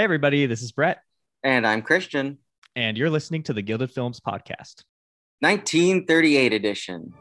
Hey, everybody, this is Brett, And I'm Christian. and you're listening to the Gilded Films podcast. 1938 edition.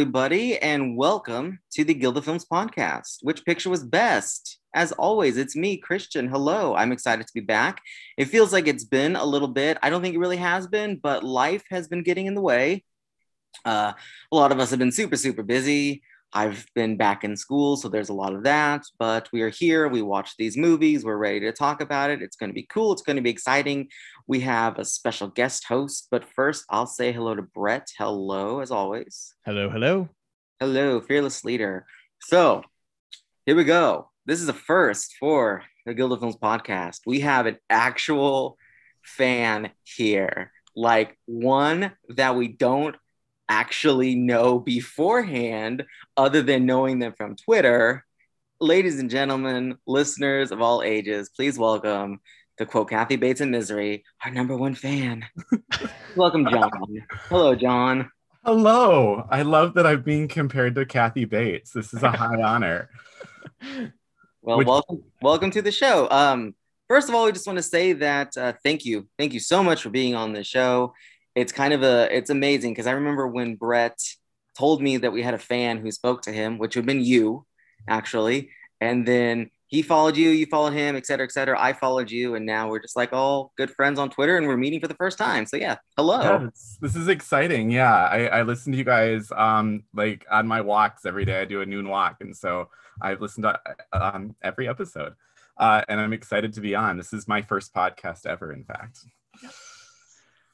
Everybody, and welcome to the Gilda Films podcast. Which picture was best? As always, it's me, Christian. Hello, I'm excited to be back. It feels like it's been a little bit. I don't think it really has been, but life has been getting in the way. Uh, a lot of us have been super, super busy. I've been back in school, so there's a lot of that. But we are here. We watch these movies. We're ready to talk about it. It's going to be cool. It's going to be exciting. We have a special guest host. But first, I'll say hello to Brett. Hello, as always. Hello, hello. Hello, fearless leader. So here we go. This is a first for the Guild of Films podcast. We have an actual fan here, like one that we don't actually know beforehand, other than knowing them from Twitter. Ladies and gentlemen, listeners of all ages, please welcome, to quote Kathy Bates in Misery, our number one fan. welcome, John. Hello, John. Hello. I love that I'm being compared to Kathy Bates. This is a high honor. Well, Which- welcome, welcome to the show. Um, first of all, we just want to say that uh, thank you, thank you so much for being on the show. It's kind of a, it's amazing because I remember when Brett told me that we had a fan who spoke to him, which would have been you, actually, and then he followed you, you followed him, et cetera, et cetera. I followed you, and now we're just like all good friends on Twitter, and we're meeting for the first time. So yeah, hello. Yes, this is exciting. Yeah, I, I listen to you guys um like on my walks every day. I do a noon walk, and so I've listened to um, every episode, uh, and I'm excited to be on. This is my first podcast ever, in fact.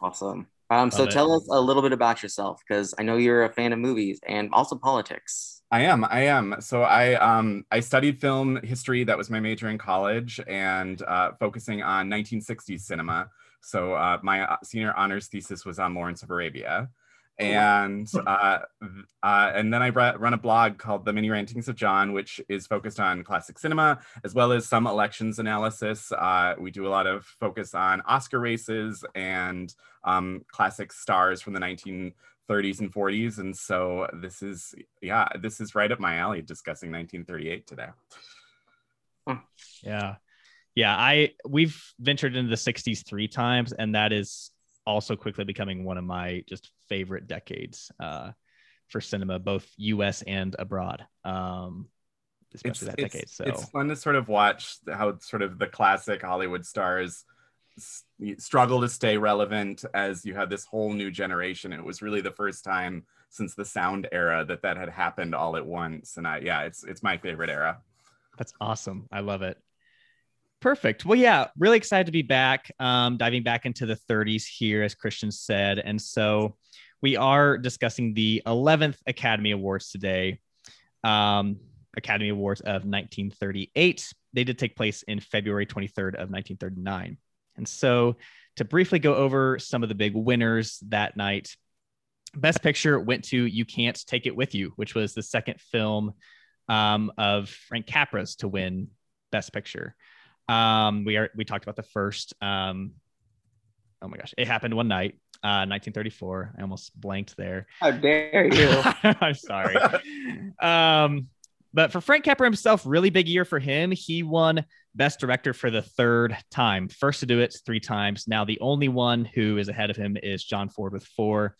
Awesome. Um, so Love it. tell us a little bit about yourself because I know you're a fan of movies and also politics. I am. I am. So I um I studied film history. That was my major in college, and uh, focusing on 1960s cinema. So uh, my uh, senior honors thesis was on Lawrence of Arabia, and uh, uh, and then I run a blog called The Mini Rantings of John, which is focused on classic cinema as well as some elections analysis. Uh, we do a lot of focus on Oscar races and um, classic stars from the 1930s and 40s and so this is yeah this is right up my alley discussing 1938 today Yeah. Yeah. I we've ventured into the 60s three times, and that is also quickly becoming one of my just favorite decades uh, for cinema, both US and abroad. Um, especially that decade. So it's fun to sort of watch how sort of the classic hollywood stars s- struggle to stay relevant as you have this whole new generation it was really the first time since the sound era that that had happened all at once and i yeah it's it's my favorite era That's awesome. I love it. Perfect. Well, yeah, really excited to be back, um, diving back into the 30s here, as Christian said. And so we are discussing the 11th Academy Awards today, um, Academy Awards of 1938. They did take place in February 23rd of 1939. And so to briefly go over some of the big winners that night, Best Picture went to You Can't Take It With You, which was the second film um, of Frank Capra's to win Best Picture. Um, we are we talked about the first. Um, oh my gosh, it happened one night, uh, 1934. I almost blanked there. How dare you? I'm sorry. um, but for Frank Capra himself, really big year for him. He won Best Director for the third time. First to do it three times. Now the only one who is ahead of him is John Ford with four,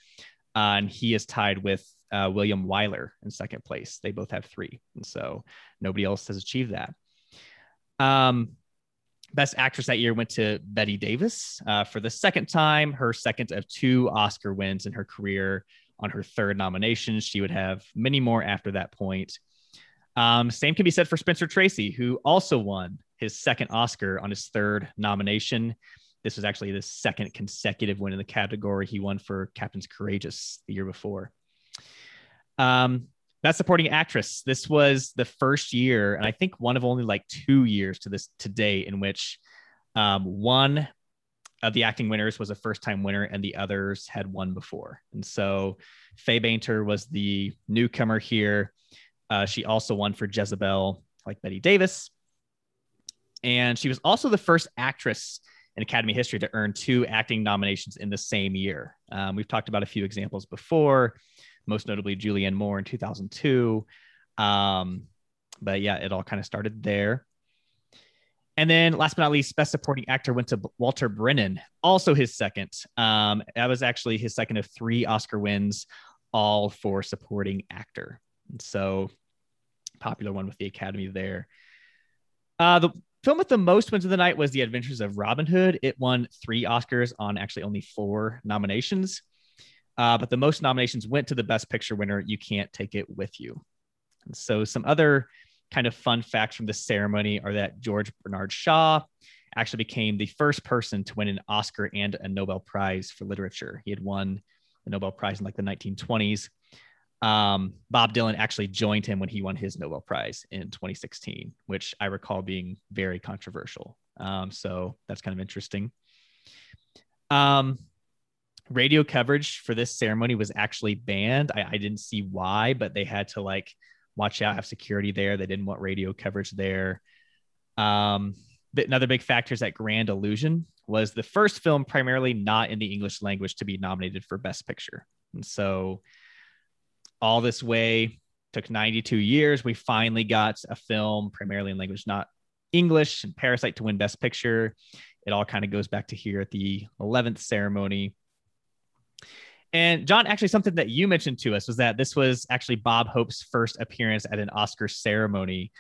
uh, and he is tied with uh, William Wyler in second place. They both have three, and so nobody else has achieved that. Um, Best Actress that year went to Bette Davis uh, for the second time, her second of two Oscar wins in her career. On her third nomination, she would have many more after that point. Um, same can be said for Spencer Tracy, who also won his second Oscar on his third nomination. This was actually the second consecutive win in the category he won for Captains Courageous the year before. Um, Best Supporting Actress. This was the first year, and I think one of only like two years to this today in which um, one of the acting winners was a first time winner, and the others had won before. And so Fay Bainter was the newcomer here. Uh, she also won for Jezebel, like Bette Davis. And she was also the first actress in Academy history to earn two acting nominations in the same year. Um, we've talked about a few examples before, most notably Julianne Moore in 2002. Um, but yeah, it all kind of started there. And then last but not least, best supporting actor went to Walter Brennan, also his second. Um, that was actually his second of three Oscar wins, all for supporting actor. And so popular one with the Academy there. Uh, the film with the most wins of the night was The Adventures of Robin Hood. It won three Oscars on actually only four nominations. Uh, but the most nominations went to the Best Picture winner, You Can't Take It With You. And so some other kind of fun facts from the ceremony are that George Bernard Shaw actually became the first person to win an Oscar and a Nobel Prize for literature. He had won the Nobel Prize in like the 1920s. Um, Bob Dylan actually joined him when he won his Nobel Prize in 2016, which I recall being very controversial. Um, so that's kind of interesting. Um, radio coverage for this ceremony was actually banned. I, I didn't see why, but they had to like watch out, have security there. They didn't want radio coverage there. Um, another big factor is that Grand Illusion was the first film primarily not in the English language to be nominated for Best Picture. And so all this way took 92 years. We finally got a film primarily in language not English and Parasite to win Best Picture. It all kind of goes back to here at the 11th ceremony. And John, actually, something that you mentioned to us was that this was actually Bob Hope's first appearance at an Oscar ceremony.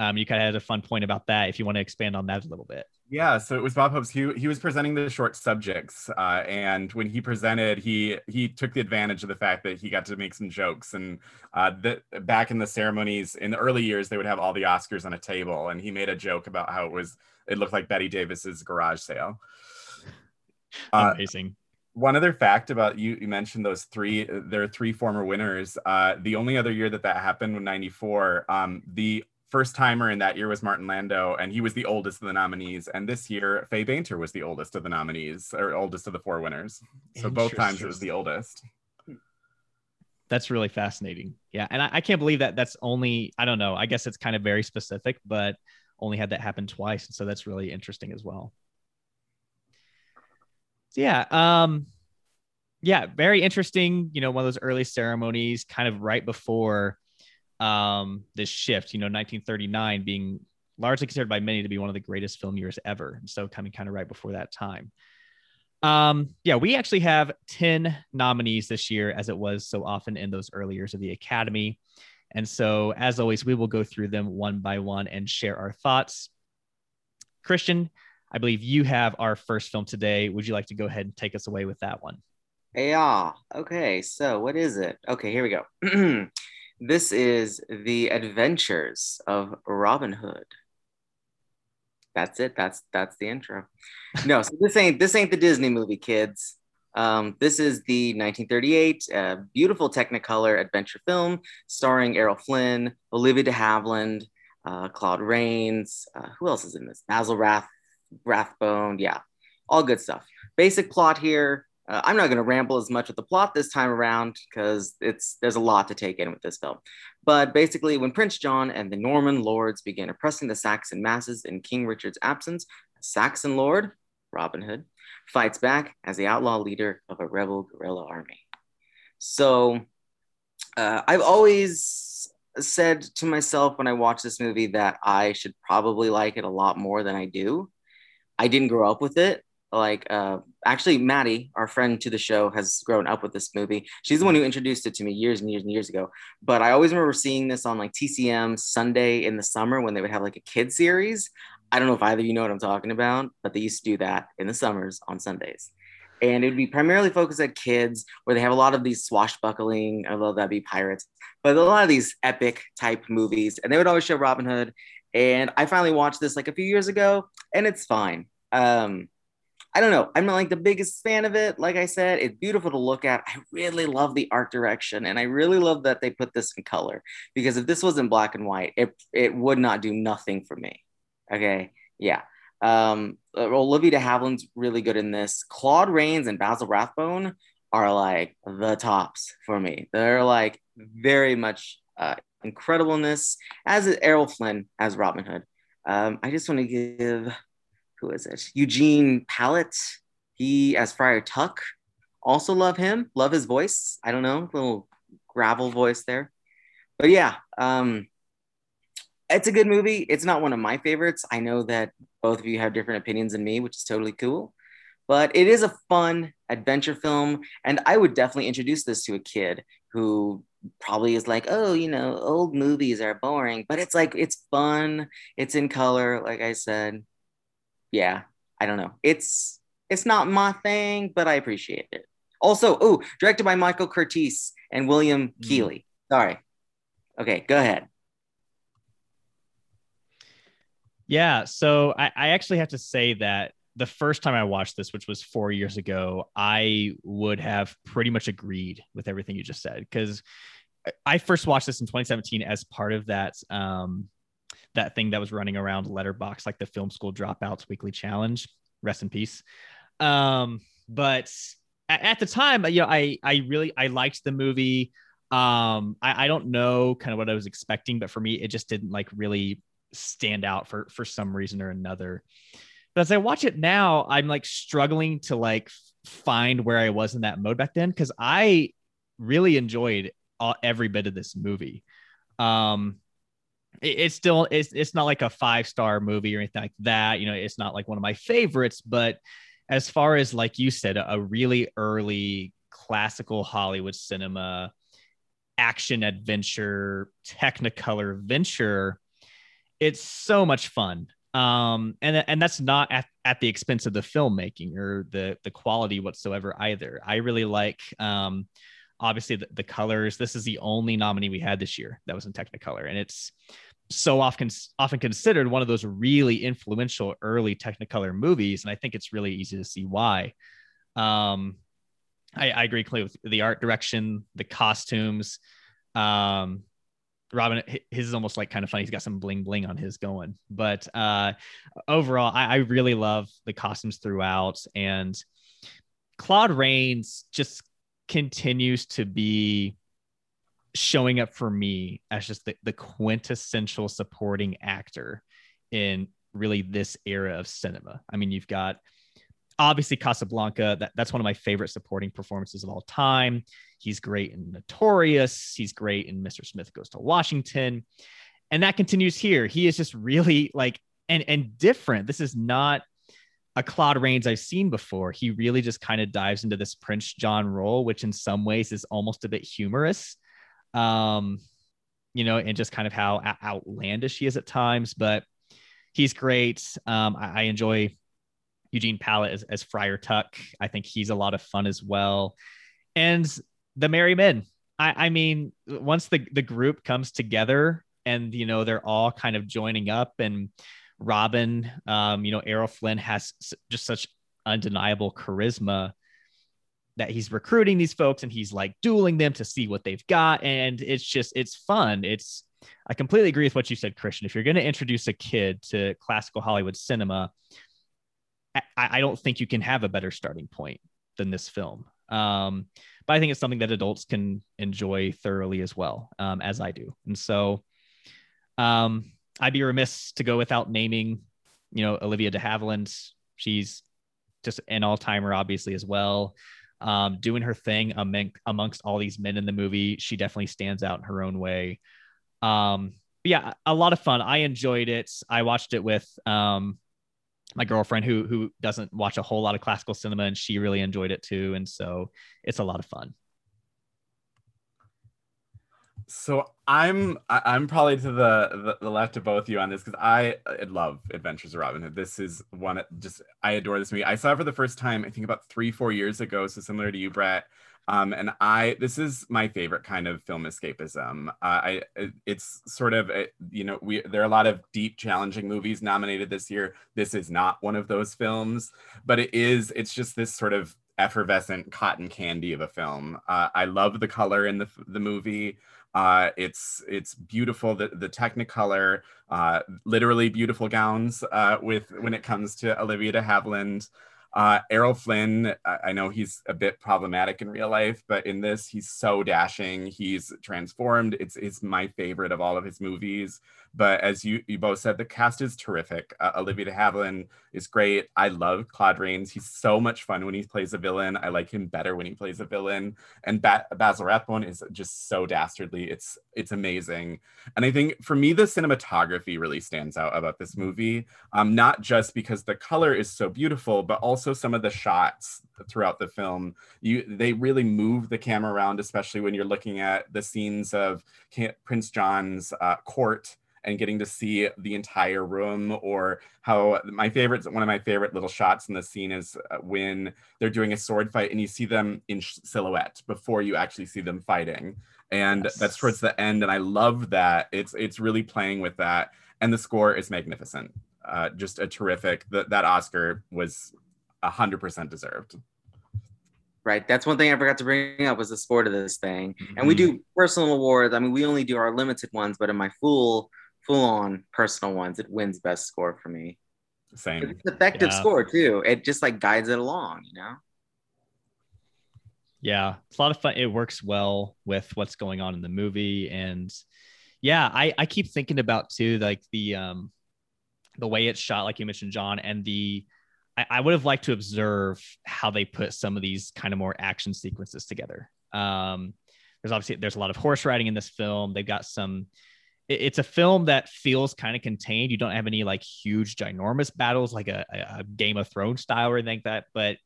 Um, you kind of had a fun point about that. If you want to expand on that a little bit. Yeah, so it was Bob Hope's. He, he was presenting the short subjects, uh, and when he presented, he he took the advantage of the fact that he got to make some jokes. And uh, that back in the ceremonies in the early years, they would have all the Oscars on a table, and he made a joke about how it was it looked like Bette Davis's garage sale. Uh, Amazing. One other fact about you, you mentioned those three, there are three former winners. Uh, the only other year that that happened was 94. Um, the first timer in that year was Martin Landau, and he was the oldest of the nominees. And this year, Fay Bainter was the oldest of the nominees, or oldest of the four winners. So both times it was the oldest. That's really fascinating. Yeah. And I, I can't believe that that's only, I don't know, I guess it's kind of very specific, but only had that happen twice. And so that's really interesting as well. So yeah, um, yeah, very interesting. You know, one of those early ceremonies, kind of right before um, this shift. You know, 1939 being largely considered by many to be one of the greatest film years ever. And so coming kind of right before that time. Um, yeah, we actually have 10 nominees this year, as it was so often in those early years of the Academy. And so, as always, we will go through them one by one and share our thoughts. Christian, I believe you have our first film today. Would you like to go ahead and take us away with that one? Yeah. Okay. So, what is it? Okay, here we go. this is The Adventures of Robin Hood. That's it. That's that's the intro. No, so this ain't this ain't the Disney movie, kids. Um, this is the 1938 uh, beautiful Technicolor adventure film starring Errol Flynn, Olivia de Havilland, uh, Claude Rains. Uh, who else is in this? Basil Rath, Rathbone. Yeah, all good stuff. Basic plot here. Uh, I'm not going to ramble as much with the plot this time around because it's there's a lot to take in with this film. But basically, when Prince John and the Norman lords began oppressing the Saxon masses in King Richard's absence, a Saxon lord, Robin Hood, fights back as the outlaw leader of a rebel guerrilla army. So uh, I've always said to myself when I watch this movie that I should probably like it a lot more than I do. I didn't grow up with it. Like, uh, actually, Maddie, our friend to the show, has grown up with this movie. She's the one who introduced it to me years and years and years ago. But I always remember seeing this on like TCM Sunday in the summer when they would have like a kid series. I don't know if either of you know what I'm talking about, but they used to do that in the summers on Sundays. And it would be primarily focused at kids where they have a lot of these swashbuckling, although that'd be pirates, but a lot of these epic type movies. And they would always show Robin Hood. And I finally watched this like a few years ago, and it's fine. Um, I don't know. I'm not like the biggest fan of it. Like I said, it's beautiful to look at. I really love the art direction, and I really love that they put this in color. Because if this was in black and white, it it would not do nothing for me. Okay, yeah. Um, Olivia de Havilland's really good in this. Claude Rains and Basil Rathbone are like the tops for me. They're like very much uh, incredible as Errol Flynn as Robin Hood. Um, I just want to give who is it? Eugene Pallette. He as Friar Tuck. Also love him. Love his voice. I don't know, little gravel voice there. But yeah, um, it's a good movie. It's not one of my favorites. I know that both of you have different opinions than me, which is totally cool. But it is a fun adventure film, and I would definitely introduce this to a kid who probably is like, oh, you know, old movies are boring, but it's like it's fun. It's in color, like I said yeah, I don't know. It's it's not my thing, but I appreciate it. Also, oh, directed by Michael Curtiz and William mm. Keighley. Sorry. Okay, go ahead. Yeah, so I, I actually have to say that the first time I watched this, which was four years ago, I would have pretty much agreed with everything you just said because I first watched this in 2017 as part of that um, that thing that was running around Letterboxd, like the film school dropouts weekly challenge. Rest in peace. Um, but at, at, the time, you know, I I really I liked the movie. Um, I, I don't know kind of what I was expecting, but for me, it just didn't like really stand out for for some reason or another. But as I watch it now, I'm like struggling to like find where I was in that mode back then because I really enjoyed all, every bit of this movie. Um, it's still it's it's not like a five star movie or anything like that. You know, it's not like one of my favorites, but as far as like you said, a really early classical Hollywood cinema action adventure technicolor venture it's so much fun um and and that's not at, at the expense of the filmmaking or the the quality whatsoever either. I really like um obviously the, the colors. This is the only nominee we had this year that was in technicolor and it's so often often considered one of those really influential early technicolor movies and i think it's really easy to see why. Um i, I agree clearly with the art direction the costumes. Um robin his is almost like kind of funny. He's got some bling bling on his going. But uh overall I, I really love the costumes throughout. And claude rains just continues to be showing up for me as just the, the quintessential supporting actor in really this era of cinema. I mean, you've got obviously Casablanca. That, that's one of my favorite supporting performances of all time. He's great in Notorious. He's great in Mr. Smith Goes to Washington. And that continues here. He is just really like and and different. This is not a Claude Rains I've seen before. He really just kind of dives into this Prince John role, which in some ways is almost a bit humorous um, you know, and just kind of how outlandish he is at times. But he's great. Um, I, I enjoy Eugene Pallette as, as Friar Tuck. I think he's a lot of fun as well. And the Merry Men. I, I mean, once the, the group comes together and, you know, they're all kind of joining up and Robin, um, you know, Errol Flynn has just such undeniable charisma that he's recruiting these folks and he's like dueling them to see what they've got. And it's just, it's fun. It's, I completely agree with what you said, Christian. If you're going to introduce a kid to classical Hollywood cinema, I, I, don't think you can have a better starting point than this film. Um, but I think it's something that adults can enjoy thoroughly as well, um, as I do. And so um, I'd be remiss to go without naming, you know, Olivia de Havilland. She's just an all timer, obviously, as well um, doing her thing among, amongst all these men in the movie. She definitely stands out in her own way. Um, yeah, a lot of fun. I enjoyed it. I watched it with um, my girlfriend who who doesn't watch a whole lot of classical cinema, and she really enjoyed it too. And so it's a lot of fun. So I'm I'm probably to the the, left of both of you on this because I, I love Adventures of Robin Hood. This is one just I adore this movie. I saw it for the first time I think about three four years ago. So similar to you, Brett. Um, and I this is my favorite kind of film escapism. Uh, I it's sort of you know we there are a lot of deep challenging movies nominated this year. This is not one of those films, but it is. It's just this sort of effervescent cotton candy of a film. Uh, I love the color in the the movie. Uh, it's it's beautiful. The the Technicolor, uh, literally beautiful gowns. Uh, with when it comes to Olivia de Havilland, uh, Errol Flynn. I, I know he's a bit problematic in real life, but in this, he's so dashing. He's transformed. It's it's my favorite of all of his movies. But as you, you both said, the cast is terrific. Uh, Olivia de Havilland is great. I love Claude Rains. He's so much fun when he plays a villain. I like him better when he plays a villain. And ba- Basil Rathbone is just so dastardly. It's it's amazing. And I think for me, the cinematography really stands out about this movie. Um, not just because the color is so beautiful, but also some of the shots throughout the film. You they really move the camera around, especially when you're looking at the scenes of Prince John's uh, court and getting to see the entire room or how my favorite one of my favorite little shots in the scene is uh, when they're doing a sword fight and you see them in silhouette before you actually see them fighting and yes. that's towards the end and i love that it's it's really playing with that and the score is magnificent uh, just a terrific that that oscar was 100% deserved right? That's one thing I forgot to bring up was the score to this thing. And we mm-hmm. do personal awards. I mean, we only do our limited ones, but in my full full on personal ones, it wins best score for me. Same. It's effective yeah. score too. It just like guides it along, you know? Yeah, it's a lot of fun. It works well with what's going on in the movie. And yeah, I, I keep thinking about too, like the um the way it's shot, like you mentioned, John, and the I, I would have liked to observe how they put some of these kind of more action sequences together. Um, there's obviously there's a lot of horse riding in this film. They've got some it's a film that feels kind of contained. You don't have any like huge, ginormous battles like a, a, Game of Thrones style or anything like that, but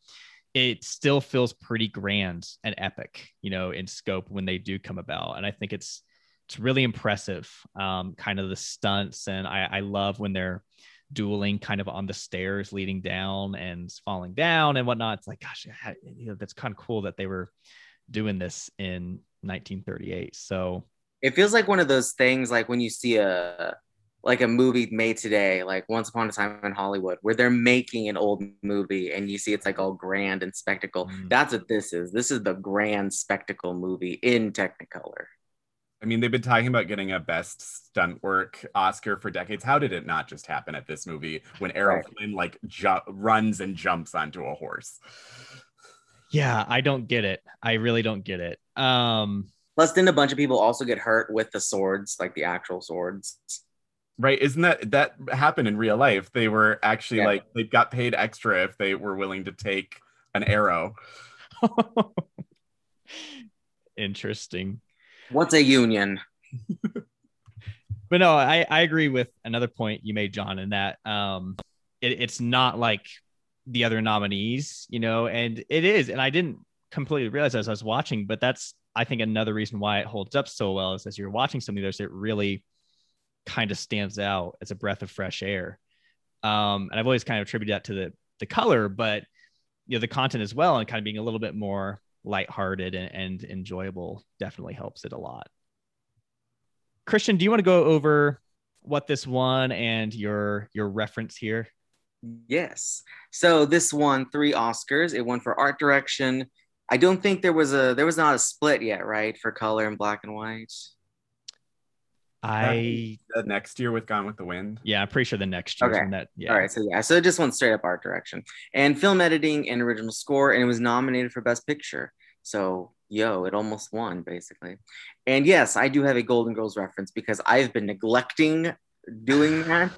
it still feels pretty grand and epic, you know, in scope when they do come about. And I think it's it's really impressive, um, kind of the stunts, and I, I love when they're dueling kind of on the stairs leading down and falling down and whatnot. It's like, gosh, you know, that's kind of cool that they were doing this in 1938. So it feels like one of those things like when you see a like a movie made today like once upon a time in hollywood where they're making an old movie and you see it's like all grand and spectacle mm. that's what this is this is the grand spectacle movie in technicolor I mean, they've been talking about getting a best stunt work Oscar for decades. How did it not just happen at this movie when Errol right. Flynn like ju- runs and jumps onto a horse? Yeah, I don't get it. I really don't get it. Um, Plus, didn't a bunch of people also get hurt with the swords, like the actual swords? Right. Isn't that that happened in real life? They were actually yeah. like they got paid extra if they were willing to take an arrow. Interesting. What's a union? but no, I, I agree with another point you made, John, in that um it, it's not like the other nominees, you know, and it is, and I didn't completely realize as I was watching, but that's I think another reason why it holds up so well is as you're watching something there's it really kind of stands out as a breath of fresh air. Um, and I've always kind of attributed that to the the color, but you know the content as well, and kind of being a little bit more lighthearted and, and enjoyable definitely helps it a lot. Christian, do you want to go over what this won and your your reference here? Yes. So this won three Oscars. It won for art direction, I don't think there was a there was not a split yet, right, for color and black and white. I the next year with Gone with the Wind. Yeah, I'm pretty sure the next year. Okay. That, yeah. All right. So yeah, so it just went straight up art direction and film editing and original score, and it was nominated for Best Picture. So yo, it almost won basically. And yes, I do have a Golden Girls reference because I've been neglecting doing that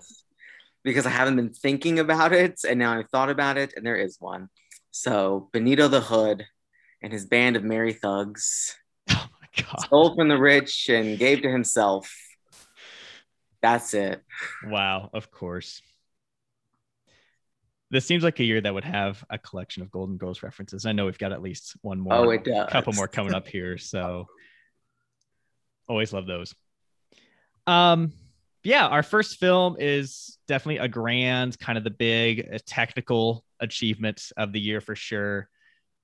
because I haven't been thinking about it, and now I've thought about it, and there is one. So Benito the Hood and his band of merry thugs. Oh my god! Stole from the rich and gave to himself. That's it. Wow! Of course. This seems like a year that would have a collection of Golden Girls references. I know we've got at least one more. Oh, it does. A couple more coming up here. So, always love those. Um, yeah, our first film is definitely a grand, kind of the big uh, technical achievement of the year for sure.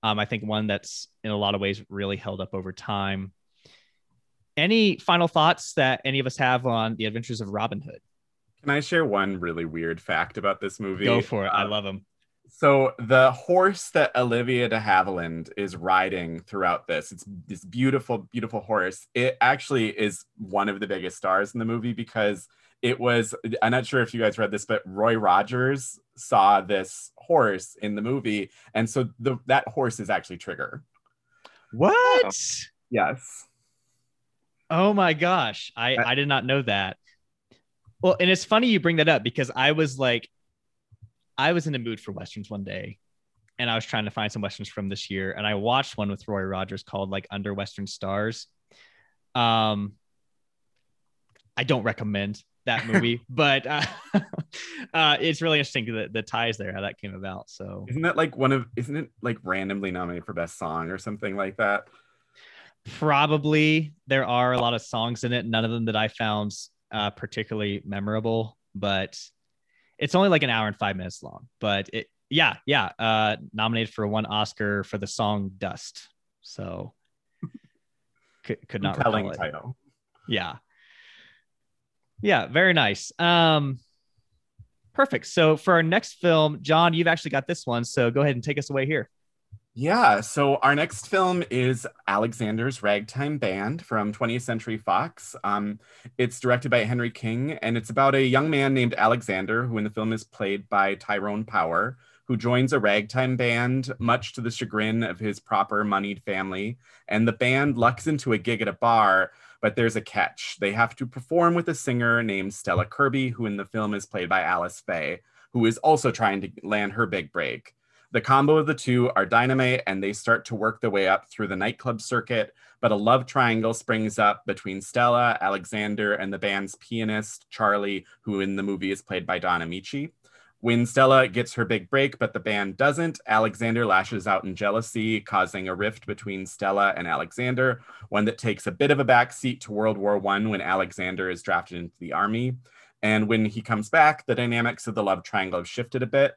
Um, I think one that's in a lot of ways really held up over time. Any final thoughts that any of us have on the adventures of Robin Hood? Can I share one really weird fact about this movie? Go for it. I Um, love them. So the horse that Olivia de Havilland is riding throughout this, it's this beautiful, beautiful horse. It actually is one of the biggest stars in the movie because it was, I'm not sure if you guys read this, but Roy Rogers saw this horse in the movie. And so the, that horse is actually Trigger. What? Yes. Oh my gosh. I, I- I did not know that. Well, and it's funny you bring that up because I was like, I was in a mood for Westerns one day and I was trying to find some Westerns from this year. And I watched one with Roy Rogers called like Under Western Stars. Um, I don't recommend that movie, but uh, uh, it's really interesting the, the ties there, how that came about. So Isn't that like one of, isn't it like randomly nominated for best song or something like that? probably there are a lot of songs in it, none of them that I found uh, particularly memorable, but it's only like an hour and five minutes long. But it, yeah, yeah, uh, nominated for one Oscar for the song "Dust." So could could not it. title. Yeah, yeah, very nice. Um, perfect. So for our next film, John, you've actually got this one, so go ahead and take us away here. Yeah, so our next film is Alexander's Ragtime Band from 20th Century Fox. Um, it's directed by Henry King, and it's about a young man named Alexander, who in the film is played by Tyrone Power, who joins a ragtime band, much to the chagrin of his proper moneyed family. And the band lucks into a gig at a bar, but there's a catch. They have to perform with a singer named Stella Kirby, who in the film is played by Alice Faye, who is also trying to land her big break. The combo of the two are dynamite and they start to work their way up through the nightclub circuit. But a love triangle springs up between Stella, Alexander, and the band's pianist, Charlie, who in the movie is played by Don Ameche. When Stella gets her big break, but the band doesn't, Alexander lashes out in jealousy, causing a rift between Stella and Alexander, one that takes a bit of a backseat to World War I when Alexander is drafted into the army. And when he comes back, the dynamics of the love triangle have shifted a bit.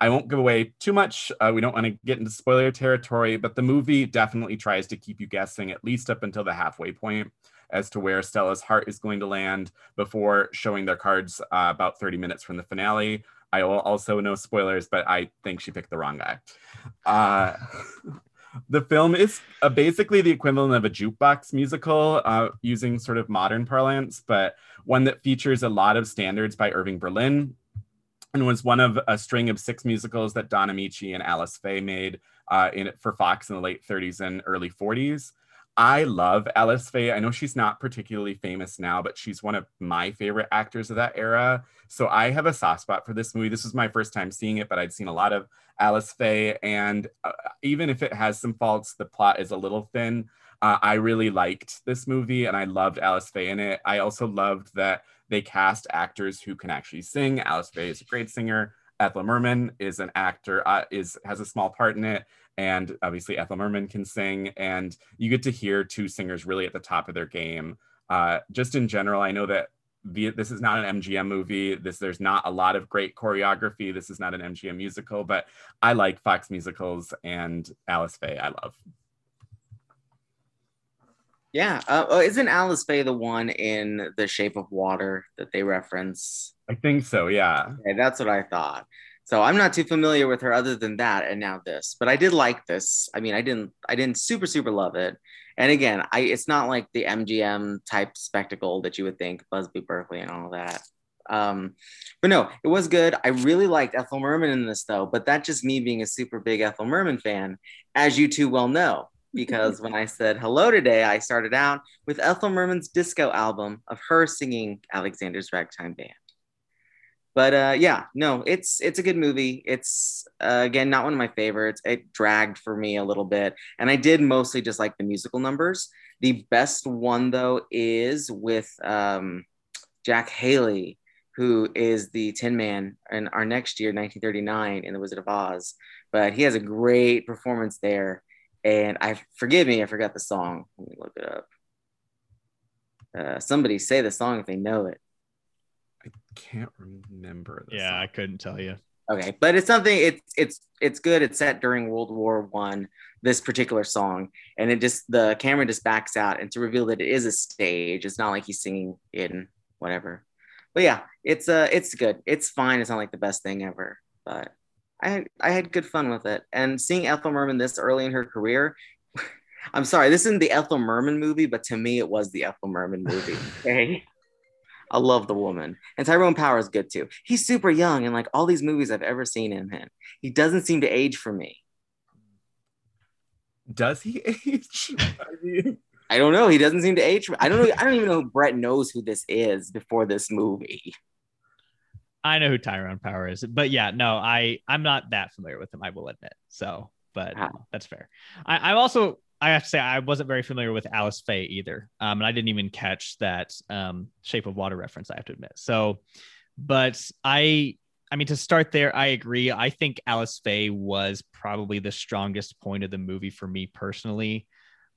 I won't give away too much. Uh, we don't want to get into spoiler territory, but the movie definitely tries to keep you guessing at least up until the halfway point as to where Stella's heart is going to land before showing their cards uh, about 30 minutes from the finale. I will also no spoilers, but I think she picked the wrong guy. Uh, the film is uh, basically the equivalent of a jukebox musical uh, using sort of modern parlance, but one that features a lot of standards by Irving Berlin, and was one of a string of six musicals that Don Ameche and Alice Faye made uh, in for Fox in the late 30s and early 40s. I love Alice Faye. I know she's not particularly famous now, but she's one of my favorite actors of that era. So I have a soft spot for this movie. This was my first time seeing it, but I'd seen a lot of Alice Faye, and uh, even if it has some faults, the plot is a little thin. Uh, I really liked this movie, and I loved Alice Faye in it. I also loved that they cast actors who can actually sing. Alice Faye is a great singer. Ethel Merman is an actor, uh, is has a small part in it, and obviously Ethel Merman can sing. And you get to hear two singers really at the top of their game. Uh, just in general, I know that the, this is not an MGM movie. This there's not a lot of great choreography. This is not an MGM musical, but I like Fox musicals and Alice Faye. I love. Yeah. Uh, oh, isn't Alice Faye the one in The Shape of Water that they reference? I think so. Yeah. Okay, that's what I thought. So I'm not too familiar with her other than that and now this. But I did like this. I mean, I didn't I didn't super super love it. And again, I it's not like the MGM type spectacle that you would think Busby Berkeley and all that. Um, but no, it was good. I really liked Ethel Merman in this though, but that's just me being a super big Ethel Merman fan, as you two well know. Because when I said hello today, I started out with Ethel Merman's disco album of her singing Alexander's Ragtime Band but uh, yeah, no, it's it's a good movie. It's uh, again not one of my favorites. It dragged for me a little bit, and I did mostly just like the musical numbers. The best one though is with um, Jack Haley, who is the Tin Man in our next year, 1939, in The Wizard of Oz. But he has a great performance there, and I forgive me, I forgot the song. Let me look it up. Uh, somebody say the song if they know it. I can't remember. the Yeah, song. I couldn't tell you. Okay, but it's something. It's it's it's good. It's set during World War One. This particular song, and it just the camera just backs out, and to reveal that it is a stage. It's not like he's singing in whatever. But yeah, it's uh it's good. It's fine. It's not like the best thing ever, but I had I had good fun with it. And seeing Ethel Merman this early in her career, I'm sorry, this isn't the Ethel Merman movie, but to me it was the Ethel Merman movie. Okay. I love the woman. And Tyrone Power is good too. He's super young and like all these movies I've ever seen him in. He doesn't seem to age for me. Does he age? I mean, I don't know. He doesn't seem to age. For, I don't know. I don't even know if Brett knows who this is before this movie. I know who Tyrone Power is, but yeah, no, I I'm not that familiar with him. I will admit. So, but Wow. that's fair. I, I'm also I have to say I wasn't very familiar with Alice Faye either, um, and I didn't even catch that um, Shape of Water reference. I have to admit. So, but I I mean to start there, I agree. I think Alice Faye was probably the strongest point of the movie for me personally.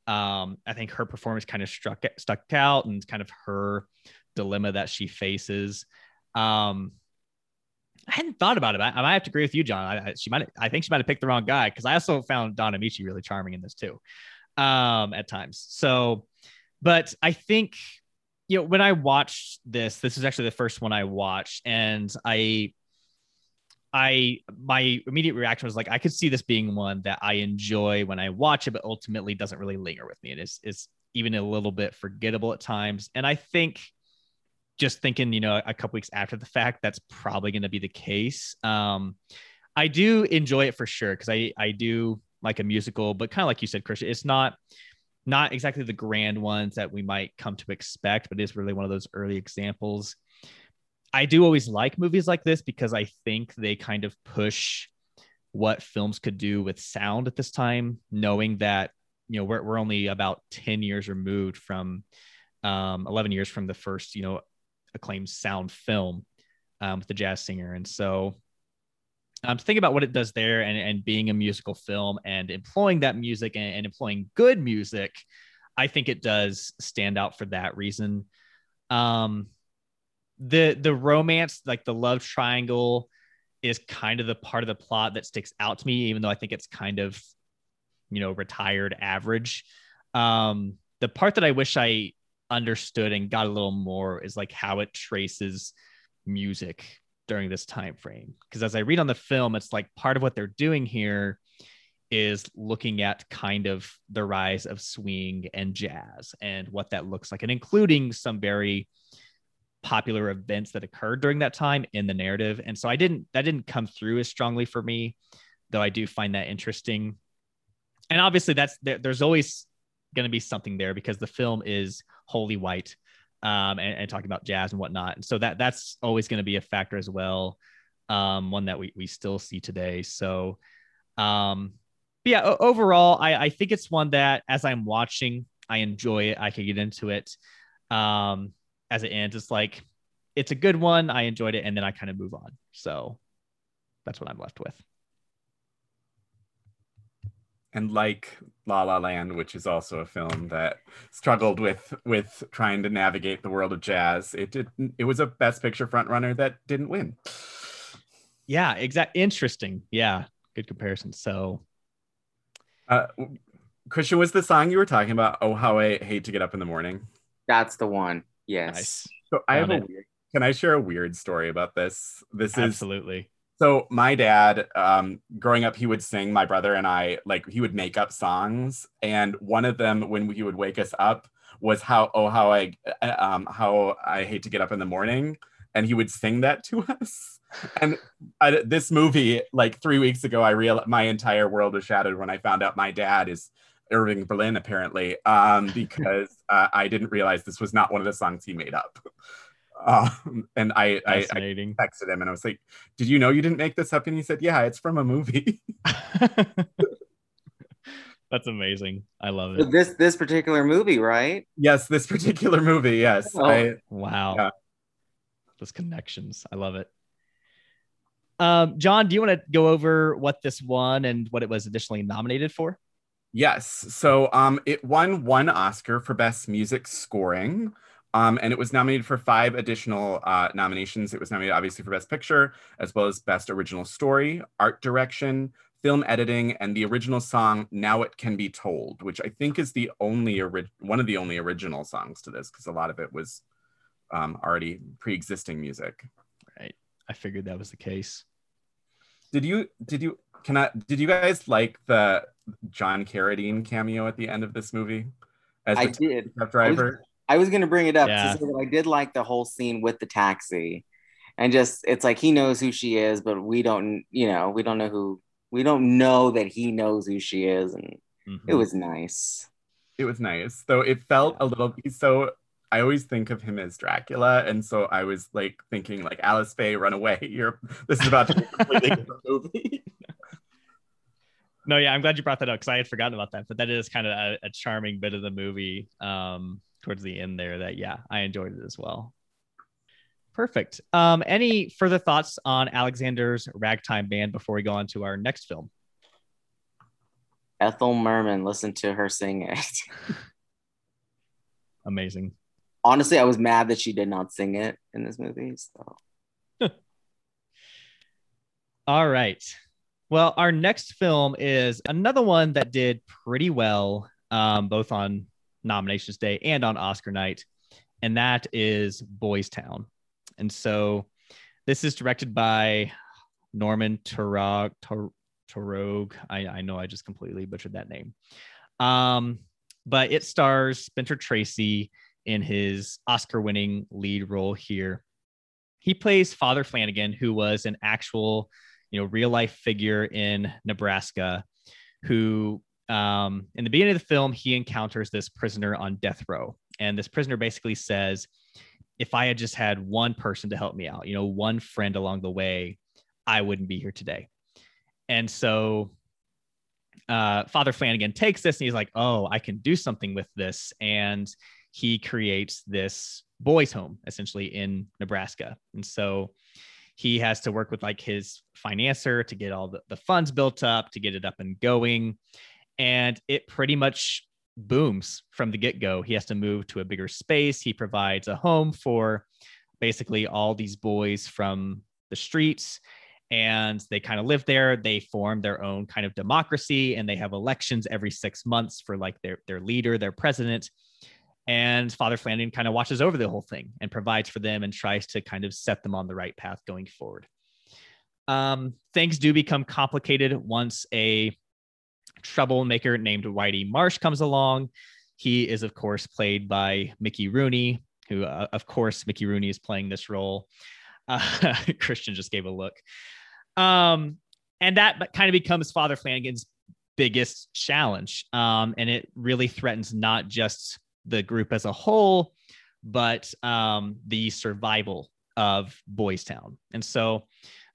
Um, I think her performance kind of struck stuck out and kind of her dilemma that she faces. Um, I hadn't thought about it. I, might have to agree with you, John. I, I, she might. I think she might have picked the wrong guy because I also found Don Ameche really charming in this too, um, at times. So, but I think you know when I watched this, this is actually the first one I watched, and I, I my immediate reaction was like I could see this being one that I enjoy when I watch it, but ultimately doesn't really linger with me. It is is even a little bit forgettable at times, and I think just thinking, you know, a couple weeks after the fact, that's probably going to be the case. Um, I do enjoy it for sure because I I do like a musical, but kind of like you said, Christian, it's not not exactly the grand ones that we might come to expect, but it's really one of those early examples. I do always like movies like this because I think they kind of push what films could do with sound at this time, knowing that you know we're we're only about ten years removed from um, 11 years from the first, you know, acclaimed sound film um, with the jazz singer. And so um, think about what it does there and, and being a musical film and employing that music and, and employing good music, I think it does stand out for that reason. Um, the the romance, like the love triangle, is kind of the part of the plot that sticks out to me, even though I think it's kind of, you know, retired average. Um, the part that I wish I understood and got a little more is like how it traces music during this time frame. Because as i read on the film it's like part of what they're doing here is looking at kind of the rise of swing and jazz and what that looks like and including some very popular events that occurred during that time in the narrative. And so i didn't that didn't come through as strongly for me though i do find that interesting. And obviously that's there, there's always going to be something there because the film is wholly white um, and, and talking about jazz and whatnot. And so that that's always going to be a factor as well. Um, one that we, we still see today. So, um, yeah, overall, I, I think it's one that as I'm watching, I enjoy it. I can get into it. Um, as it ends, it's like, it's a good one. I enjoyed it. And then I kind of move on. So that's what I'm left with. And like La La Land, which is also a film that struggled with with trying to navigate the world of jazz, it did it was a Best Picture frontrunner that didn't win. Yeah, exact. Interesting. Yeah, good comparison. So Uh, Christian, was the song you were talking about? Oh, how I hate to get up in the morning. That's the one. Yes. nice. So I have Found a weird. Can I share a weird story about this? This is Absolutely. So my dad, um, growing up, he would sing my brother and I like he would make up songs, and one of them when he would wake us up was how oh how I um how I hate to get up in the morning, and he would sing that to us. And I, this movie, like three weeks ago, I realized my entire world was shattered when I found out my dad is Irving Berlin apparently, um, because uh, I didn't realize this was not one of the songs he made up. Um, and I, I, I Fascinating. texted him and I was like, "Did you know you didn't make this up?" And he said, "Yeah, it's from a movie." That's amazing. I love it. This this particular movie, right? yes, this particular movie. Yes, Oh. I, Wow. Yeah. Those connections. I love it. Um, John, do you want to go over what this won and what it was additionally nominated for? yes. So, um, it won one Oscar for best music scoring. Um, and it was nominated for five additional uh, nominations. It was nominated obviously for Best Picture, as well as Best Original Story, Art Direction, Film Editing, and the original song "Now It Can Be Told," which I think is the only ori- one of the only original songs to this, because a lot of it was um, already pre-existing music. Right. I figured that was the case. Did you? Did you? Can I? Did you guys like the John Carradine cameo at the end of this movie? As I did. Driver. I was going to bring it up yeah. to say that I did like the whole scene with the taxi, and just it's like he knows who she is, but we don't, you know, we don't know who, we don't know that he knows who she is, and mm-hmm. it was nice. It was nice, though. It felt a little. So I always think of him as Dracula, and so I was like thinking, like Alice Faye, run away! You're this is about to be a completely different movie. No, yeah, I'm glad you brought that up because I had forgotten about that. But that is kind of a, a charming bit of the movie. Um, towards the end there that yeah i enjoyed it as well. Perfect. Um any further thoughts on alexander's ragtime band before we go on to our next film? Ethel merman listen to her sing it. Amazing. Honestly i was mad that she did not sing it in this movie so. All right. Well our next film is another one that did pretty well um, both on nominations day and on Oscar night, and that is Boys Town. And so this is directed by Norman Taurog. Taurog. I, I know I just completely butchered that name. Um, but it stars Spencer Tracy in his Oscar winning lead role here. He plays Father Flanagan, who was an actual, you know, real life figure in Nebraska who um, in the beginning of the film, he encounters this prisoner on death row. And this prisoner basically says, if I had just had one person to help me out, you know, one friend along the way, I wouldn't be here today. And so uh, Father Flanagan takes this and he's like, oh, I can do something with this. And he creates this boys' home essentially in Nebraska. And so he has to work with like his financier to get all the, the funds built up, to get it up and going and it pretty much booms from the get go. He has to move to a bigger space. He provides a home for basically all these boys from the streets and they kind of live there they form their own kind of democracy and they have elections every six months for like their their leader their president and father flanagan kind of watches over the whole thing and provides for them and tries to kind of set them on the right path going forward um, things do become complicated once a troublemaker named Whitey Marsh comes along. He is, of course, played by Mickey Rooney, who, uh, of course, Mickey Rooney is playing this role. Uh, Christian just gave a look. Um, and that kind of becomes Father Flanagan's biggest challenge. Um, and it really threatens not just the group as a whole, but um, the survival of Boys Town. And so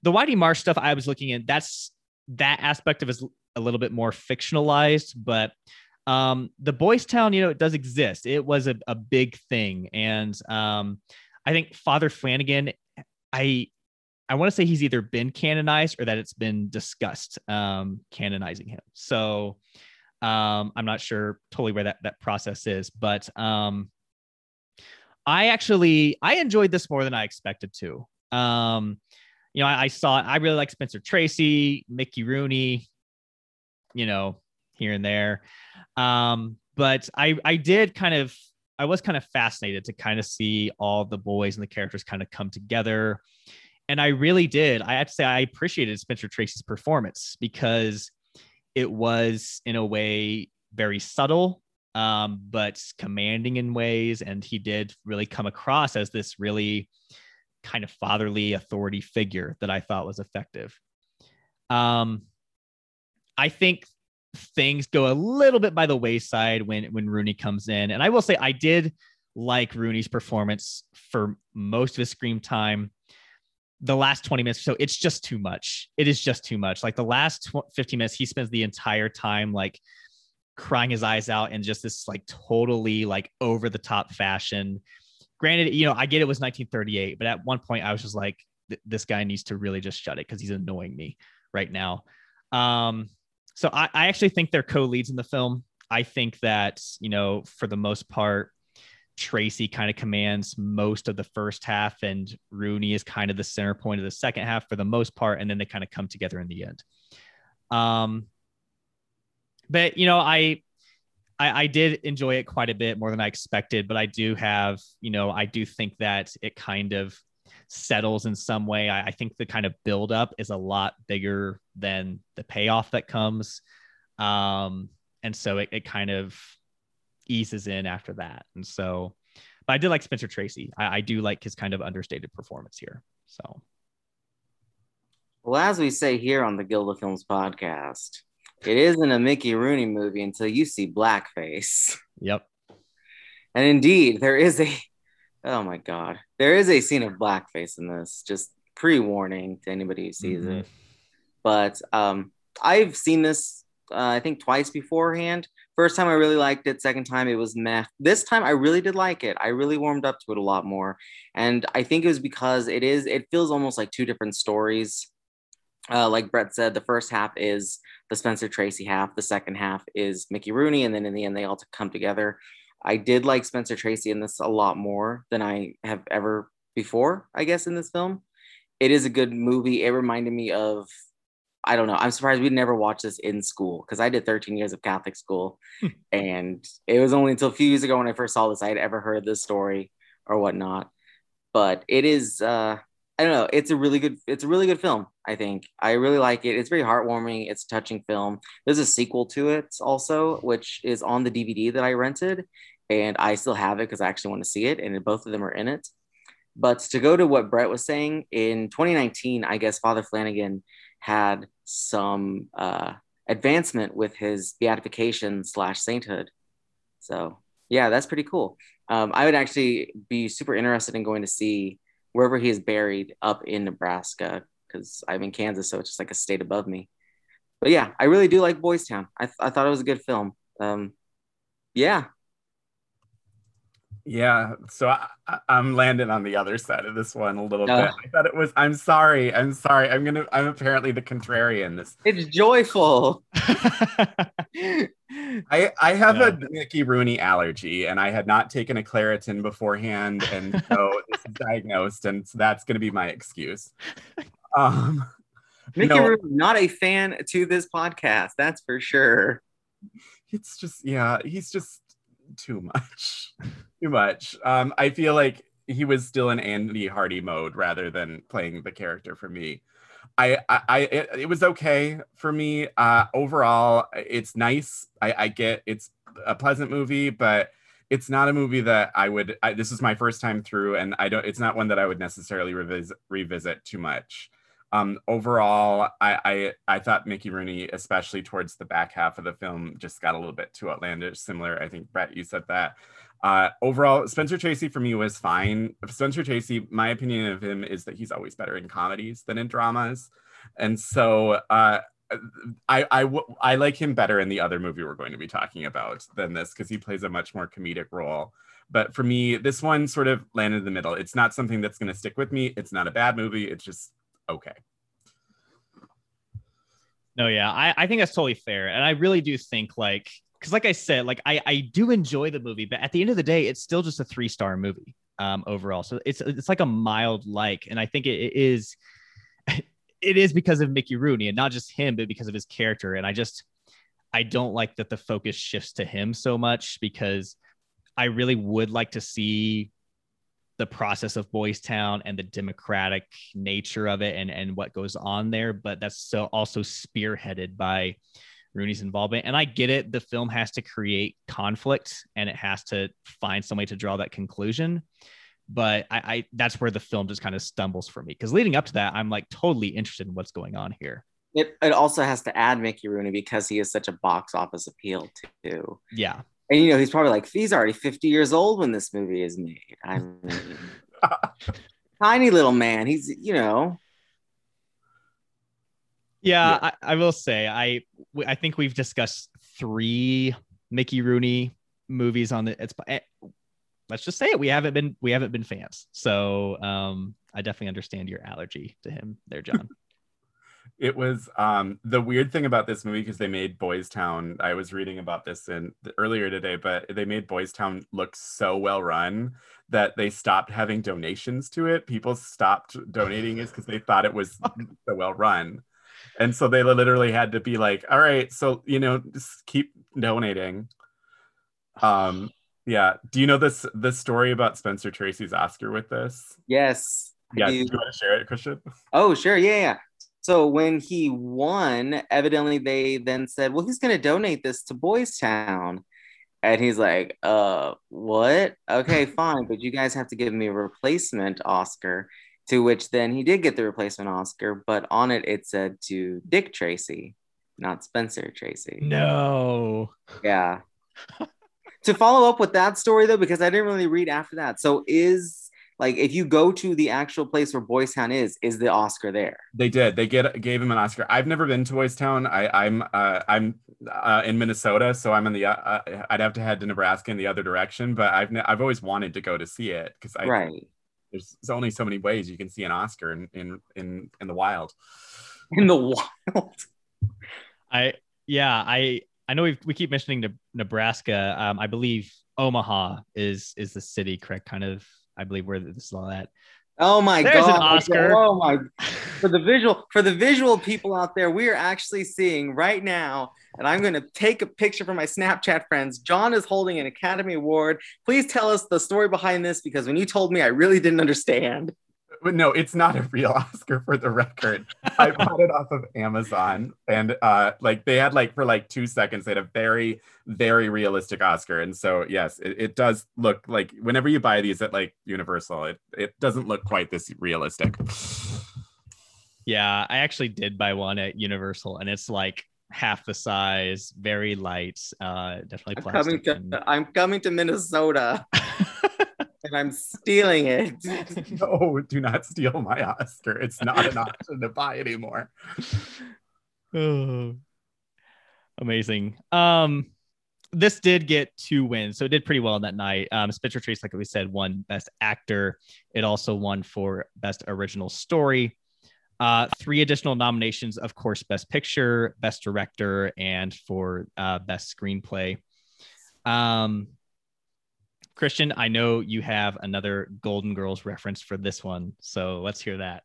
the Whitey Marsh stuff I was looking at, that's that aspect of his a little bit more fictionalized, but um, the Boys Town, you know, it does exist. It was a, a big thing, and um, I think Father Flanagan, I I want to say he's either been canonized or that it's been discussed um, canonizing him. So um, I'm not sure totally where that that process is, but um, I actually I enjoyed this more than I expected to. Um, you know, I, I saw I really like Spencer Tracy, Mickey Rooney, you know, here and there. Um, but I I did kind of I was kind of fascinated to kind of see all the boys and the characters kind of come together. And I really did. I have to say I appreciated Spencer Tracy's performance because it was in a way very subtle um, but commanding in ways. And he did really come across as this really kind of fatherly authority figure that I thought was effective. Um, I think things go a little bit by the wayside when when Rooney comes in. And I will say I did like Rooney's performance for most of his screen time. The last 20 minutes so, it's just too much. It is just too much. Like the last 15 minutes, he spends the entire time like crying his eyes out in just this like totally like over the top fashion. Granted, you know, I get it was 1938, but at one point I was just like, this guy needs to really just shut it because he's annoying me right now. Um, so I, I actually think they're co-leads in the film. I think that, you know, for the most part, Tracy kind of commands most of the first half, and Rooney is kind of the center point of the second half for the most part, and then they kind of come together in the end. Um, but you know, I, I, I did enjoy it quite a bit more than I expected, but I do have, you know, I do think that it kind of settles in some way. I, I think the kind of buildup is a lot bigger than the payoff that comes. Um, and so it, it kind of eases in after that. And so, but I did like Spencer Tracy. I, I do like his kind of understated performance here. So, well, as we say here on the Guild of Films podcast, it isn't a Mickey Rooney movie until you see blackface. Yep. And indeed, there is a oh my god, there is a scene of blackface in this. Just pre-warning to anybody who sees mm-hmm. it. But um, I've seen this uh, I think twice beforehand. First time I really liked it. Second time it was meh. This time I really did like it. I really warmed up to it a lot more, and I think it was because it is. It feels almost like two different stories. Uh, like Brett said, the first half is the Spencer Tracy half. The second half is Mickey Rooney, and then in the end they all come together. I did like Spencer Tracy in this a lot more than I have ever before. I guess in this film, it is a good movie. It reminded me of I don't know. I'm surprised we never watched this in school because I did 13 years of Catholic school, hmm. and it was only until a few years ago when I first saw this I had ever heard this story or whatnot. But it is, uh, I don't know. It's a really good. It's a really good film. I think I really like it. It's very heartwarming. It's a touching film. There's a sequel to it also, which is on the DVD that I rented, and I still have it because I actually want to see it. And both of them are in it. But to go to what Brett was saying in 2019, I guess Father Flanagan had some uh, advancement with his beatification slash sainthood. So yeah, that's pretty cool. Um, I would actually be super interested in going to see wherever he is buried up in Nebraska because I'm in Kansas, so it's just like a state above me. But yeah, I really do like Boys Town. I, th- I thought it was a good film. Um, yeah, yeah, so I, am landing on the other side of this one a little bit. I thought it was. I'm sorry. I'm sorry. I'm gonna. I'm apparently the contrarian. This. It's joyful. I I have yeah. a Mickey Rooney allergy, and I had not taken a Claritin beforehand, and so this is diagnosed, and so that's gonna be my excuse. Um, Mickey no, Rooney, not a fan to this podcast. That's for sure. It's just yeah. He's just too much too much. Um, I feel like he was still in Andy Hardy mode rather than playing the character for me. I, I, I it, it, was okay for me. Uh, overall, it's nice. I, I get it's a pleasant movie, but it's not a movie that I would. I, this is my first time through, and I don't. It's not one that I would necessarily revisit revisit too much. Um, overall, I, I I thought Mickey Rooney, especially towards the back half of the film, just got a little bit too outlandish. Similar, I think Brett, you said that. Uh, overall, Spencer Tracy for me was fine. Spencer Tracy, my opinion of him is that he's always better in comedies than in dramas, and so uh, I, I I like him better in the other movie we're going to be talking about than this because he plays a much more comedic role. But for me, this one sort of landed in the middle. It's not something that's going to stick with me. It's not a bad movie. It's just okay. No, yeah, I, I think that's totally fair. And I really do think like because like I said, like I I do enjoy the movie, but at the end of the day, it's still just a three star movie um, overall. So it's it's like a mild like, and I think it, it is it is because of Mickey Rooney and not just him, but because of his character. And I just I don't like that the focus shifts to him so much because I really would like to see the process of Boys Town and the democratic nature of it and and what goes on there. But that's so also spearheaded by Rooney's involvement. And I get it. The film has to create conflict and it has to find some way to draw that conclusion. But I, I that's where the film just kind of stumbles for me because leading up to that, I'm like totally interested in what's going on here. It, it also has to add Mickey Rooney because he is such a box office appeal too. Yeah. And you know, he's probably like, he's already 50 years old when this movie is made. I mean, tiny little man. He's, you know, yeah, yeah. I, I, will say I I think we've discussed three Mickey Rooney movies on the it's eh, let's just say it we haven't been we haven't been fans. So um I definitely understand your allergy to him there, John. it was um, the weird thing about this movie because they made Boys Town. I was reading about this in earlier today, but they made Boys Town look so well run that they stopped having donations to it. People stopped donating it because they thought it was so well run, and so they literally had to be like, "All right, so you know, just keep donating." Um, yeah. Do you know this this story about Spencer Tracy's Oscar with this? Yes. Yeah. Do do. you want to share it, Christian? Oh, sure. Yeah, yeah. So when he won, evidently they then said, well, he's going to donate this to Boys Town. And he's like, uh, what? Okay, fine. But you guys have to give me a replacement Oscar. To which then he did get the replacement Oscar, but on it, it said to Dick Tracy, not Spencer Tracy. No. Yeah. to follow up with that story though, because I didn't really read after that. So is like if you go to the actual place where Boys Town is, is the Oscar there? They did. They get gave him an Oscar. I've never been to Boys Town. I, I'm uh, I'm uh, in Minnesota, so I'm in the. Uh, uh, I'd have to head to Nebraska in the other direction, but I've ne- I've always wanted to go to see it because I right. there's, there's only so many ways you can see an Oscar in in in, in the wild. In the wild. I yeah, I I know we we keep mentioning Ne- Nebraska. Um, I believe Omaha is is the city, correct? Kind of, I believe where this is all at. Oh my There's an god. Oscar. Oh my for the visual for the visual people out there, we are actually seeing right now, and I'm gonna take a picture for my Snapchat friends. John is holding an Academy Award. Please tell us the story behind this because when you told me, I really didn't understand. But no, it's not a real Oscar for the record. I bought it off of Amazon, and uh, like they had like for like two seconds, they had a very very realistic Oscar, and so yes, it, it does look like whenever you buy these at like Universal, it it doesn't look quite this realistic. Yeah, I actually did buy one at Universal, and it's like half the size, very light. Uh, definitely I'm coming plastic. to and- I'm coming to Minnesota and I'm stealing it. no, do not steal my Oscar. It's not an option to buy anymore. Oh, amazing. Um, this did get two wins, so it did pretty well on that night. Um, Spencer Tracy, like we said, won Best Actor. It also won for Best Original Story. Uh, three additional nominations, of course, Best Picture, Best Director, and for uh, Best Screenplay. Um, Christian, I know you have another Golden Girls reference for this one, so let's hear that.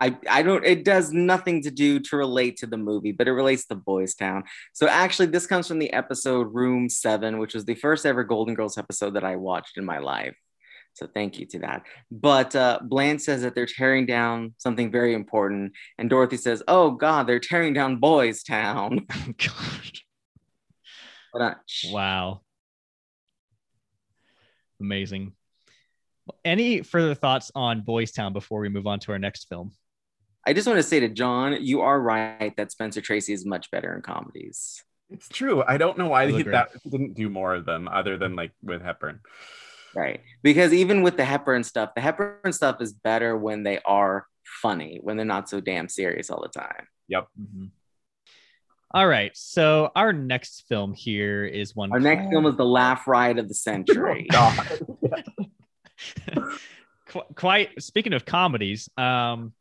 I, I don't it does nothing to do to relate to the movie, but it relates to Boys Town. So actually this comes from the episode Room 7, which was the first ever Golden Girls episode that I watched in my life. So thank you to that. But uh, Blanche says that they're tearing down something very important, and Dorothy says, "Oh God, they're tearing down Boys Town." Gosh. But, uh, Wow. Amazing. Any further thoughts on Boys Town before we move on to our next film? I just want to say to John, you are right that Spencer Tracy is much better in comedies. It's true. I don't know why I'll he, that didn't do more of them other than like with Hepburn. Right. Because even with the Hepburn stuff, the Hepburn stuff is better when they are funny, when they're not so damn serious all the time. Yep. Mm-hmm. All right. So our next film here is one. Our next film is the laugh ride of the century. God. Qu- quite speaking of comedies um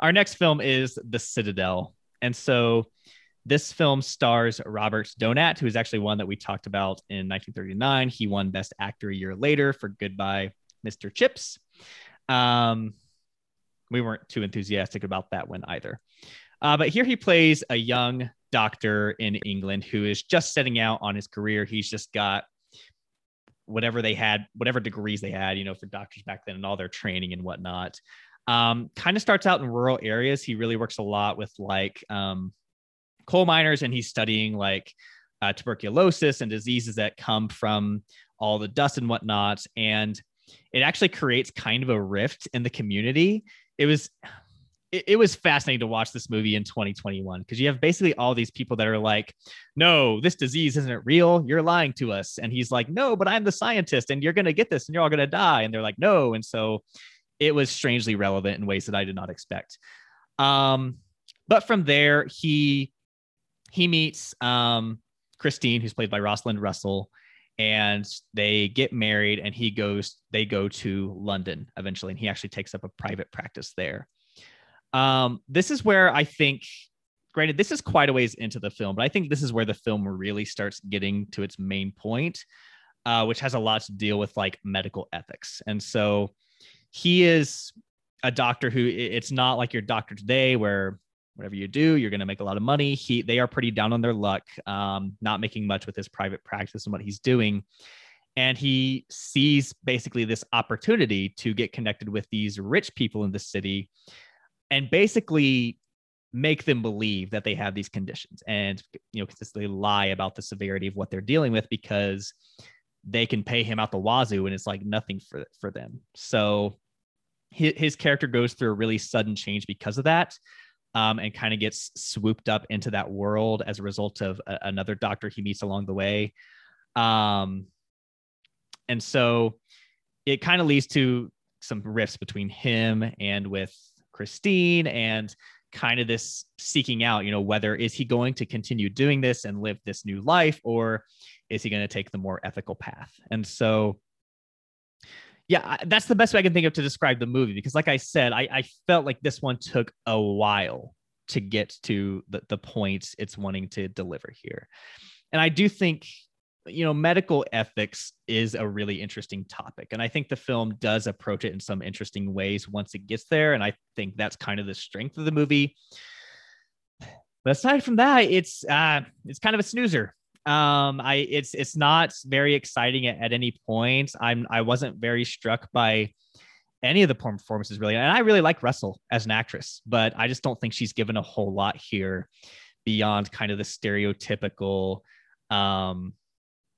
our next film is the citadel and so this film stars robert donat who is actually one that we talked about in 1939 he won best actor a year later for goodbye mr chips um we weren't too enthusiastic about that one either uh, but here he plays a young doctor in england who is just setting out on his career he's just got whatever they had, whatever degrees they had, you know, for doctors back then and all their training and whatnot. Um, kind of starts out in rural areas. He really works a lot with like um, coal miners and he's studying like uh, tuberculosis and diseases that come from all the dust and whatnot. And it actually creates kind of a rift in the community. It was it, it was fascinating to watch this movie in 2021 because you have basically all these people that are like, no, this disease isn't real. You're lying to us. And he's like, no, but I'm the scientist and you're going to get this and you're all going to die. And they're like, no. And so it was strangely relevant in ways that I did not expect. Um, but from there, he he meets um, Christine, who's played by Rosalind Russell, and they get married. And he goes, they go to London eventually, and he actually takes up a private practice there. Um, this is where I think granted, this is quite a ways into the film, but I think this is where the film really starts getting to its main point, uh, which has a lot to deal with like medical ethics. And so he is a doctor who it's not like your doctor today where whatever you do, you're going to make a lot of money. He, they are pretty down on their luck, um, not making much with his private practice and what he's doing. And he sees basically this opportunity to get connected with these rich people in the city and basically make them believe that they have these conditions and you know consistently lie about the severity of what they're dealing with because they can pay him out the wazoo and it's like nothing for for them. So his, his character goes through a really sudden change because of that um, and kind of gets swooped up into that world as a result of a, another doctor he meets along the way. Um, and so it kind of leads to some rifts between him and with christine and kind of this seeking out you know whether is he going to continue doing this and live this new life or is he going to take the more ethical path? And so yeah that's the best way i can think of to describe the movie because like i said i, I felt like this one took a while to get to the, the points it's wanting to deliver here. And i do think you know, medical ethics is a really interesting topic. And I think the film does approach it in some interesting ways once it gets there. And I think that's kind of the strength of the movie. But aside from that, it's uh it's kind of a snoozer. Um, I it's it's not very exciting at, at any point. I'm I wasn't very struck by any of the performances really. And I really like Russell as an actress, but I just don't think she's given a whole lot here beyond kind of the stereotypical um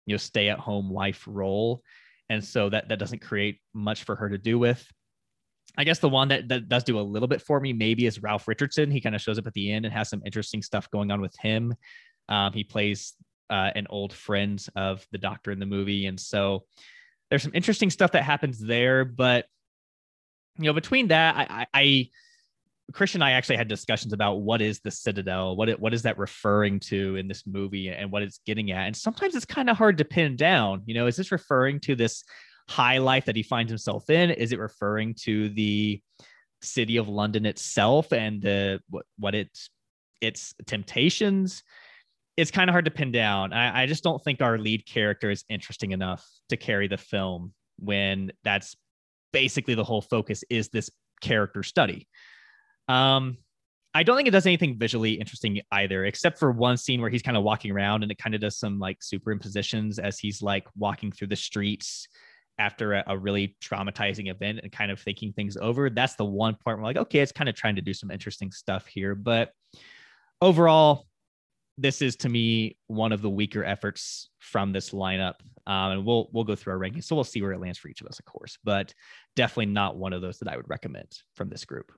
you know stay at home wife role. And so that that doesn't create much for her to do with. I guess the one that, that does do a little bit for me maybe is ralph richardson. He kind of shows up at the end and has some interesting stuff going on with him. Um, he plays uh, an old friend of the doctor in the movie. And so there's some interesting stuff that happens there but you know between that i, I, I Christian and I actually had discussions about what is the Citadel, what it, what is that referring to in this movie, and what it's getting at. And sometimes it's kind of hard to pin down. You know, is this referring to this high life that he finds himself in? Is it referring to the city of London itself and the what what its its temptations? It's kind of hard to pin down. I, I just don't think our lead character is interesting enough to carry the film when that's basically the whole focus is this character study. Um, I don't think it does anything visually interesting either, except for one scene where he's kind of walking around and it kind of does some like superimpositions as he's like walking through the streets after a, a, really traumatizing event and kind of thinking things over. That's the one part where like, okay, it's kind of trying to do some interesting stuff here. But overall, this is to me one of the weaker efforts from this lineup. Um, and we'll we'll go through our rankings. So we'll see where it lands for each of us, of course, but definitely not one of those that I would recommend from this group.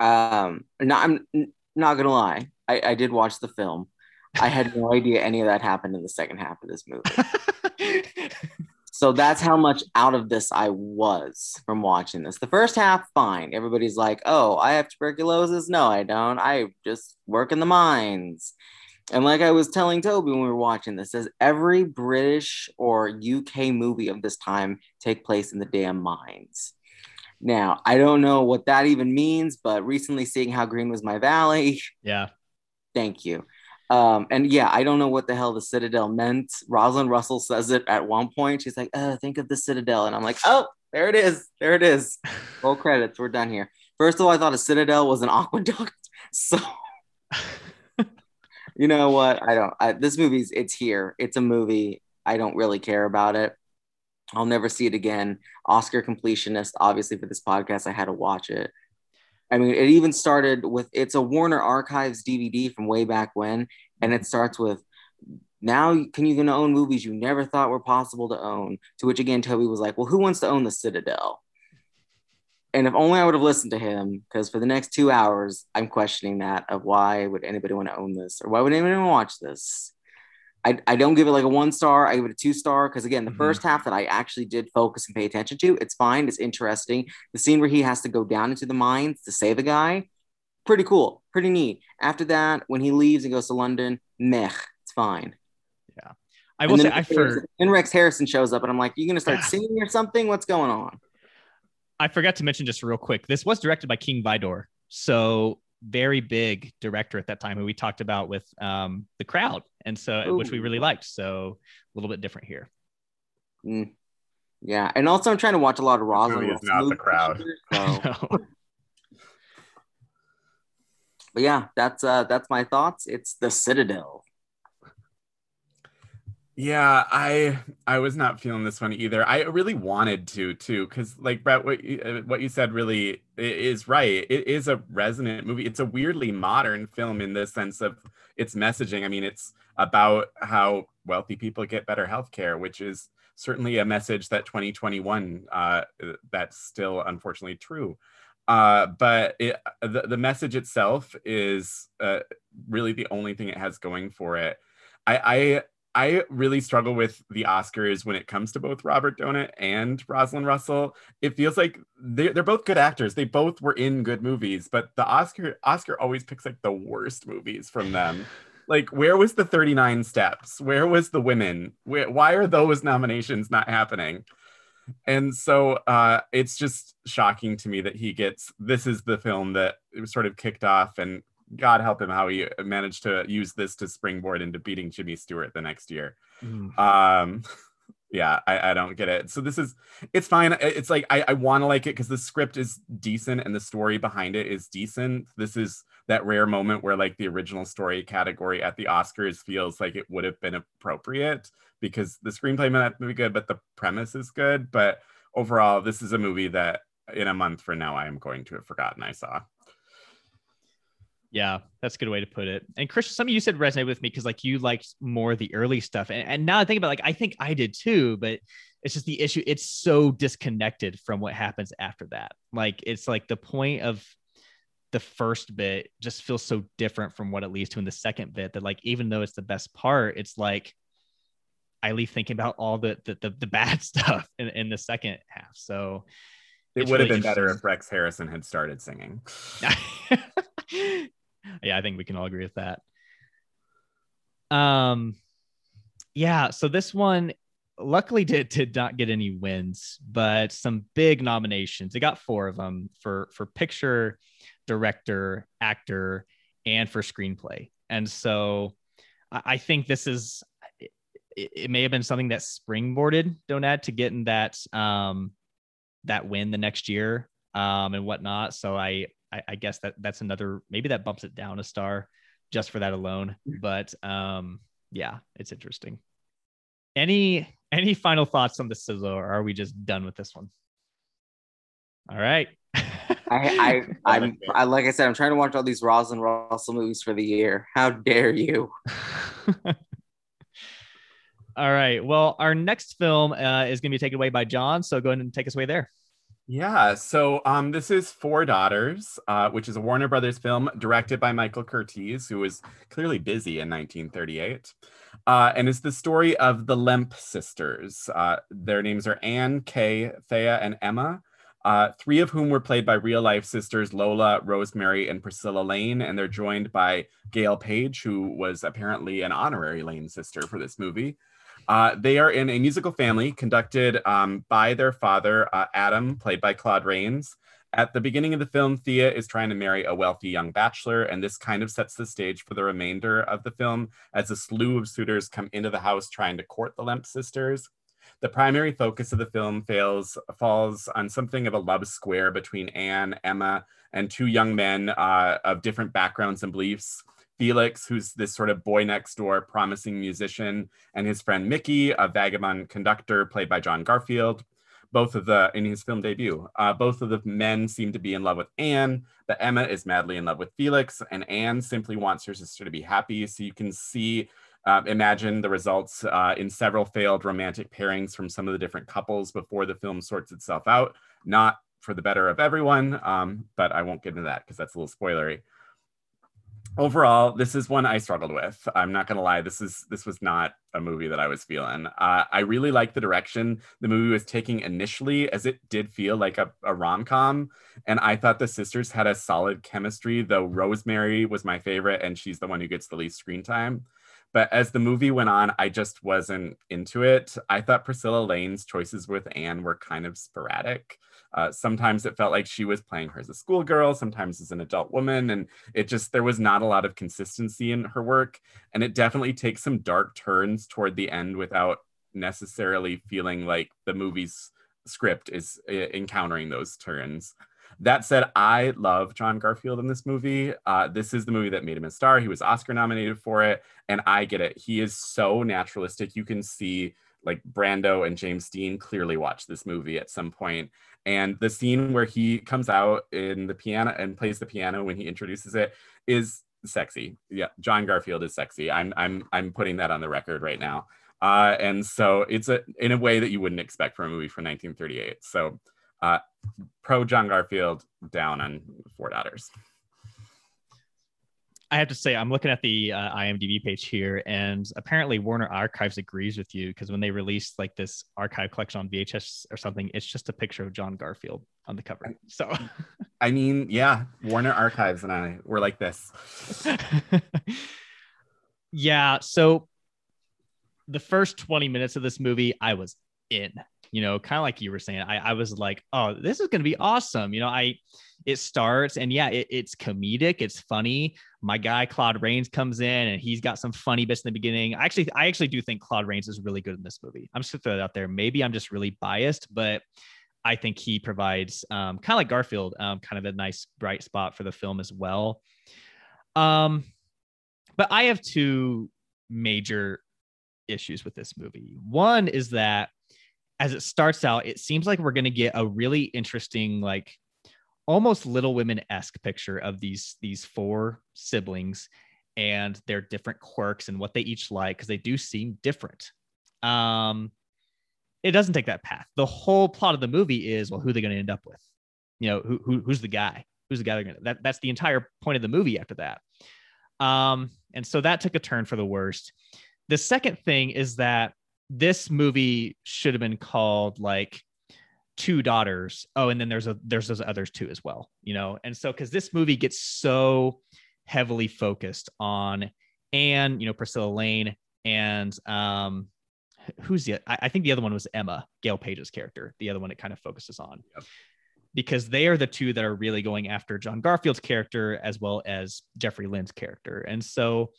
Um, no, I'm not gonna lie. I, I did watch the film. I had no idea any of that happened in the second half of this movie. so that's how much out of this I was from watching this. The first half, fine. Everybody's like, "Oh, I have tuberculosis." No, I don't. I just work in the mines. And like I was telling Toby when we were watching this, says every British or UK movie of this time take place in the damn mines. Now, I don't know what that even means, but recently seeing how green was my valley. Yeah. Thank you. Um, and yeah, I don't know what the hell the Citadel meant. Rosalind Russell says it at one point. She's like, oh, think of the Citadel. And I'm like, oh, there it is. There it is. Full credits. We're done here. First of all, I thought a Citadel was an aqueduct. So, you know what? I don't. I, this movie's, it's here. It's a movie. I don't really care about it. I'll never see it again. Oscar completionist, obviously, for this podcast, I had to watch it. I mean, it even started with it's a Warner Archives DVD from way back when, and it starts with now can you gonna own movies you never thought were possible to own? To which again, Toby was like, Well, who wants to own the Citadel? And if only I would have listened to him, because for the next two hours, I'm questioning that of why would anybody want to own this or why would anyone watch this? I, I don't give it like a one star. I give it a two star because again, the mm-hmm. first half that I actually did focus and pay attention to, it's fine. It's interesting. The scene where he has to go down into the mines to save a guy, pretty cool, pretty neat. After that, when he leaves and goes to London, meh, it's fine. Yeah, I will say I for and Rex Harrison shows up, and I'm like, you gonna start singing or something? What's going on? I forgot to mention just real quick. This was directed by King Vidor, so very big director at that time who we talked about with um, the crowd, and so Ooh. which we really liked. So a little bit different here. Mm. Yeah, and also I'm trying to watch a lot of Rosalind. It's not the crowd. so. but yeah, that's uh that's my thoughts. It's the Citadel. Yeah, I I was not feeling this one either. I really wanted to too, because like Brett, what you, uh, what you said really is right. It is a resonant movie. It's a weirdly modern film in the sense of its messaging. I mean, it's about how wealthy people get better health care, which is certainly a message that 2021 uh, that's still unfortunately true. Uh, but it, the, the message itself is uh, really the only thing it has going for it. I, I really struggle with the Oscars when it comes to both Robert Donat and Rosalind Russell. It feels like they're, they're both good actors. They both were in good movies, but the Oscar Oscar always picks like the worst movies from them. like, where was the 39 Steps? Where was the women? Where, why are those nominations not happening? And so uh, it's just shocking to me that he gets this is the film that it was sort of kicked off and God help him how he managed to use this to springboard into beating Jimmy Stewart the next year. Mm. Um, yeah, I, I, don't get it. So this is it's fine. It's like I, I want to like it because the script is decent and the story behind it is decent. This is that rare moment where like the original story category at the Oscars feels like it would have been appropriate because the screenplay might not be good, but the premise is good. But overall, this is a movie that in a month from now I am going to have forgotten I saw. Yeah, that's a good way to put it. And Chris, some of you said resonate with me because like you liked more the early stuff. And, and now I think about like I think I did too, but it's just the issue. It's so disconnected from what happens after that. Like it's like the point of the first bit just feels so different from what it leads to in the second bit that like even though it's the best part, it's like I leave thinking about all the the, the, the bad stuff in, in the second half. So it would really have been better if Rex Harrison had started singing. yeah, I think we can all agree with that. Um, yeah. So this one, luckily, did did not get any wins, but some big nominations. It got four of them for for picture, director, actor, and for screenplay. And so, I, I think this is. It, it, may have been something that springboarded Donat to getting that um that win the next year um and whatnot. So I I, I, guess that that's another maybe that bumps it down a star just for that alone. But um, yeah, it's interesting. Any any final thoughts on the sizzle, or are we just done with this one? All right. I, I, I'm, I, like I said, I'm trying to watch all these Rosalind Russell movies for the year. How dare you? all right. Well, our next film uh, is going to be taken away by John. So go ahead and take us away there. Yeah, so um, this is Four Daughters, uh, which is a Warner Brothers film directed by Michael Curtiz, who was clearly busy in 1938. Uh, and it's the story of the Lemp sisters. Uh, their names are Anne, Kay, Thea, and Emma, uh, three of whom were played by real life sisters Lola, Rosemary, and Priscilla Lane. And they're joined by Gale Page, who was apparently an honorary Lane sister for this movie. Uh, they are in a musical family conducted um, by their father, uh, Adam, played by Claude Rains. At the beginning of the film, Thea is trying to marry a wealthy young bachelor, and this kind of sets the stage for the remainder of the film as a slew of suitors come into the house trying to court the Lemp sisters. The primary focus of the film fails, falls on something of a love square between Anne, Emma, and two young men uh, of different backgrounds and beliefs. Felix, who's this sort of boy next door promising musician, and his friend Mickey, a vagabond conductor played by John Garfield. Both of the in his film debut, uh, both of the men seem to be in love with Anne, but Emma is madly in love with Felix, and Anne simply wants her sister to be happy. So you can see, uh, imagine the results uh, in several failed romantic pairings from some of the different couples before the film sorts itself out. Not for the better of everyone, um, but I won't get into that because that's a little spoilery overall this is one i struggled with. I'm not gonna lie this is this was not a movie that i was feeling. Uh, i really liked the direction the movie was taking initially as it did feel like a, a rom-com and i thought the sisters had a solid chemistry though rosemary was my favorite and she's the one who gets the least screen time But as the movie went on, I just wasn't into it. I thought Priscilla Lane's choices with Anne were kind of sporadic. Uh, sometimes it felt like she was playing her as a schoolgirl, sometimes as an adult woman, and it just there was not a lot of consistency in her work. And it definitely takes some dark turns toward the end without necessarily feeling like the movie's script is uh, encountering those turns. That said, I love John Garfield in this movie. Uh, this is the movie that made him a star. He was Oscar nominated for it, and I get it. He is so naturalistic. You can see like Brando and James Dean clearly watched this movie at some point. And the scene where he comes out in the piano and plays the piano when he introduces it is sexy. Yeah, John Garfield is sexy. I'm I'm I'm putting that on the record right now. Uh, and so it's a in a way that you wouldn't expect from a movie from 1938. So uh, pro John Garfield, down on Four Daughters. I have to say, I'm looking at the uh, IMDb page here, and apparently Warner Archives agrees with you because when they released like this archive collection on VHS or something, it's just a picture of John Garfield on the cover. So, I mean, yeah, Warner Archives and I were like this. yeah. So, the first 20 minutes of this movie, I was in you know, kind of like you were saying, I, I was like, oh, this is going to be awesome. You know, I, it starts and yeah, it, it's comedic. It's funny. My guy, Claude Rains comes in and he's got some funny bits in the beginning. I actually, I actually do think Claude Rains is really good in this movie. I'm just gonna throw that out there. Maybe I'm just really biased, but I think he provides um, kind of like Garfield, um, kind of a nice bright spot for the film as well. Um, but I have two major issues with this movie. One is that as it starts out, it seems like we're going to get a really interesting, like almost Little Women esque picture of these these four siblings and their different quirks and what they each like because they do seem different. Um, it doesn't take that path. The whole plot of the movie is well, who are they going to end up with? You know, who, who who's the guy? Who's the guy they're to? That that's the entire point of the movie. After that, um, and so that took a turn for the worst. The second thing is that this movie should have been called like two daughters. Oh and then there's a there's those others too as well you know? And so because this movie gets so heavily focused on and you know priscilla lane and um who's the I, I think the other one was emma gale page's character the other one it kind of focuses on. Yep. because they are the two that are really going after john garfield's character as well as jeffrey lynn's character. And so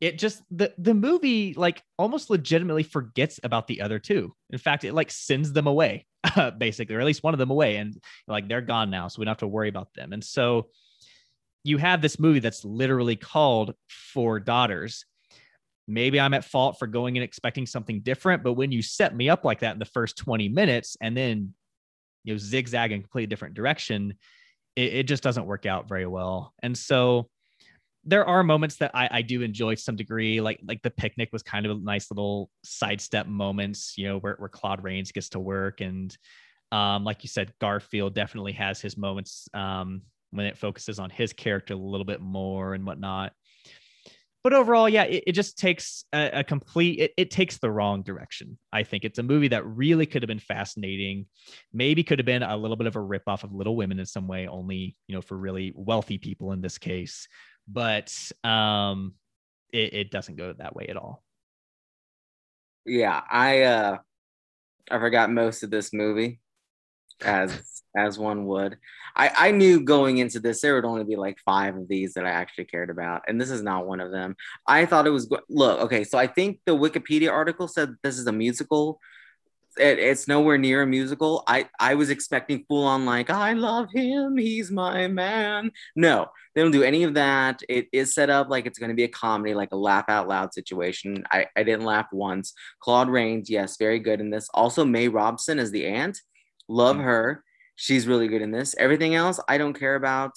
it just the the movie like almost legitimately forgets about the other two. In fact, it like sends them away, basically, or at least one of them away, and like they're gone now, so we don't have to worry about them. And so you have this movie that's literally called Four Daughters. Maybe I'm at fault for going and expecting something different, but when you set me up like that in the first 20 minutes and then you know zigzag in completely different direction, it, it just doesn't work out very well. And so there are moments that I, I do enjoy to some degree. Like like the picnic was kind of a nice little sidestep moments, you know, where, where Claude Rains gets to work. And um, like you said, Garfield definitely has his moments um, when it focuses on his character a little bit more and whatnot. But overall, yeah, it, it just takes a, a complete, it, it takes the wrong direction. I think it's a movie that really could have been fascinating. Maybe could have been a little bit of a ripoff of Little Women in some way, only, you know, for really wealthy people in this case but um, it, it doesn't go that way at all. Yeah, I uh, I forgot most of this movie, as as one would. I I knew going into this there would only be like five of these that I actually cared about, and this is not one of them. I thought it was look okay. So I think the Wikipedia article said this is a musical it, it's nowhere near a musical. I I was expecting full on like I love him, he's my man. No, they don't do any of that. It is set up like it's going to be a comedy, like a laugh out loud situation. I I didn't laugh once. Claude Rains, yes, very good in this. Also, May Robson as the aunt, love mm-hmm. her. She's really good in this. Everything else, I don't care about.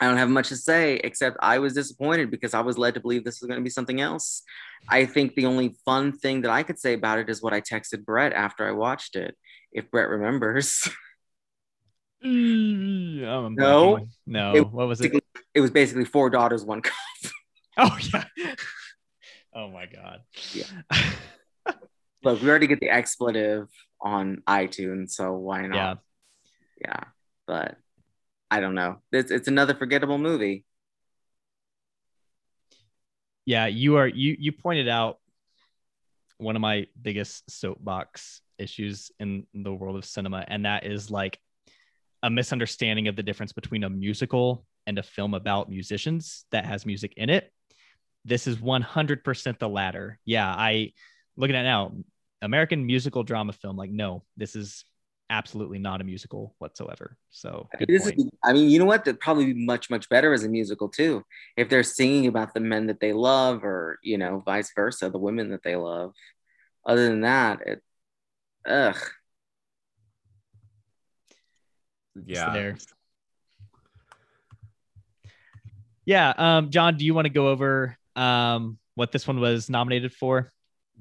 I don't have much to say except I was disappointed because I was led to believe this was going to be something else. I think the only fun thing that I could say about it is what I texted Brett after I watched it, if Brett remembers. Mm, no, no. It what was it? It was basically four daughters, one cup. oh yeah. Oh my god. Yeah. Look, we already get the expletive on iTunes, so why not? Yeah. Yeah, but I don't know. It's it's another forgettable movie. Yeah, you are you you pointed out one of my biggest soapbox issues in the world of cinema, and that is like a misunderstanding of the difference between a musical and a film about musicians that has music in it. This is 100% the latter. Yeah, I looking at now, American musical drama film. Like, no, this is absolutely not a musical whatsoever. So this point. is, I mean, you know what? That'd probably be much, much better as a musical too. If they're singing about the men that they love, or you know, vice versa, the women that they love. Other than that, it, ugh. Yeah. There. Yeah. Um, John, do you want to go over um what this one was nominated for?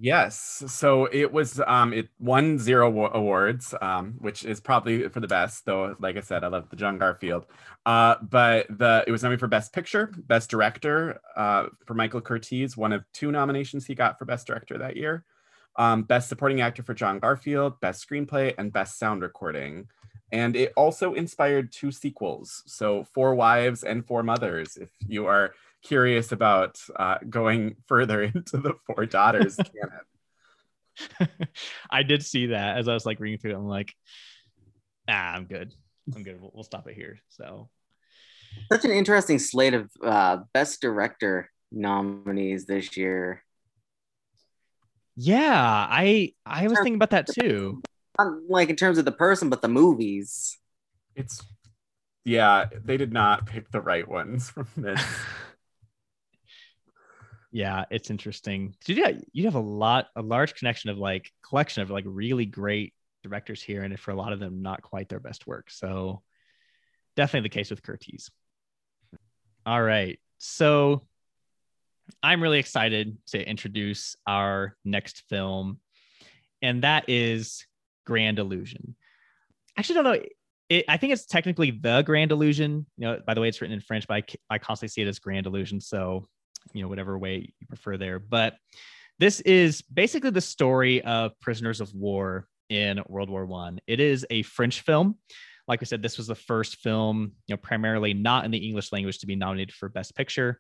Yes. So it was um it won zero awards, um, which is probably for the best, though like I said, I love the John Garfield. Uh, but the it was nominated for Best Picture, Best Director, uh, for Michael Curtiz, one of two nominations he got for Best Director that year. Um, Best Supporting Actor for John Garfield, Best Screenplay, and Best Sound Recording. And it also inspired two sequels. So Four Wives and Four Mothers, if you are curious about uh, going further into the Four Daughters canon. I did see that as I was like reading through it. I'm like, ah, I'm good. I'm good. We'll, we'll stop it here. So, such an interesting slate of uh, best director nominees this year. Yeah, I I was thinking about that too. Not like in terms of the person, but the movies. It's yeah, they did not pick the right ones from this. yeah, it's interesting. Did you you have a lot, a large connection of like collection of like really great directors here, and for a lot of them, not quite their best work. So definitely the case with Curtiz. All right, so I'm really excited to introduce our next film, and that is Grand Illusion. Actually, don't know. It, I think it's technically the Grand Illusion. You know, by the way, it's written in French, but I, I constantly see it as Grand Illusion. So you know whatever way you prefer there. But this is basically the story of prisoners of war in world war one. It is a french film. Like i said this was the first film you know primarily not in the english language to be nominated for best picture.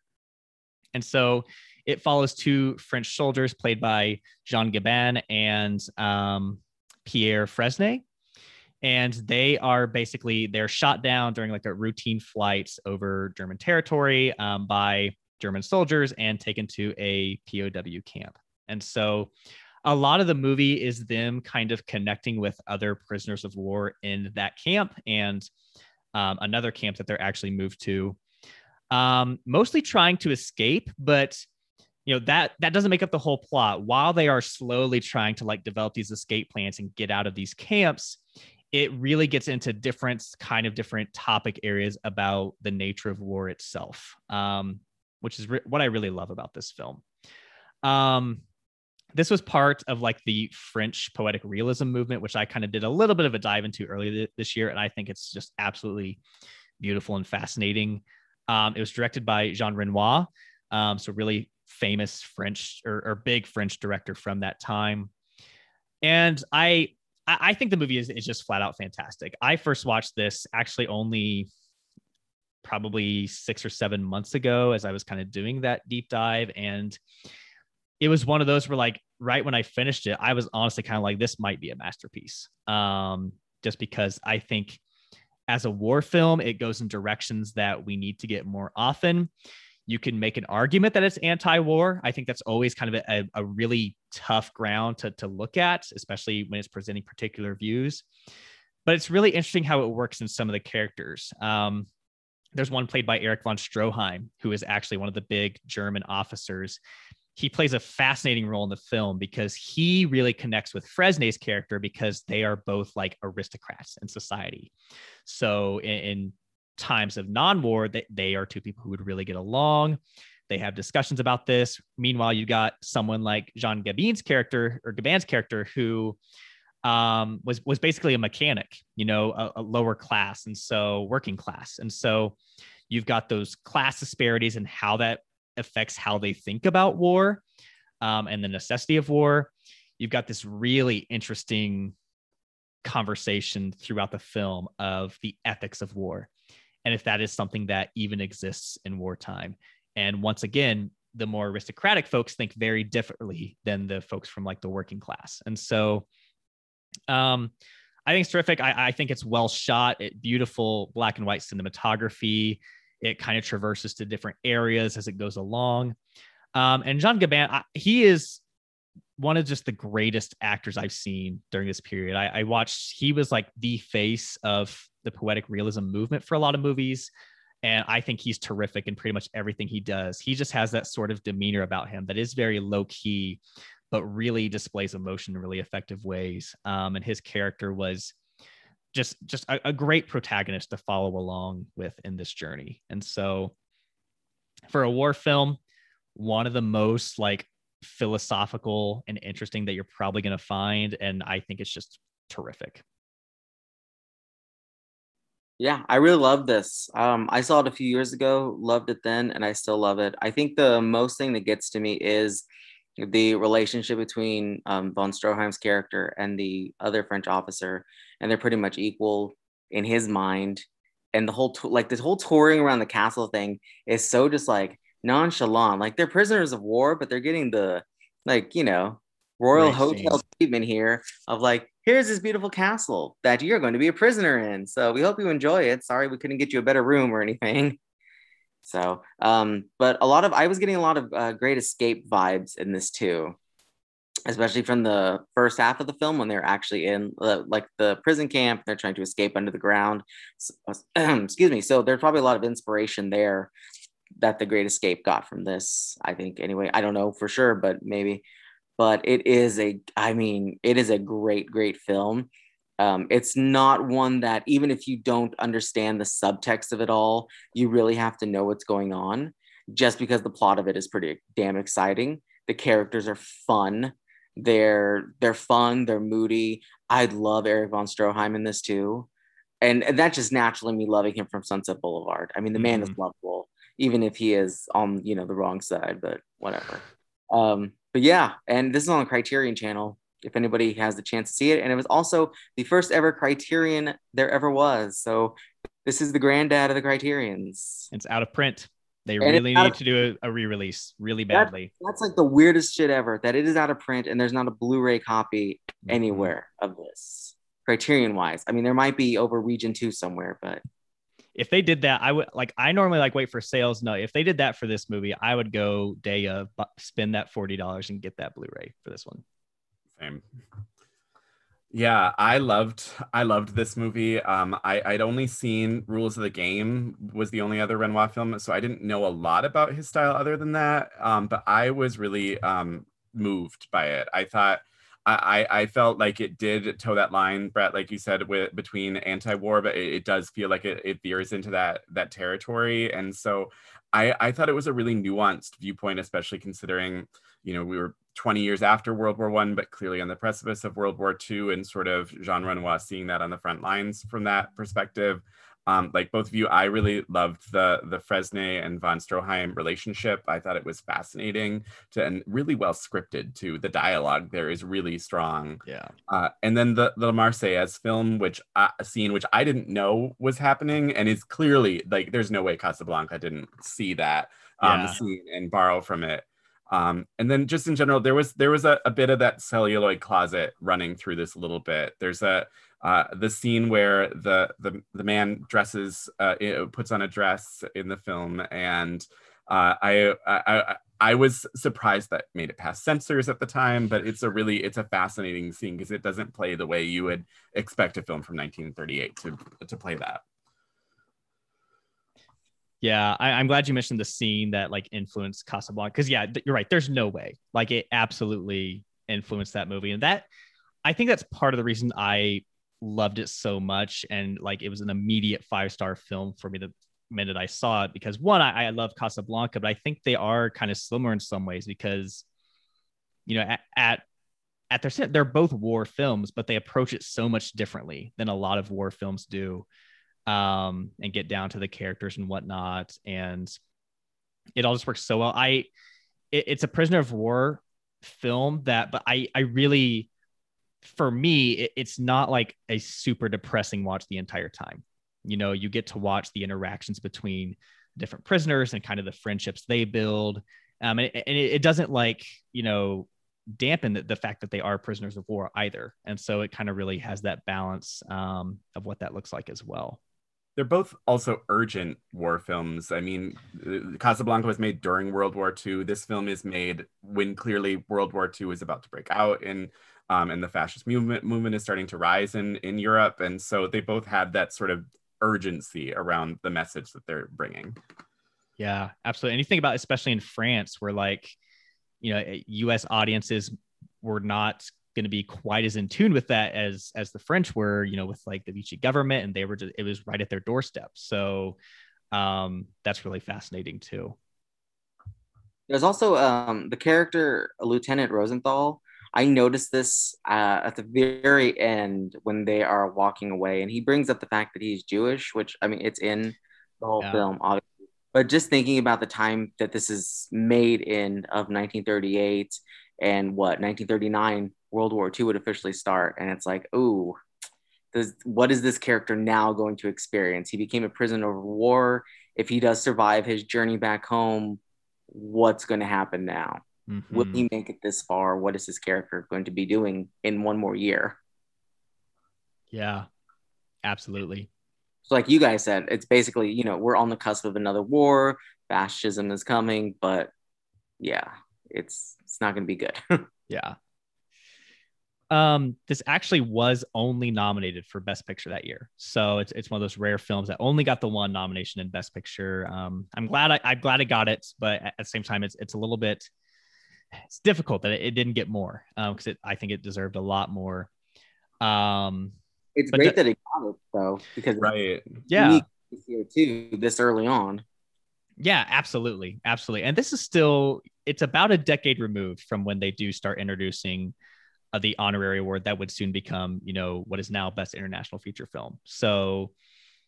And so it follows two french soldiers played by jean gabin and um, pierre fresnay. And they are basically they're shot down during like a routine flight over german territory um, by German soldiers and taken to a POW camp. And so a lot of the movie is them kind of connecting with other prisoners of war in that camp and um, another camp that they're actually moved to, um, mostly trying to escape, but you know that that doesn't make up the whole plot. While they are slowly trying to like develop these escape plans and get out of these camps, it really gets into different kind of different topic areas about the nature of war itself. Um, which is re- what I really love about this film. Um, this was part of like the French poetic realism movement, which I kind of did a little bit of a dive into earlier th- this year, and I think it's just absolutely beautiful and fascinating. Um, it was directed by Jean Renoir, um, so really famous French or, or, big French director from that time. And I I think the movie is, is just flat out fantastic. I first watched this actually only probably six or seven months ago as I was kind of doing that deep dive. And it was one of those where, like, right when I finished it, I was honestly kind of like, this might be a masterpiece. Um, just because I think as a war film, it goes in directions that we need to get more often. You can make an argument that it's anti-war. I think that's always kind of a, a really tough ground to, to look at, especially when it's presenting particular views. But it's really interesting how it works in some of the characters. Um, there's one played by Erich von Stroheim, who is actually one of the big German officers. He plays a fascinating role in the film because he really connects with Fresnay's character because they are both like aristocrats in society. So in, in times of non-war, they, they are two people who would really get along. They have discussions about this. Meanwhile, you got someone like Jean Gabin's character or Gabin's character who um, was was basically a mechanic, you know, a, a, lower class, and so working class, and so you've got those class disparities and how that affects how they think about war um, and the necessity of war. You've got this really interesting conversation throughout the film of the ethics of war, and if that is something that even exists in wartime. And once again, the more aristocratic folks think very differently than the folks from like the working class. And so um I think it's terrific. I, I think it's well shot, it beautiful black and white cinematography. It kind of traverses to different areas as it goes along. Um, and Jean Gabin, I, he is one of just the greatest actors I've seen during this period. I, I, watched, he was like the face of the poetic realism movement for a lot of movies. And I think he's terrific in pretty much everything he does. He just has that sort of demeanor about him that is very low key, but really displays emotion in really effective ways. Um, and his character was just just a, a great protagonist to follow along with in this journey. And so for a war film, one of the most like philosophical and interesting that you're probably going to find. And I think it's just terrific. Yeah, I really love this. Um, I saw it a few years ago, loved it then, and I still love it. I think the most thing that gets to me is the relationship between um, von Stroheim's character and the other French officer, and they're pretty much equal in his mind. And the whole, like this whole touring around the castle thing is so just like nonchalant. Like they're prisoners of war, but they're getting the like you know royal hotel treatment here of like here's this beautiful castle that you're going to be a prisoner in. So we hope you enjoy it. Sorry we couldn't get you a better room or anything. So, um, but a lot of I was getting a lot of uh, great escape vibes in this too, especially from the first half of the film when they're actually in uh, like the prison camp. They're trying to escape under the ground. So, excuse me. So there's probably a lot of inspiration there that the Great Escape got from this. I think anyway. I don't know for sure, but maybe. But it is a, I mean, it is a great, great film. Um, it's not one that even if you don't understand the subtext of it all, you really have to know what's going on. Just because the plot of it is pretty damn exciting. The characters are fun. They're they're fun. They're moody. I love Erich von Stroheim in this too, and, and that's just naturally me loving him from Sunset Boulevard. I mean, the man mm-hmm. is lovable even if he is on you know the wrong side but whatever um but yeah and this is on the criterion channel if anybody has the chance to see it and it was also the first ever criterion there ever was so this is the granddad of the criterions it's out of print they and really need of, to do a, a, re-release really badly that, that's like the weirdest shit ever that it is out of print and there's not a blu-ray copy mm-hmm. anywhere of this criterion wise i mean there might be over region 2 somewhere but if they did that, I would like. I normally like wait for sales. No, if they did that for this movie, I would go day of spend that forty dollars and get that Blu-ray for this one. Same. Yeah, I loved I loved this movie. Um, I I'd only seen Rules of the Game was the only other Renoir film, so I didn't know a lot about his style other than that. Um, but I was really um moved by it. I thought I, I felt like it did toe that line, Brett, like you said, with between anti-war, but it, it does feel like it, it veers into that that territory. And so I, I thought it was a really nuanced viewpoint, especially considering, you know, we were 20 years after World War One, but clearly on the precipice of World War Two, and sort of Jean Renoir seeing that on the front lines from that perspective. Um, like both of you, I really loved the the Fresnay and von Stroheim relationship. I thought it was fascinating to, and really well scripted too. The dialogue there is really strong. Yeah. Uh, and then the the Marseillaise film, which uh, a scene which I didn't know was happening, and is clearly like there's no way Casablanca didn't see that um, yeah. scene and borrow from it. Um, and then just in general, there was there was a, a bit of that celluloid closet running through this a little bit. There's a uh, the scene where the the, the man dresses uh, puts on a dress in the film and uh, I, I I was surprised that made it past censors at the time, but it's a really it's a fascinating scene because it doesn't play the way you would expect a film from 1938 to to play that. Yeah, I, am glad you mentioned the scene that like influenced Casablanca because yeah, th- you're right. There's no way like it absolutely influenced that movie, and that I think that's part of the reason I loved it so much and like it was an immediate five star film for me the minute I saw it because one I, I love Casablanca but I think they are kind of similar in some ways because you know at, at at their they're both war films but they approach it so much differently than a lot of war films do um and get down to the characters and whatnot and it all just works so well I it, it's a prisoner of war film that but I I really for me, it, it's not like a super depressing watch the entire time. You know, you get to watch the interactions between different prisoners and kind of the friendships they build. Um, and, it, it doesn't like, you know, dampen the, the, fact that they are prisoners of war either. And so it kind of really has that balance um, of what that looks like as well. They're both also urgent war films. I mean, uh, Casablanca was made during World War II. This film is made when clearly World War II is about to break out and um, and the fascist movement movement is starting to rise in in Europe. And so they both have that sort of urgency around the message that they're bringing. Yeah, absolutely. And you think about, especially in France, where like, you know, U.S. audiences were not going to be quite as in tune with that as as the French were, you know, with like the Vichy government, and they were just it was right at their doorstep. So um, that's really fascinating too. There's also um, the character Lieutenant Rosenthal. I noticed this uh, at the very end when they are walking away, and he brings up the fact that he's Jewish, which I mean, it's in the whole yeah. film, obviously. But just thinking about the time that this is made in of 1938 and what 1939 World War II would officially start, and it's like, ooh, does, what is this character now going to experience? He became a prisoner of war. If he does survive his journey back home, what's going to happen now? Mm-hmm. Will he make it this far? What is his character going to be doing in one more year? Yeah, absolutely. So, like you guys said, it's basically, you know, we're on the cusp of another war. Fascism is coming, but yeah, it's it's not going to be good. yeah. Um, this actually was only nominated for Best Picture that year, so it's it's one of those rare films that only got the one nomination in Best Picture. Um, I'm glad I, I'm glad I got it, but at the same time, it's it's a little bit it's difficult that it, didn't get more because um, I think it deserved a lot more. Um, it's great that it got it though, because right, yeah, here too this early on. Yeah, absolutely, absolutely. And this is still it's about a decade removed from when they do start introducing uh, the honorary award that would soon become, you know, what is now best international feature film. So,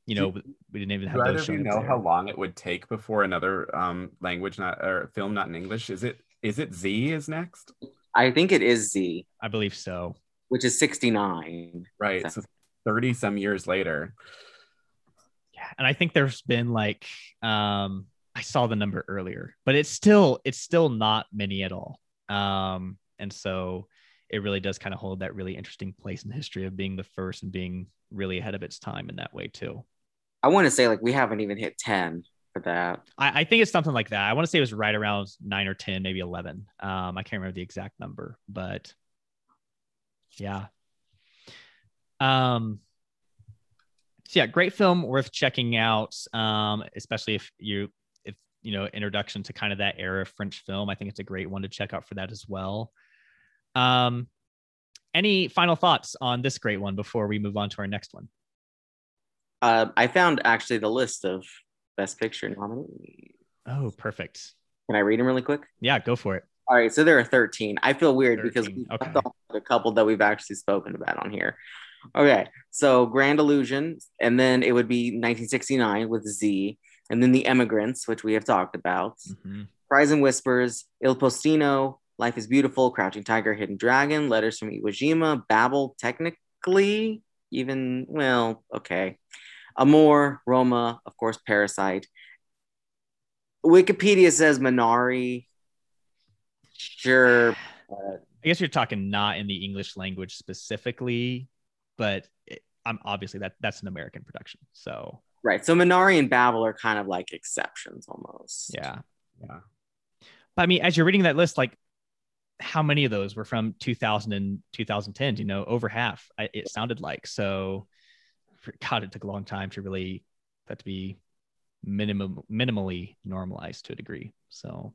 you know, do, we didn't even have do those. Do you know there. how long it would take before another um, language, not or film, not in English? Is it is it Z is next? I think it is Z. I believe so. Which is 69. Right. So 30 some years later. Yeah. And I think there's been like um I saw the number earlier, but it's still it's still not many at all. Um and so it really does kind of hold that really interesting place in history of being the first and being really ahead of its time in that way too. I want to say like we haven't even hit 10 for that. I, I, think it's something like that. I want to say it was right around nine or 10, maybe 11. Um, I can't remember the exact number, but yeah. Um, so yeah, great film worth checking out. Um, especially if you, if, you know, introduction to kind of that era of French film. I think it's a great one to check out for that as well. Um, any final thoughts on this great one before we move on to our next one? Uh, I found actually the list of Best Picture nominees. Oh, perfect. Can I read them really quick? Yeah, go for it. All right, so there are 13. I feel weird 13. because we okay. a couple that we've actually spoken about on here. Okay, so Grand Illusion, and then it would be 1969 with Z, and then The Emigrants, which we have talked about. Mm-hmm. Cries and Whispers, Il Postino, Life is Beautiful, Crouching Tiger, Hidden Dragon, Letters from Iwo Jima, Babel, technically, even, well, okay. Amor, Roma, of course, Parasite. Wikipedia says Minari. Sure. But... I guess you're talking not in the English language specifically, but it, I'm obviously that that's an American production. So right. So Minari and Babel are kind of like exceptions almost. Yeah. Yeah. But I mean, as you're reading that list, like how many of those were from 2000 and 2010? You know, over half. it sounded like so. God, it took a long time to really that to be minimum minimally normalized to a degree. So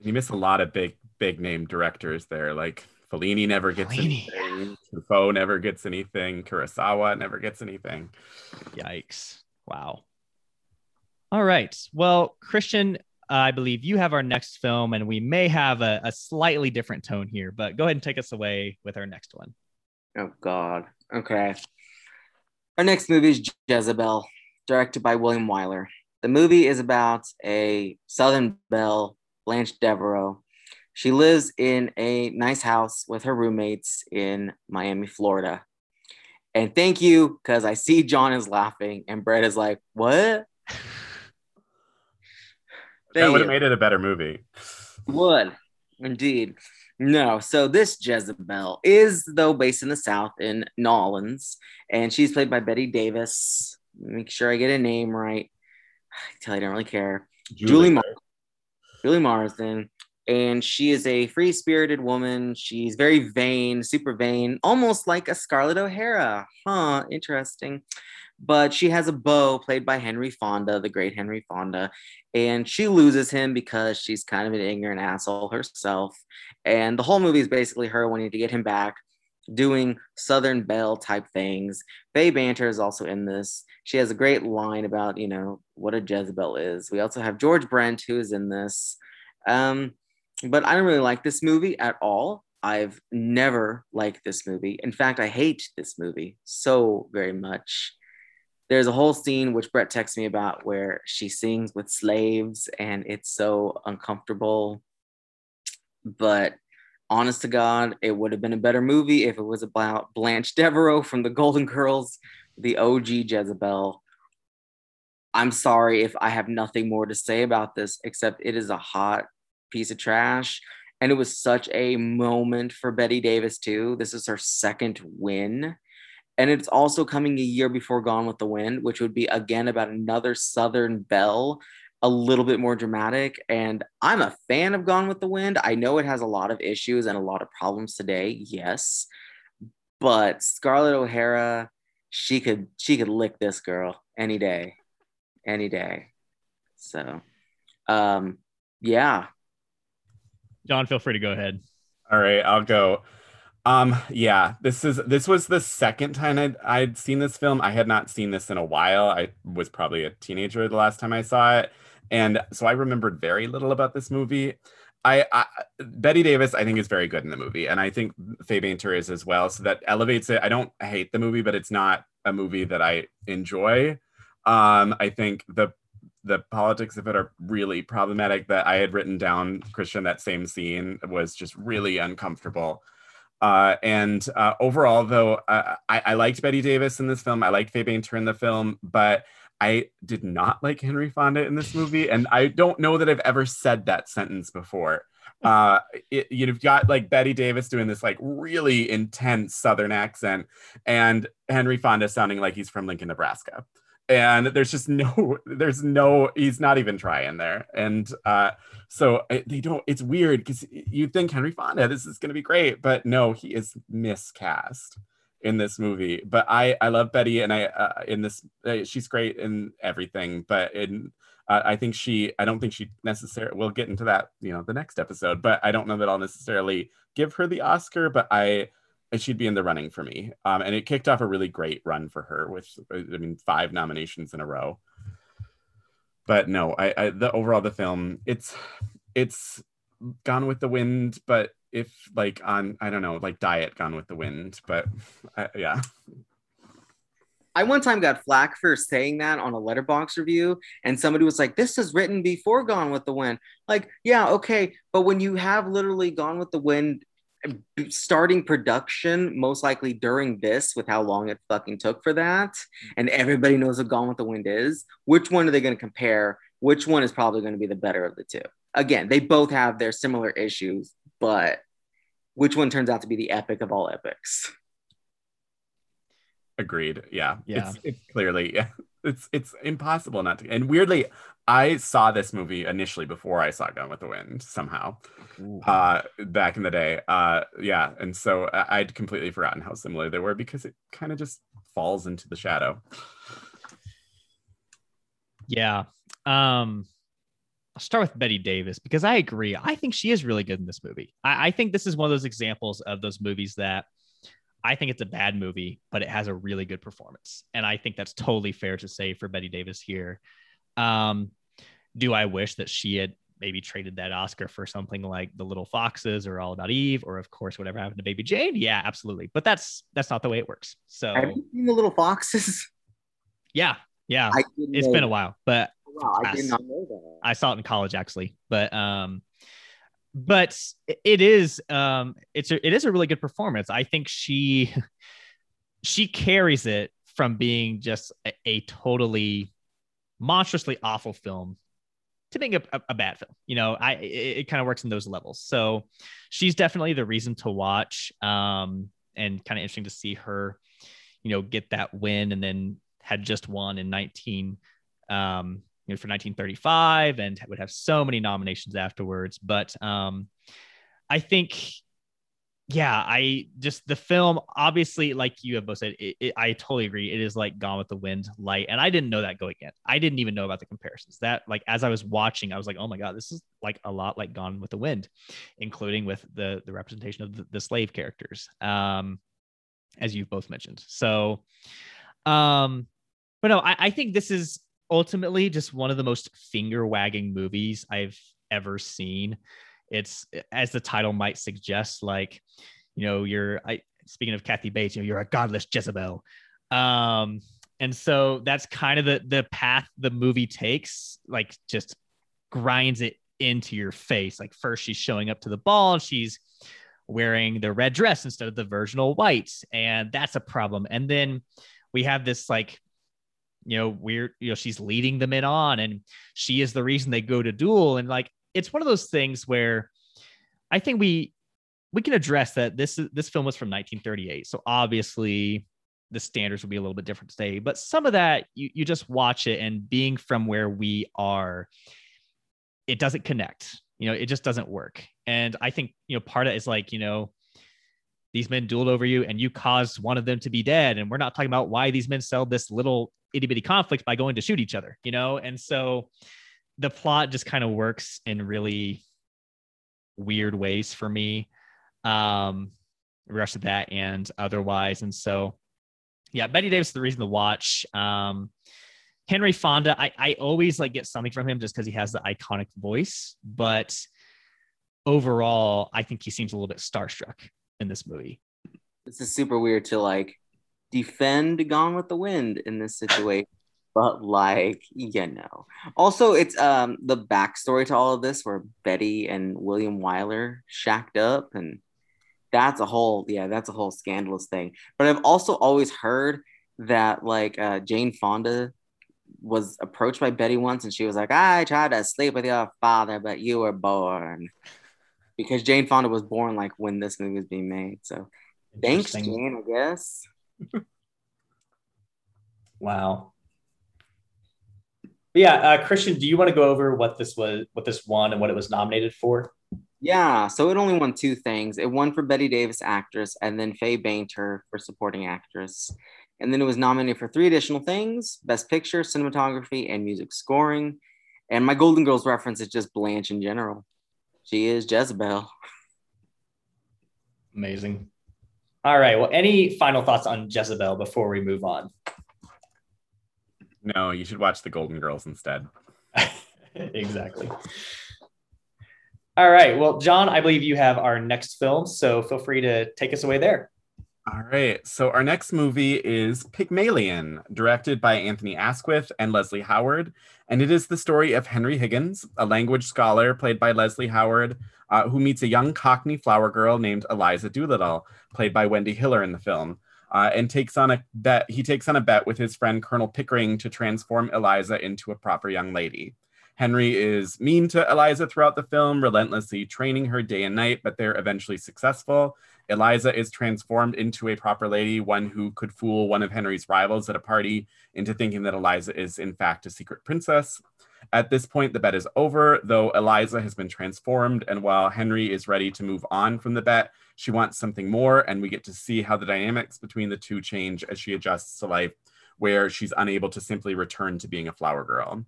you miss a lot of big big name directors there. Like Fellini never gets Fellini. anything. Truffaut never gets anything. Kurosawa never gets anything. Yikes! Wow. All right. Well, Christian, Uh, I believe you have our next film, and we may have a, a slightly different tone here. But go ahead and take us away with our next one. Oh God. Okay. Our next movie is Jezebel, directed by William Wyler. The movie is about a Southern belle, Blanche Devereaux. She lives in a nice house with her roommates in Miami, Florida. And thank you, because I see John is laughing and Brett is like, what? Thank that would have made it a better movie. Would indeed. No, so this Jezebel is though based in the South in Nolans, and she's played by Bette Davis. Make sure I get a name right. I tell you, I don't really care. Julie Mar- Julie Marsden, and she is a free spirited woman. She's very vain, super vain, almost like a Scarlett O'Hara. Huh, interesting. But she has a beau played by Henry Fonda, the great Henry Fonda, and she loses him because she's kind of an ignorant asshole herself. And the whole movie is basically her wanting to get him back, doing Southern Belle type things. Fay Bainter is also in this. She has a great line about, you know, what a Jezebel is. We also have George Brent, who is in this. Um, but I don't really like this movie at all. I've never liked this movie. In fact, I hate this movie so very much. There's a whole scene which Brett texts me about where she sings with slaves and it's so uncomfortable. But honest to God, it would have been a better movie if it was about Blanche Devereaux from the Golden Girls, the OG Jezebel. I'm sorry if I have nothing more to say about this, except it is a hot piece of trash. And it was such a moment for Bette Davis, too. This is her second win. And it's also coming a year before Gone with the Wind, which would be again about another Southern belle, a little bit more dramatic. And I'm a fan of Gone with the Wind. I know it has a lot of issues and a lot of problems today, yes. But Scarlett O'Hara, she could she could lick this girl any day. Any day. So um yeah. John, feel free to go ahead. All right, I'll go. Um, yeah, this is this was the second time I'd, I'd seen this film. I had not seen this in a while. I was probably a teenager the last time I saw it, and so I remembered very little about this movie. I, I Bette Davis, I think, is very good in the movie, and I think Fay Bainter is as well. So that elevates it. I don't hate the movie, but it's not a movie that I enjoy. Um, I think the the politics of it are really problematic. That I had written down, Christian, that same scene was just really uncomfortable. Uh, and uh, overall, though, uh, I, I liked Bette Davis in this film. I liked Fay Bainter in the film, but I did not like Henry Fonda in this movie. And I don't know that I've ever said that sentence before. Uh, it, you've got like Bette Davis doing this like really intense Southern accent, and Henry Fonda sounding like he's from Lincoln, Nebraska and there's just no there's no he's not even trying there. And uh so they don't it's weird because you think henry fonda this is going to be great but no he is miscast in this movie. But i i love betty and i uh, in this uh, she's great in everything but in uh, i think she i don't think she necessarily we'll get into that you know the next episode but i don't know that i'll necessarily give her the oscar but i she'd be in the running for me. Um, and it kicked off a really great run for her with, I mean, five nominations in a row. But no, I, I the overall the film, it's it's Gone with the Wind, but if like on I don't know, like Diet Gone with the Wind, but uh, yeah. I one time got flack for saying that on a Letterboxd review, and somebody was like, This is written before Gone with the Wind. Like, yeah, okay. But when you have literally Gone with the Wind starting production most likely during this with how long it fucking took for that. And everybody knows what gone with the wind is. Which one are they going to compare? Which one is probably going to be the better of the two? Again they both have their similar issues but which one turns out to be the epic of all epics agreed yeah Yeah. it's, it's clearly yeah it's it's impossible not to and weirdly i saw this movie initially before i saw gone with the wind somehow uh back in the day uh yeah and so I- i'd completely forgotten how similar they were because it kind of just falls into the shadow Yeah. Um, I'll start with Bette Davis because I agree. I think she is really good in this movie. I, I think this is one of those examples of those movies that I think it's a bad movie, but it has a really good performance. And I think that's totally fair to say for Bette Davis here. Um, do I wish that she had maybe traded that Oscar for something like The Little Foxes or All About Eve, or of course whatever happened to Baby Jane? Yeah, absolutely. But that's that's not the way it works. So have you seen the little foxes yeah, yeah. It's know been a while, but wow i did not know that I saw it in college actually, but um, but it is um, it's a, it is a really good performance. I think she she carries it from being just a, a totally monstrously awful film to being a, a, a bad film. You know, I it, it kind of works in those levels. So she's definitely the reason to watch. Um, and kind of interesting to see her, you know, get that win and then had just won in 19 um, you know, for 1935 and would have so many nominations afterwards. But um, I think yeah, I just the film obviously, like you have both said, it, it, I totally agree. It is like Gone with the Wind light, and I didn't know that going in. I didn't even know about the comparisons. That like as I was watching, I was like, oh my god, this is like a lot like Gone with the Wind, including with the the representation of the, the slave characters, um, as you've both mentioned. So, um, but no, I, I think this is ultimately just one of the most finger wagging movies I've ever seen it's as the title might suggest, like, you know, you're I speaking of Kathy Bates, you know, you're a godless Jezebel. Um, and so that's kind of the the path the movie takes, like just grinds it into your face. Like first she's showing up to the ball and she's wearing the red dress instead of the virginal white, and that's a problem. And then we have this like you know weird you know she's leading the men on and she is the reason they go to duel and like it's one of those things where I think we we can address that this this film was from 1938, so obviously the standards would be a little bit different today. But some of that you you just watch it, and being from where we are, it doesn't connect. You know, it just doesn't work. And I think you know part of it is like you know these men dueled over you and you caused one of them to be dead. And we're not talking about why these men settled this little itty bitty conflict by going to shoot each other you know? And so the plot just kind of works in really weird ways for me. Um rest of that and otherwise. And so yeah Bette davis is the reason to watch. Um henry fonda i i always like get something from him just because he has the iconic voice but overall i think he seems a little bit starstruck in this movie. This is super weird to like defend gone with the wind in this situation but like you know. Also it's um the backstory to all of this where betty and william wyler shacked up and that's a whole yeah that's a whole scandalous thing. But i've also always heard that like uh, jane fonda was approached by betty once and she was like i tried to sleep with your father but you were born because jane fonda was born like when this movie was being made so thanks jane i guess wow but yeah, uh, Christian, do you want to go over what this was, what this won, and what it was nominated for? Yeah, so it only won two things. It won for Bette Davis actress, and then Fay Bainter for supporting actress. And then it was nominated for three additional things: Best Picture, Cinematography, and Music Scoring. And my Golden Girls reference is just Blanche in general. She is Jezebel. Amazing. All right. Well, any final thoughts on Jezebel before we move on? No, you should watch The Golden Girls instead. exactly. All right. Well, John, I believe you have our next film, so feel free to take us away there. All right. So our next movie is Pygmalion, directed by Anthony Asquith and Leslie Howard. And it is the story of Henry Higgins, a language scholar played by Leslie Howard, uh, who meets a young Cockney flower girl named Eliza Doolittle, played by Wendy Hiller in the film uh, and takes on a bet. He takes on a bet with his friend Colonel Pickering to transform Eliza into a proper young lady. Henry is mean to Eliza throughout the film, relentlessly training her day and night, but they're eventually successful. Eliza is transformed into a proper lady, one who could fool one of Henry's rivals at a party into thinking that Eliza is, in fact, a secret princess. At this point, the bet is over, though Eliza has been transformed, and while Henry is ready to move on from the bet, she wants something more, and we get to see how the dynamics between the two change as she adjusts to life, where she's unable to simply return to being a flower girl.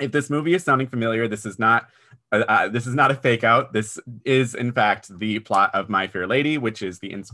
If this movie is sounding familiar, this is not uh, uh, this is not a fake out. This is in fact the plot of My Fair Lady, which is the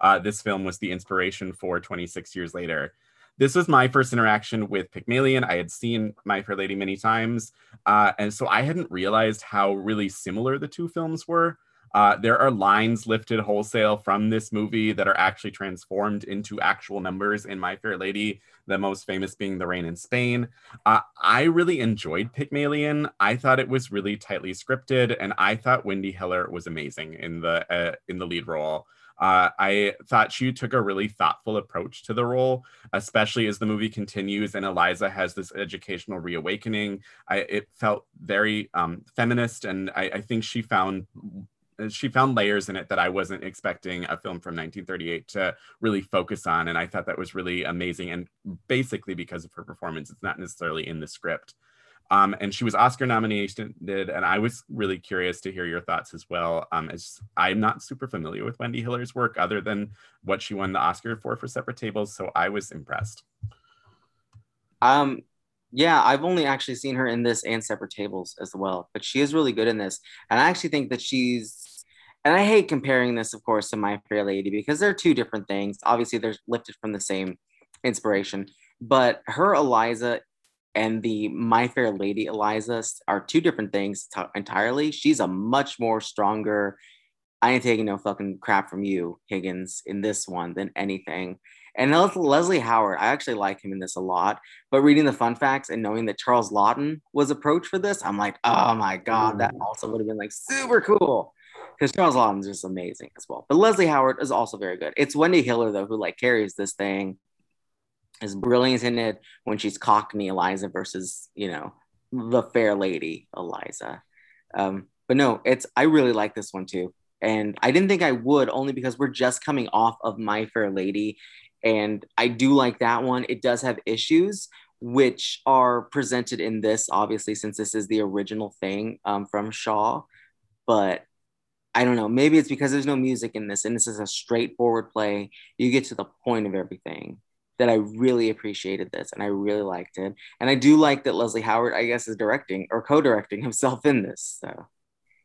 uh, this film was the inspiration for 26 years later. This was my first interaction with Pygmalion. I had seen My Fair Lady many times, uh, and so I hadn't realized how really similar the two films were. Uh, there are lines lifted wholesale from this movie that are actually transformed into actual numbers in My Fair Lady, the most famous being The Rain in Spain. Uh, I really enjoyed Pygmalion. I thought it was really tightly scripted, and I thought Wendy Hiller was amazing in the uh, in the lead role. Uh, I thought she took a really thoughtful approach to the role, especially as the movie continues and Eliza has this educational reawakening. I, it felt very um, feminist, and I, I think she found she found layers in it that I wasn't expecting a film from 1938 to really focus on. And I thought that was really amazing. And basically because of her performance, it's not necessarily in the script. Um, and she was Oscar nominated, and I was really curious to hear your thoughts as well. Um, as I'm not super familiar with Wendy Hiller's work, other than what she won the Oscar for for Separate Tables, so I was impressed. Um, yeah, I've only actually seen her in this and Separate Tables as well, but she is really good in this, and I actually think that she's. And I hate comparing this, of course, to My Fair Lady because they're two different things. Obviously, they're lifted from the same inspiration, but her Eliza and the My Fair Lady Eliza are two different things t- entirely. She's a much more stronger, I ain't taking no fucking crap from you, Higgins, in this one than anything. And Leslie Howard, I actually like him in this a lot. But reading the fun facts and knowing that Charles Laughton was approached for this, I'm like, oh my God, that also would have been like super cool. Because Charles Laughton's just amazing as well. But Leslie Howard is also very good. It's Wendy Hiller, though, who like carries this thing is brilliant in it when she's Cockney Eliza versus, you know, the fair lady Eliza. Um, but no, it's I really like this one too. And I didn't think I would only because we're just coming off of My Fair Lady. And I do like that one. It does have issues, which are presented in this, obviously, since this is the original thing um, from Shaw. But I don't know. Maybe it's because there's no music in this and this is a straightforward play. You get to the point of everything that I really appreciated this and I really liked it. And I do like that Leslie Howard, I guess, is directing or co-directing himself in this. So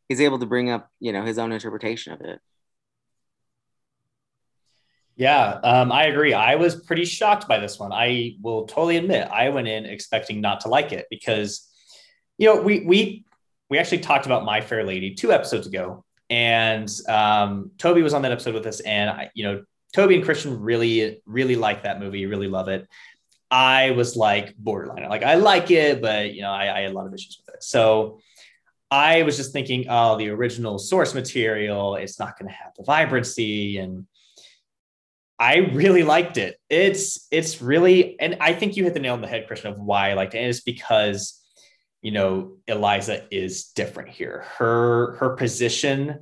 he's able to bring up, you know, his own interpretation of it. Yeah, um, I agree. I was pretty shocked by this one. I will totally admit I went in expecting not to like it because, you know, we we we actually talked about My Fair Lady two episodes ago, and um, Toby was on that episode with us, and I, you know, Toby and Christian really, really like that movie, really love it. I was like borderline, like I like it, but you know, I, I had a lot of issues with it. So I was just thinking, oh, the original source material, it's not going to have the vibrancy, and I really liked it. It's it's really, and I think you hit the nail on the head, Christian, of why I liked it. And it's because you know Eliza is different here. Her her position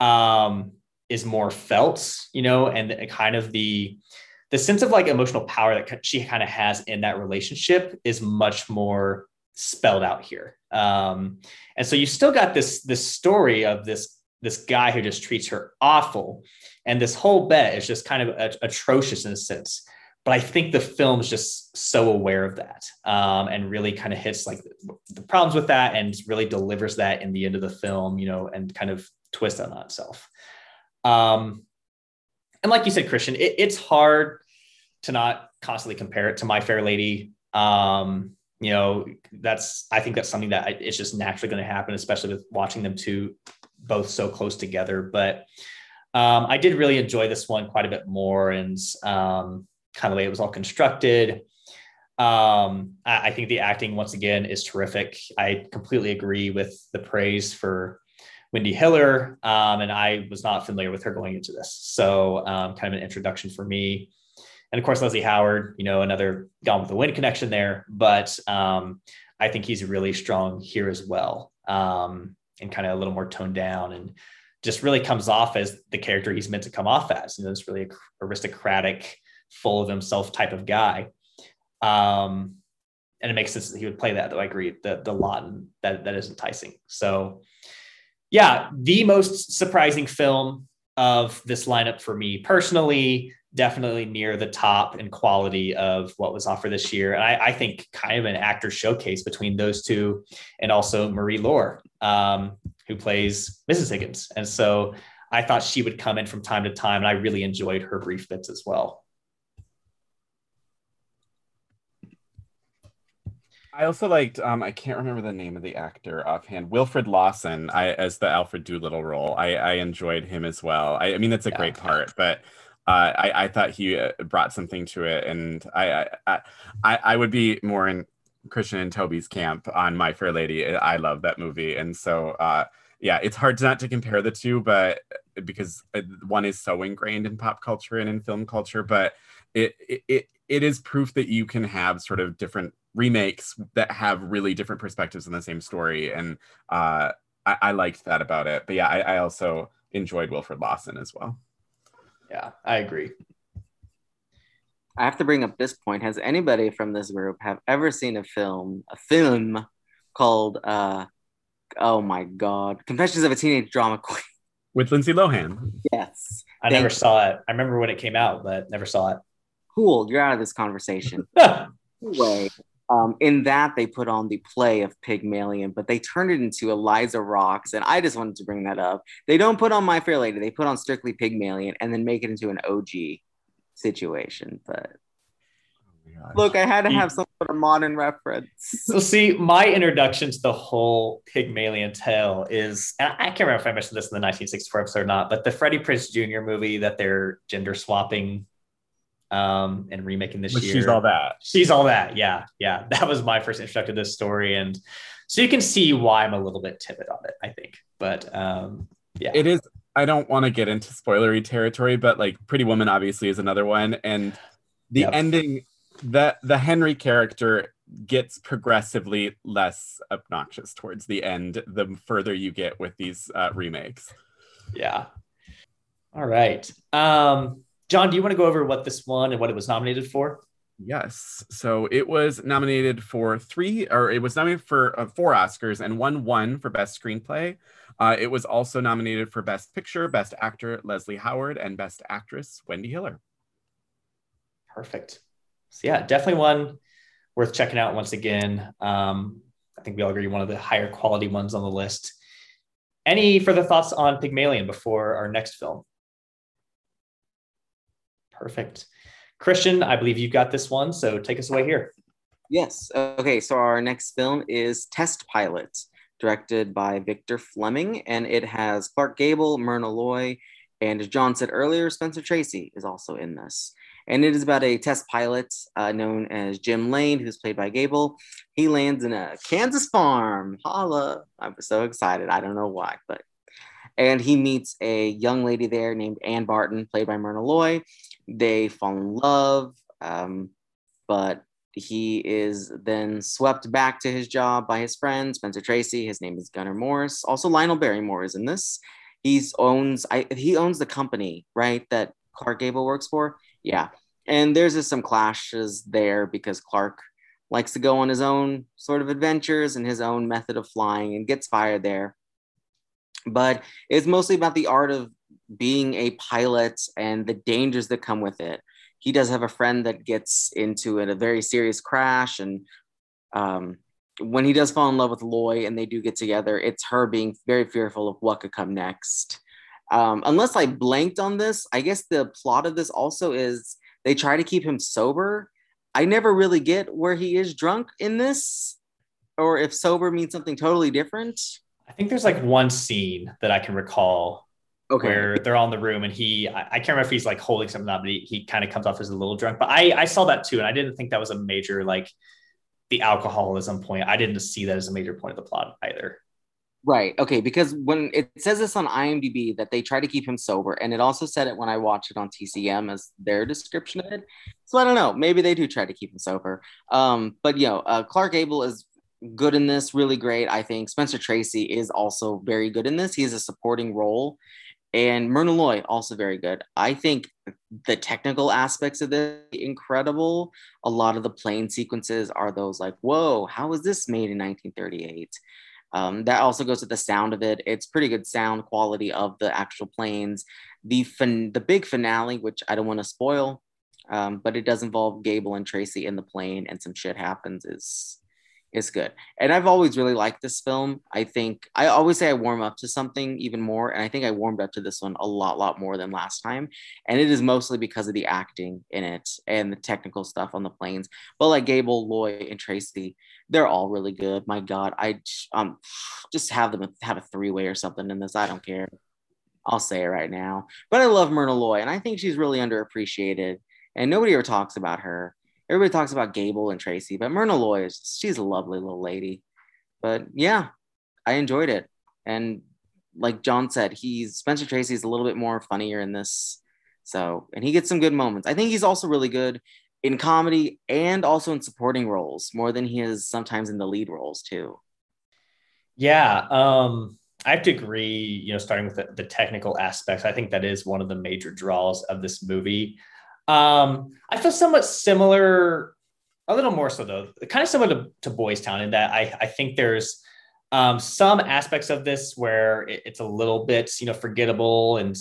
um, is more felt, you know, and kind of the the sense of like emotional power that she kind of has in that relationship is much more spelled out here. Um, and so you still got this this story of this this guy who just treats her awful, and this whole bet is just kind of a- atrocious in a sense. But I think the film's just so aware of that um, and really kind of hits like the, problems with that and really delivers that in the end of the film, you know, and kind of twist on itself. Um, and like you said, Christian, it, it's hard to not constantly compare it to My Fair Lady. Um, you know, that's I think that's something that it's just naturally going to happen, especially with watching them two both so close together. But um, I did really enjoy this one quite a bit more, and um, kind of the way it was all constructed. Um, I, I think the acting once again is terrific. I completely agree with the praise for Wendy Hiller, um, and I was not familiar with her going into this. So, um, kind of an introduction for me. And of course, Leslie Howard, you know, another Gone with the Wind connection there. But um, I think he's really strong here as well, um, and kind of a little more toned down, and just really comes off as the character he's meant to come off as. You know, this really aristocratic, full of himself type of guy. Um, and it makes sense that he would play that. Though I agree, the the Laughton that that is enticing. So yeah, the most surprising film of this lineup for me personally, definitely near the top in quality of what was offered this year. And I, I think kind of an actor showcase between those two and also Marie Lohr, um, who plays Mrs. Higgins. And so I thought she would come in from time to time, and I really enjoyed her brief bits as well. I also liked um, I can't remember the name of the actor offhand. Wilfred Lawson, I as the Alfred Doolittle role. I, I enjoyed him as well. I, I mean, it's a yeah. great part, but uh, I, I thought he uh, brought something to it, and I, I I I would be more in Christian and Toby's camp on My Fair Lady. I love that movie, and so uh, yeah, it's hard not to compare the two, but because uh, one is so ingrained in pop culture and in film culture, but it it it is proof that you can have sort of different remakes that have really different perspectives on the same story, and uh, I, I liked that about it. But yeah, I, I also enjoyed Wilfred Lawson as well. Yeah, I agree. I have to bring up this point. Has anybody from this group have ever seen a film, a film called uh oh my god, Confessions of a Teenage Drama Queen? With Lindsay Lohan. Yes. I never you. saw it. I remember when it came out, but never saw it. Cool, you're out of this conversation. Anyway, um, in that they put on the play of Pygmalion, but they turned it into Eliza Rocks, and I just wanted to bring that up. They don't put on My Fair Lady; they put on strictly Pygmalion, and then make it into an OG situation. But look, I had to have some sort of modern reference. So see, my introduction to the whole Pygmalion tale is and I can't remember if I mentioned this in the 1964 episode or not, but the Freddie Prinze Jr. movie that they're gender swapping um and remaking this But year. she's all that. She's all that. Yeah. Yeah. That was my first introduction to this story. And so you can see why I'm a little bit timid on it, I think. But um yeah. It is. I don't want to get into spoilery territory, but like Pretty Woman obviously is another one, and the Yep. ending, that the Henry character gets progressively less obnoxious towards the end. The further you get with these uh, remakes. Yeah. All right. Um, John, do you want to go over what this won and what it was nominated for? Yes. So it was nominated for three, or it was nominated for uh, four Oscars and won one for Best Screenplay. Uh, it was also nominated for Best Picture, Best Actor Leslie Howard, and Best Actress Wendy Hiller. Perfect. So yeah, definitely one worth checking out once again. Um, I think we all agree one of the higher quality ones on the list. Any further thoughts on Pygmalion before our next film? Perfect. Christian, I believe you've got this one, so take us away here. Yes. Okay. So our next film is Test Pilot, directed by Victor Fleming, and it has Clark Gable, Myrna Loy, and as John said earlier, Spencer Tracy is also in this. And it is about a test pilot uh, known as Jim Lane, who's played by Gable. He lands in a Kansas farm. Holla! I'm so excited. I don't know why, but and he meets a young lady there named Ann Barton, played by Myrna Loy. They fall in love, um, but he is then swept back to his job by his friend Spencer Tracy. His name is Gunnar Morris. Also, Lionel Barrymore is in this. He owns I, he owns the company right that Clark Gable works for. Yeah, and there's just some clashes there because Clark likes to go on his own sort of adventures and his own method of flying and gets fired there. But it's mostly about the art of being a pilot and the dangers that come with it. He does have a friend that gets into it, a very serious crash. And um, when he does fall in love with Loy and they do get together, it's her being very fearful of what could come next. Um, unless I blanked on this, I guess the plot of this also is they try to keep him sober. I never really get where he is drunk in this, or if sober means something totally different. I think there's like one scene that I can recall Okay. where they're all in the room and he I, I can't remember if he's like holding something up, but he, he kind of comes off as a little drunk. But I I saw that too, and I didn't think that was a major like the alcoholism point. I didn't see that as a major point of the plot either. Right. Okay. Because when it says this on IMDb that they try to keep him sober, and it also said it when I watched it on TCM as their description of it. So I don't know. Maybe they do try to keep him sober. Um, but you know, uh, Clark Gable is good in this, really great. I think Spencer Tracy is also very good in this. He has a supporting role, and Myrna Loy also very good. I think the technical aspects of this incredible. A lot of the plane sequences are those like, whoa, how was this made in 1938? Um, that also goes with the sound of it. It's pretty good sound quality of the actual planes. The fin- the big finale, which I don't want to spoil, um, but it does involve Gable and Tracy in the plane, and some shit happens. Is is good. And I've always really liked this film. I think I always say I warm up to something even more, and I think I warmed up to this one a lot, lot more than last time. And it is mostly because of the acting in it and the technical stuff on the planes. But like Gable, Loy, and Tracy, they're all really good. My God, I um just have them have a three way or something in this. I don't care. I'll say it right now. But I love Myrna Loy, and I think she's really underappreciated, and nobody ever talks about her. Everybody talks about Gable and Tracy, but Myrna Loy is she's a lovely little lady. But yeah, I enjoyed it, and like John said, he's Spencer Tracy's a little bit more funnier in this. So, and he gets some good moments. I think he's also really good in comedy and also in supporting roles more than he is sometimes in the lead roles too. Yeah, um, I have to agree. You know, starting with the, the, technical aspects, I think that is one of the major draws of this movie. Um, I feel somewhat similar, a little more so though, kind of similar to, to Boys Town in that I, I think there's um, some aspects of this where it, it's a little bit, you know, forgettable and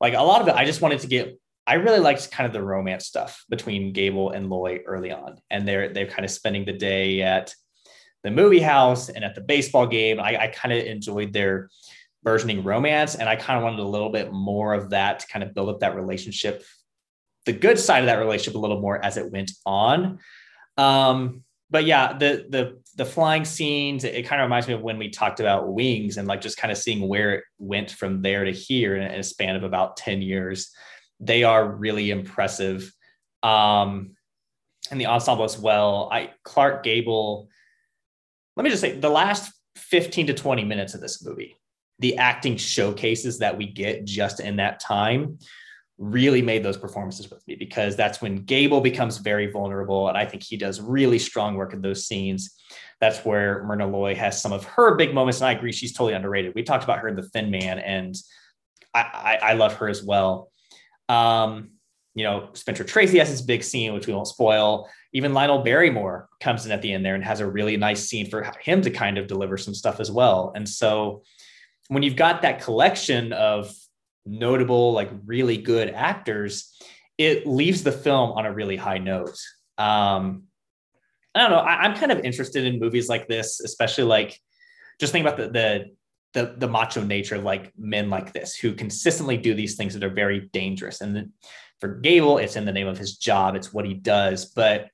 like a lot of it. I just wanted to get. I really liked kind of the romance stuff between Gable and Loy early on, and they're they're kind of spending the day at the movie house and at the baseball game. I, I kind of enjoyed their burgeoning romance, and I kind of wanted a little bit more of that to kind of build up that relationship, the good side of that relationship a little more as it went on. Um, but yeah, the the the flying scenes, it, kind of reminds me of when we talked about wings and like just kind of seeing where it went from there to here in a span of about 10 years. They are really impressive. Um, and the ensemble as well. I Clark Gable let me just say the last 15 to 20 minutes of this movie, the acting showcases that we get just in that time really made those performances with me because that's when Gable becomes very vulnerable. And I think he does really strong work in those scenes. That's where Myrna Loy has some of her big moments. And I agree, she's totally underrated. We talked about her in The Thin Man, and I, I, I love her as well. Um, you know, Spencer Tracy has his big scene, which we won't spoil. Even Lionel Barrymore comes in at the end there and has a really nice scene for him to kind of deliver some stuff as well. And so when you've got that collection of notable, like really good actors, it leaves the film on a really high note. Um, I don't know. I, am kind of interested in movies like this, especially like just think about the, the the the macho nature of like men like this who consistently do these things that are very dangerous. And for Gable, it's in the name of his job, it's what he does. But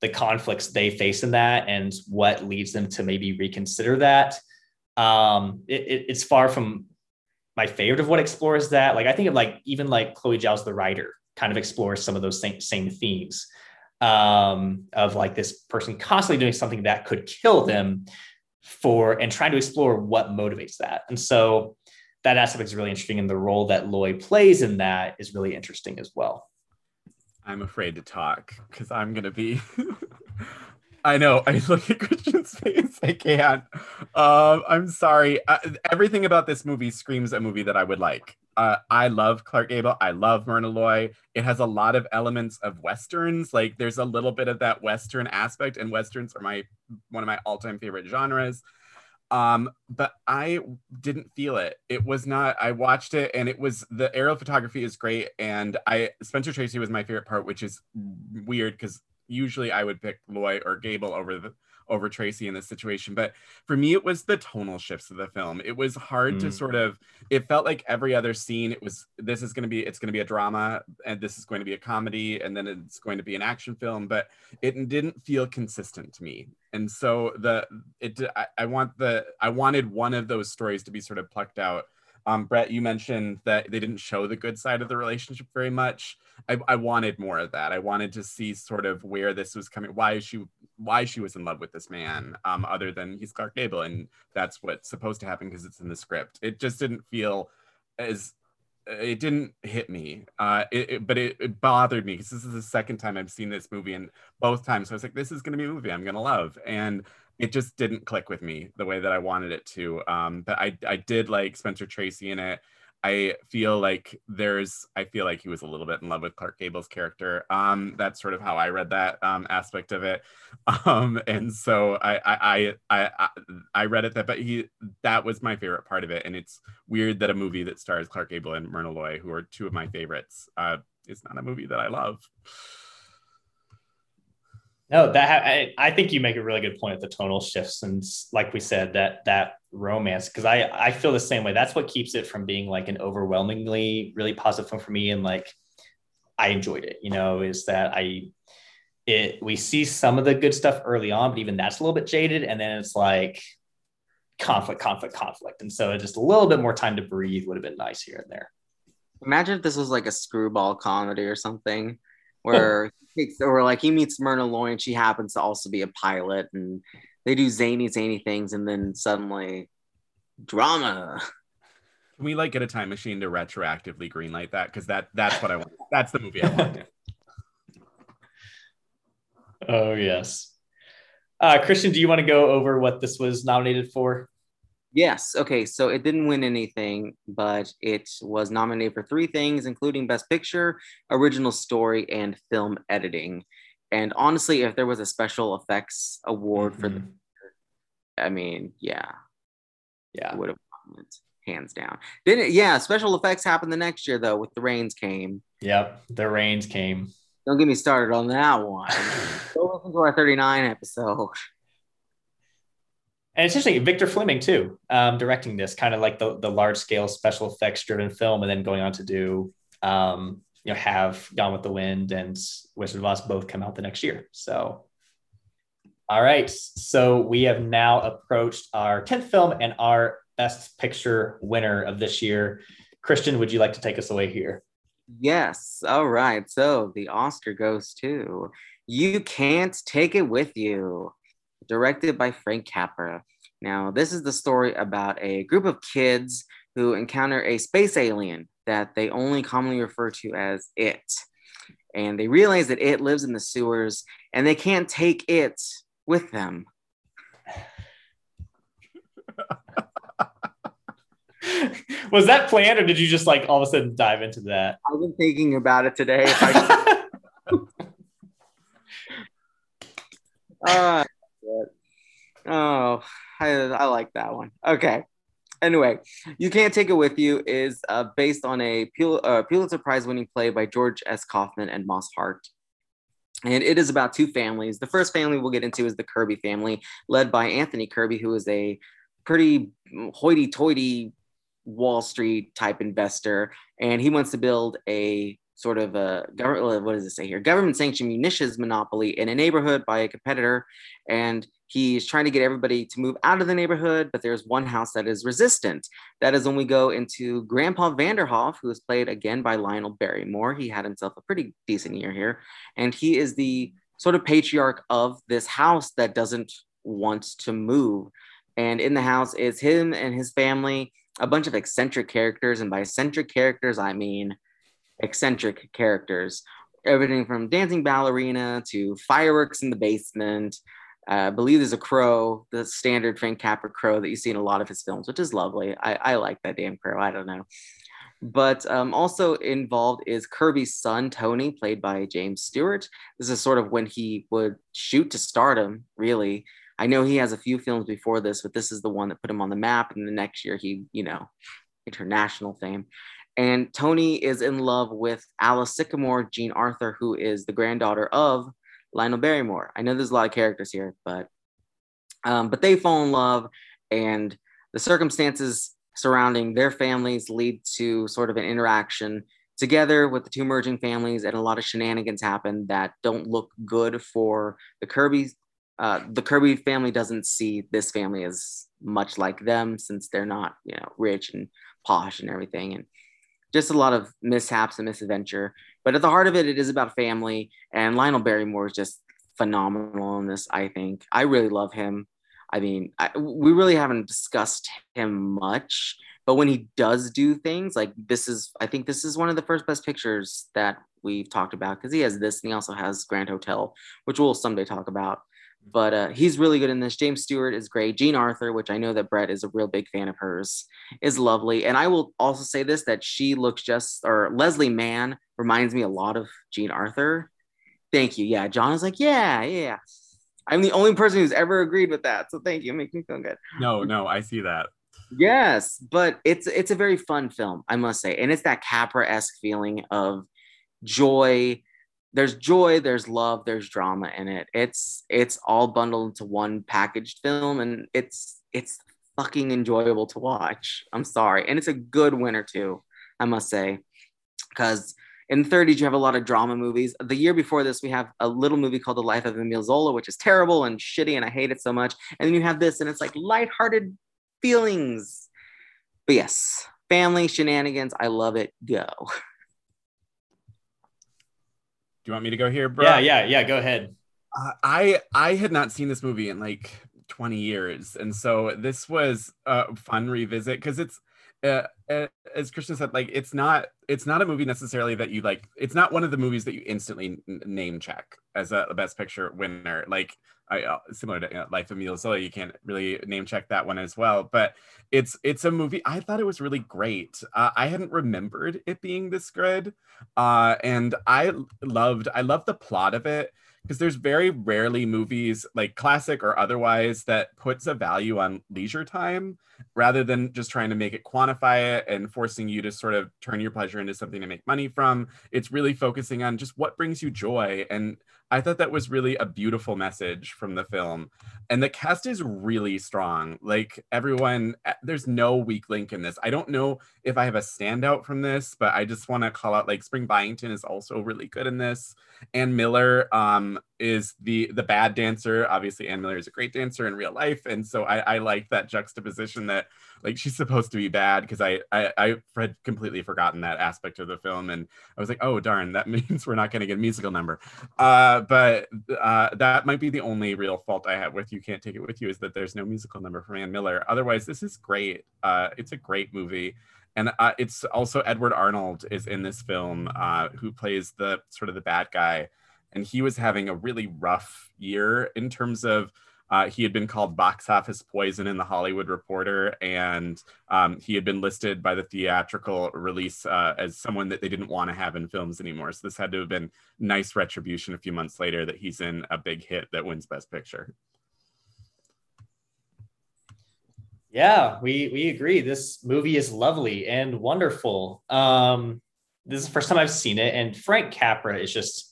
the conflicts they face in that and what leads them to maybe reconsider that, um, it, it, it's far from my favorite of what explores that. Like I think of like even like Chloe Zhao's The Rider kind of explores some of those same, same themes um, of like this person constantly doing something that could kill them for and trying to explore what motivates that. And so that aspect is really interesting. And the role that Loy plays in that is really interesting as well. I'm afraid to talk because I'm going to be. I know. I look at Christian's face. I can't. Um, I'm sorry. Uh, everything about this movie screams a movie that I would like. Uh, I love Clark Gable. I love Myrna Loy. It has a lot of elements of westerns. Like there's a little bit of that western aspect, and westerns are my one of my all-time favorite genres. Um, but I didn't feel it. It was not. I watched it, and it was the aerial photography is great, and I Spencer Tracy was my favorite part, which is weird because usually I would pick Loy or Gable over the over Tracy in this situation. But for me, it was the tonal shifts of the film. It was hard mm. to sort of, it felt like every other scene, it was, this is going to be, it's going to be a drama and this is going to be a comedy and then it's going to be an action film, but it didn't feel consistent to me. And so the, it, I, I want the, I wanted one of those stories to be sort of plucked out um, Brett, you mentioned that they didn't show the good side of the relationship very much. I, I, wanted more of that. I wanted to see sort of where this was coming, why she, why she was in love with this man, um, other than he's Clark Gable, and that's what's supposed to happen because it's in the script. It just didn't feel as, it didn't hit me, uh, it, it, but it, it, bothered me because this is the second time I've seen this movie, and both times I was like, this is going to be a movie I'm going to love, and it just didn't click with me the way that I wanted it to. Um, but I I did like Spencer Tracy in it. I feel like there's I feel like he was a little bit in love with Clark Gable's character. Um, that's sort of how I read that um, aspect of it. Um, and so I, I I I I read it that, but he that was my favorite part of it. And it's weird that a movie that stars Clark Gable and Myrna Loy, who are two of my favorites, uh, is not a movie that I love. No, that I, I, think you make a really good point at the tonal shifts and like we said that that romance because I I feel the same way. That's what keeps it from being like an overwhelmingly really positive film for me and like I enjoyed it. You know, is that I it we see some of the good stuff early on, but even that's a little bit jaded, and then it's like conflict, conflict, conflict, and so just a little bit more time to breathe would have been nice here and there. Imagine if this was like a screwball comedy or something where or like he meets Myrna Loy and she happens to also be a pilot and they do zany zany things and then suddenly drama. Can we like get a time machine to retroactively greenlight that? Because that that's what I want. That's the movie I want. oh yes. Uh, Christian, do you want to go over what this was nominated for? Yes. Okay. So it didn't win anything, but it was nominated for three things, including Best Picture, Original Story, and Film Editing. And honestly, if there was a special effects award mm-hmm. for the, mm-hmm. I mean, yeah, yeah, would have won it hands down. Didn't it? Yeah, special effects happened the next year though, with the rains came. Yep, the rains came. Don't get me started on that one. Go listen to our 39 episode. And it's interesting, Victor Fleming too, um, directing this kind of like the, the large scale special effects driven film, and then going on to do, um, you know, have Gone with the Wind and Wizard of Oz both come out the next year. So, all right. So we have now approached our 10th film and our best picture winner of this year. Christian, would you like to take us away here? Yes. All right. So the Oscar goes to You Can't Take It With You directed by Frank Capra. Now, this is the story about a group of kids who encounter a space alien that they only commonly refer to as it. And they realize that it lives in the sewers and they can't take it with them. Was that planned or did you just like all of a sudden dive into that? I've been thinking about it today. uh, Oh, I, I like that one. Okay. Anyway, You Can't Take It With You is uh, based on a Pul- uh, Pulitzer Prize winning play by George S. Kaufman and Moss Hart. And it is about two families. The first family we'll get into is the Kirby family, led by Anthony Kirby, who is a pretty hoity toity Wall Street type investor. And he wants to build a sort of a government, what does it say here? Government sanctioned munitions monopoly in a neighborhood by a competitor. And he's trying to get everybody to move out of the neighborhood, but there's one house that is resistant. That is when we go into Grandpa Vanderhof, who is played again by Lionel Barrymore. He had himself a pretty decent year here. And he is the sort of patriarch of this house that doesn't want to move. And in the house is him and his family, a bunch of eccentric characters. And by eccentric characters, I mean eccentric characters. Everything from dancing ballerina to fireworks in the basement. I believe there's a crow, the standard Frank Capra crow that you see in a lot of his films, which is lovely. I, I like that damn crow. I don't know. But um, also involved is Kirby's son, Tony, played by James Stewart. This is sort of when he would shoot to stardom, really. I know he has a few films before this, but this is the one that put him on the map. And the next year, he, you know, international fame. And Tony is in love with Alice Sycamore, Jean Arthur, who is the granddaughter of Lionel Barrymore. I know there's a lot of characters here, but um, but they fall in love, and the circumstances surrounding their families lead to sort of an interaction together with the two merging families, and a lot of shenanigans happen that don't look good for the Kirby. Uh, the Kirby family doesn't see this family as much like them since they're not, you know, rich and posh and everything, and just a lot of mishaps and misadventure. But at the heart of it, it is about family. And Lionel Barrymore is just phenomenal in this, I think. I really love him. I mean, I, we really haven't discussed him much, but when he does do things like this is, I think this is one of the first best pictures that we've talked about because he has this and he also has Grand Hotel, which we'll someday talk about but uh, he's really good in this. James Stewart is great. Jean Arthur, which I know that Brett is a real big fan of hers, is lovely. And I will also say this that she looks just, or Leslie Mann reminds me a lot of Jean Arthur. Thank you. Yeah, John is like, yeah, yeah. I'm the only person who's ever agreed with that. So thank you. Make me feel good. No, no, I see that. Yes, but it's it's a very fun film, I must say, and it's that Capra-esque feeling of joy there's joy there's love there's drama in it it's it's all bundled into one packaged film and it's it's fucking enjoyable to watch i'm sorry and it's a good winner too i must say because in the 30s you have a lot of drama movies the year before this we have a little movie called the life of emile zola which is terrible and shitty and i hate it so much and then you have this and it's like lighthearted feelings but yes family shenanigans i love it go Do you want me to go here, bro? Yeah, yeah, yeah. Go ahead. Uh, I I had not seen this movie in like 20 years. And so this was a fun revisit because it's uh, uh, as Christian said, like it's not it's not a movie necessarily that you like. It's not one of the movies that you instantly n- name check as a, a, Best Picture winner. Like I, uh, similar to you know, Life of Emile Zola, you can't really name check that one as well. But it's it's a movie. I thought it was really great. Uh, I hadn't remembered it being this good, uh, and I loved I loved the plot of it because there's very rarely movies like classic or otherwise that puts a value on leisure time rather than just trying to make it quantify it and forcing you to sort of turn your pleasure into something to make money from. It's really focusing on just what brings you joy and i thought that was really a beautiful message from the film. And the cast is really strong. Like everyone eh, there's no weak link in this. I don't know if i have a standout from this but i just want to call out like spring byington is also really good in this. Ann Miller um, is the the bad dancer. Obviously, Ann Miller is a great dancer in real life, and so I, I like that juxtaposition that like she's supposed to be bad because I, I I had completely forgotten that aspect of the film, and I was like, oh darn, that means we're not going to get a musical number. Uh, but uh, that might be the only real fault I have with you can't take it with you is that there's no musical number from Ann Miller. Otherwise, this is great. Uh, it's a great movie and uh, it's also Edward Arnold is in this film, uh, who plays the sort of the bad guy, and he was having a really rough year in terms of. Uh, he had been called box office poison in the Hollywood Reporter, and um, he had been listed by the theatrical release uh, as someone that they didn't want to have in films anymore. So this had to have been nice retribution a few months later that he's in a big hit that wins Best Picture. Yeah, we we agree. This movie is lovely and wonderful. Um, this is the first time I've seen it, and Frank Capra is just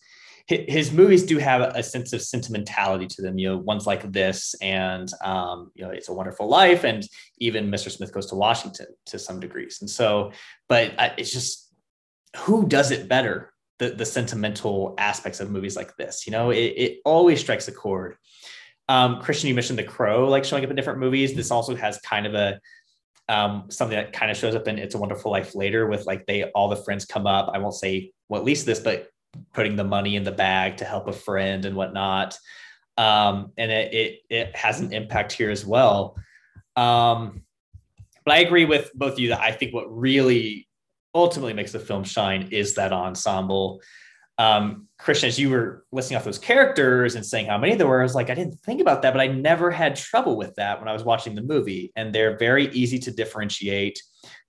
his movies do have a sense of sentimentality to them. You know, ones like this, and um, you know, It's a Wonderful Life, and even Mr. Smith Goes to Washington to some degrees. And so, but it's just who does it better? The the sentimental aspects of movies like this. You know, it, it always strikes a chord. Um, Christian, you mentioned The Crow, like showing up in different movies. This also has kind of a um, something that kind of shows up in It's a Wonderful Life later with like they all the friends come up. I won't say well at least this, but putting the money in the bag to help a friend and whatnot. Um, and it, it, it has an impact here as well. Um, but I agree with both of you that I think what really ultimately makes the film shine is that ensemble um, Christian, as you were listing off those characters and saying how many there were, I was like, I didn't think about that, but I never had trouble with that when I was watching the movie. And they're very easy to differentiate.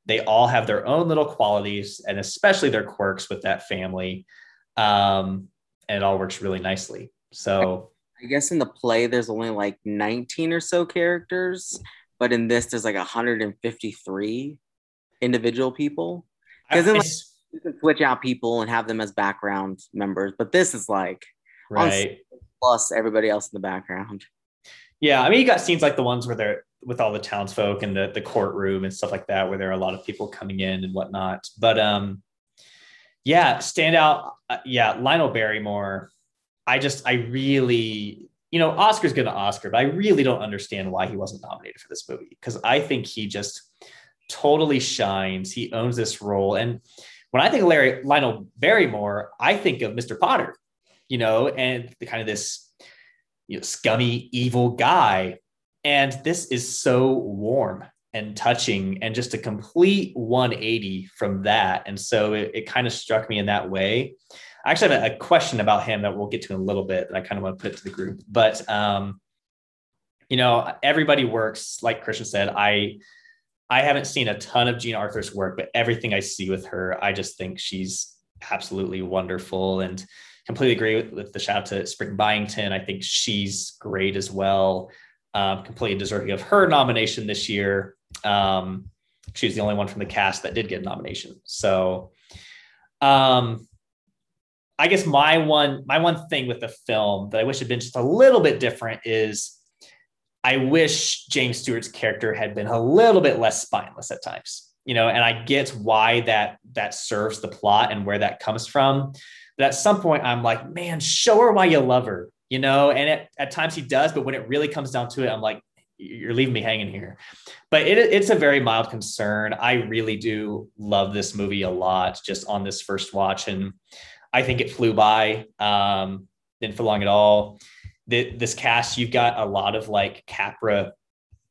They all have their own little qualities and especially their quirks with that family. Um, and it all works really nicely. So I guess in the play, there's only like 19 or so characters, but in this, there's like 153 individual people. Because like, you can switch out people and have them as background members, but this is like right plus everybody else in the background. Yeah, I mean, you got scenes like the ones where they're with all the townsfolk and the the courtroom and stuff like that, where there are a lot of people coming in and whatnot. But um, yeah, standout. Uh, yeah, Lionel Barrymore. I just, I really, you know, Oscar's going to Oscar, but I really don't understand why he wasn't nominated for this movie because I think he just totally shines. He owns this role, and when I think of Larry Lionel Barrymore, I think of Mr. Potter, you know, and the kind of this you know, scummy, evil guy. And this is so warm and touching and just a complete 180 from that. And so it, it kind of struck me in that way. I actually have a, question about him that we'll get to in a little bit that I kind of want to put to the group. But um, you know, everybody works, like Christian said, I I haven't seen a ton of Jean Arthur's work, but everything I see with her, I just think she's absolutely wonderful and completely agree with, with the shout out to Spring Byington. I think she's great as well. Um, completely deserving of her nomination this year. Um, she was the only one from the cast that did get a nomination. So, um, I guess my one my one thing with the film that I wish had been just a little bit different is I wish James Stewart's character had been a little bit less spineless at times, you know, and I get why that that serves the plot and where that comes from. But at some point, I'm like, man, show her why you love her, you know. And at, at times he does, but when it really comes down to it, I'm like, you're leaving me hanging here. But it, it's a very mild concern. I really do love this movie a lot, just on this first watch, and I think it flew by. Um, didn't feel long at all the, this cast, you've got a lot of like Capra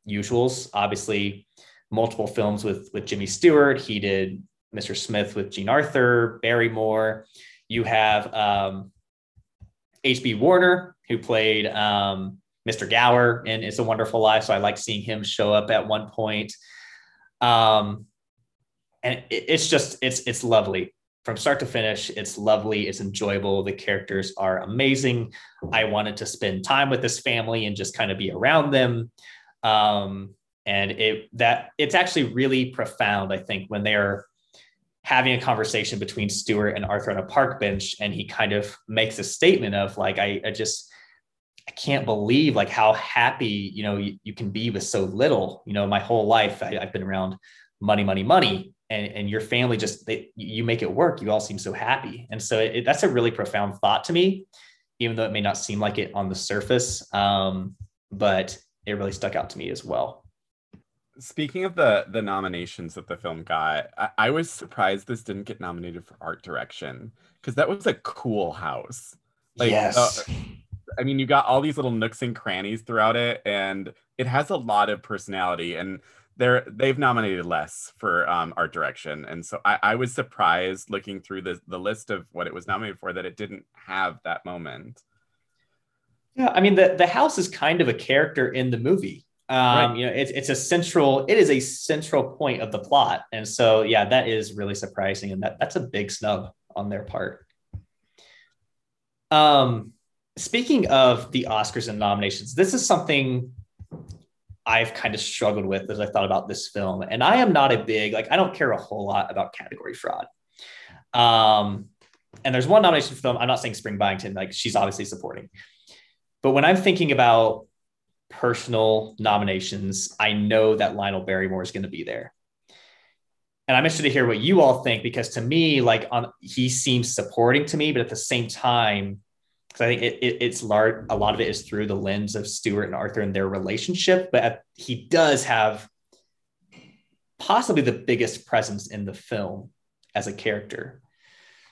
usuals. Obviously, multiple films with with Jimmy Stewart. He did Mr. Smith with Jean Arthur, Barrymore. You have um, H.B. Warner, who played um, Mr. Gower in It's a Wonderful Life. So I like seeing him show up at one point. Um, and it, it's just it's it's lovely from start to finish. It's lovely. It's enjoyable. The characters are amazing. I wanted to spend time with this family and just kind of be around them. Um, and it that it's actually really profound. I think when they're having a conversation between Stewart and Arthur on a park bench, and he kind of makes a statement of like, I, I just I can't believe like how happy you know you, you, can be with so little. You know, my whole life I, have been around money, money, money, and and your family just they, you make it work. You all seem so happy, and so it, that's a really profound thought to me, even though it may not seem like it on the surface. Um, but it really stuck out to me as well. Speaking of the the nominations that the film got, I, I was surprised this didn't get nominated for art direction because that was a cool house. Like, yes. Uh, I mean, you got all these little nooks and crannies throughout it, and it has a lot of personality. And they're they've nominated less for um, art direction, and so I, I was surprised looking through the the list of what it was nominated for that it didn't have that moment. Yeah, I mean the the house is kind of a character in the movie. Um, right. You know, it's it's a central. It is a central point of the plot, and so yeah, that is really surprising, and that that's a big snub on their part. Um, speaking of the Oscars and nominations, this is something I've kind of struggled with as I thought about this film. And I am not a big, like, I don't care a whole lot about category fraud. Um, and there's one nomination for film. I'm not saying Spring Byington, like, she's obviously supporting. But when I'm thinking about personal nominations, I know that Lionel Barrymore is going to be there. And I'm interested to hear what you all think because to me, like, on, he seems supporting to me, but at the same time, because I think it, it, it's large. A lot of it is through the lens of Stewart and Arthur and their relationship, but he does have possibly the biggest presence in the film as a character.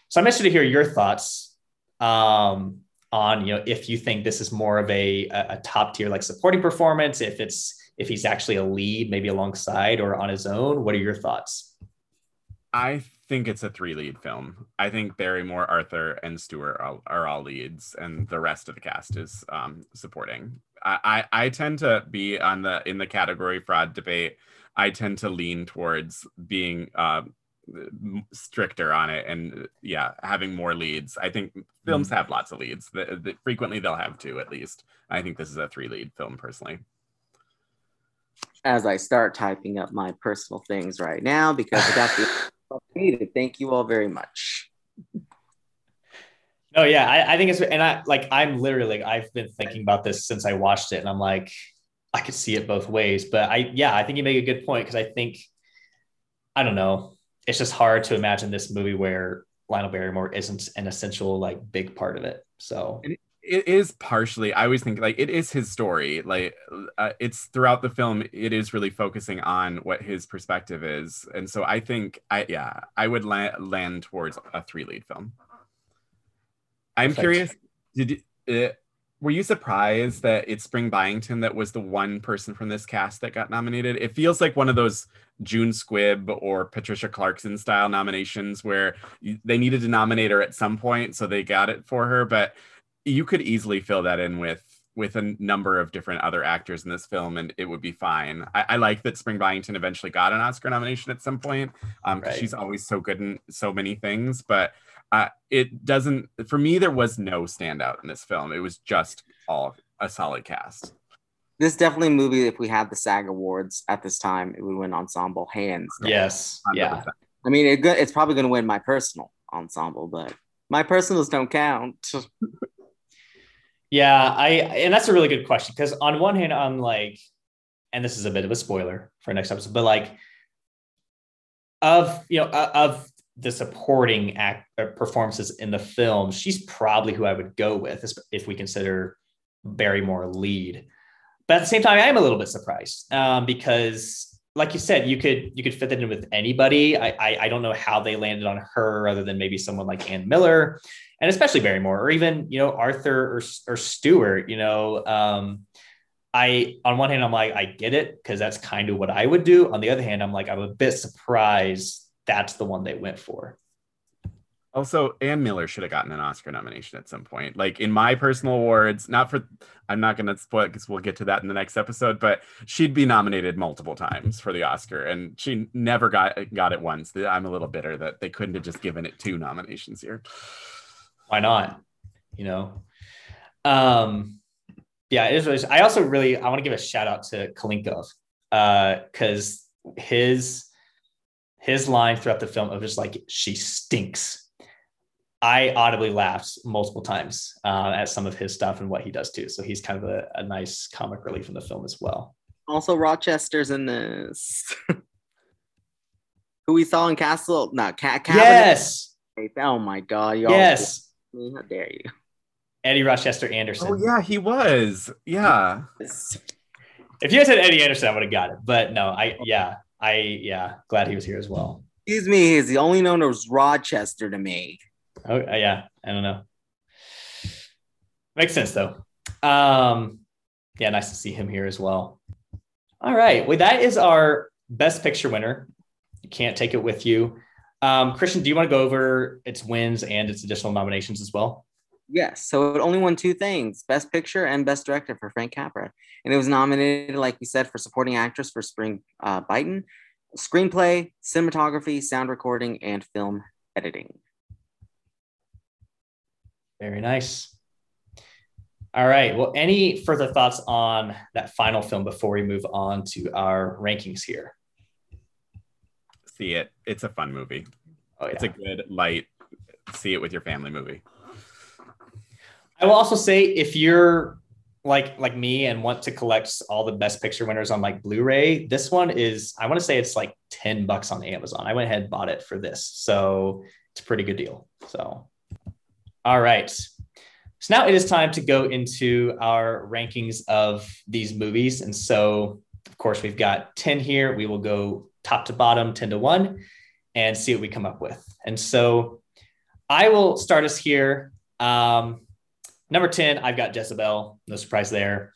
So I'm interested to hear your thoughts um, on, you know, if you think this is more of a, a top tier like supporting performance, if it's if he's actually a lead, maybe alongside or on his own. What are your thoughts? I think it's a three lead film. I think Barrymore, Arthur, and Stewart are, are all leads, and the rest of the cast is um, supporting. I, I, I tend to be on the in the category fraud debate. I tend to lean towards being uh, stricter on it, and yeah, having more leads. I think films mm. have lots of leads. The, the, frequently, they'll have two at least. I think this is a three lead film personally as I start typing up my personal things right now because I got the needed. Thank you all very much. No, yeah, I, I think it's and I like I'm literally I've been thinking about this since I watched it, and I'm like, I could see it both ways. But I yeah, I think you make a good point because I think I don't know. It's just hard to imagine this movie where Lionel Barrymore isn't an essential like big part of it. So it is partially i always think like it is his story like uh, it's throughout the film it is really focusing on what his perspective is and so i think i yeah i would la- land towards a three lead film i'm Perfect. curious did uh, were you surprised that it's spring byington that was the one person from this cast that got nominated it feels like one of those june squibb or patricia clarkson style nominations where they needed to nominate her at some point so they got it for her but you could easily fill that in with with a number of different other actors in this film and it would be fine. I, I like that Spring Byington eventually got an Oscar nomination at some point um, right. she's always so good in so many things, but uh, it doesn't, for me, there was no standout in this film. It was just all a solid cast. This definitely movie, if we had the SAG Awards at this time, it would win ensemble hands. Down. Yes. 100%. Yeah. I mean, it, it's probably going to win my personal ensemble, but my personals don't count. Yeah, I and that's a really good question because on one hand, I'm like, and this is a bit of a spoiler for next episode, but like of you know of the supporting act uh, performances in the film, she's probably who I would go with if we consider Barrymore lead. But at the same time, I am a little bit surprised um, because like you said, you could you could fit that in with anybody. I, I, I don't know how they landed on her, other than maybe someone like Ann Miller, and especially Barrymore, or even you know Arthur or or Stewart. You know, um, I on one hand I'm like I get it because that's kind of what I would do. On the other hand, I'm like I'm a bit surprised that's the one they went for. Also, Ann Miller should have gotten an Oscar nomination at some point. Like in my personal awards, not for, I'm not going to spoil because we'll get to that in the next episode, but she'd be nominated multiple times for the Oscar and she never got got it once. I'm a little bitter that they couldn't have just given it two nominations here. Why not? You know, um, yeah, it is. I also really I want to give a shout out to Kolenkhov because uh, his his line throughout the film of just like she stinks I audibly laughed multiple times uh, at some of his stuff and what he does too. So he's kind of a, a nice comic relief in the film as well. Also, Rochester's in this. Who we saw in Castle, not Cat Cabinet. Yes. Oh my God! Y'all yes. How dare you? Eddie Rochester Anderson. Oh yeah, he was. Yeah. If you had said Eddie Anderson, I would have got it. But no, I yeah, I yeah, glad he was here as well. Excuse me, he's the only known as Rochester to me. Oh uh, yeah, I don't know. Makes sense though. Um, yeah, nice to see him here as well. All right, well that is our best picture winner. You can't take it with you. Um, Christian, do you want to go over its wins and its additional nominations as well? Yes. So it only won two things Best Picture and Best Director for Frank Capra. And it was nominated, like we said, for Supporting Actress for Spring uh, Byington, Screenplay, Cinematography, Sound Recording, and Film Editing. Very nice. All right. Well, any further thoughts on that final film before we move on to our rankings here? See it. It's a fun movie. Oh, yeah. It's a good, light, see it with your family movie. I will also say if you're like like me and want to collect all the best picture winners on like Blu-ray, this one is I want to say it's like 10 bucks on Amazon. I went ahead and bought it for this. So it's a pretty good deal. So all right. So now it is time to go into our rankings of these movies. And so, of course, we've got 10 here. We will go top to bottom, 10 to 1, and see what we come up with. And so I will start us here. Um, number 10, I've got Jezebel. No surprise there.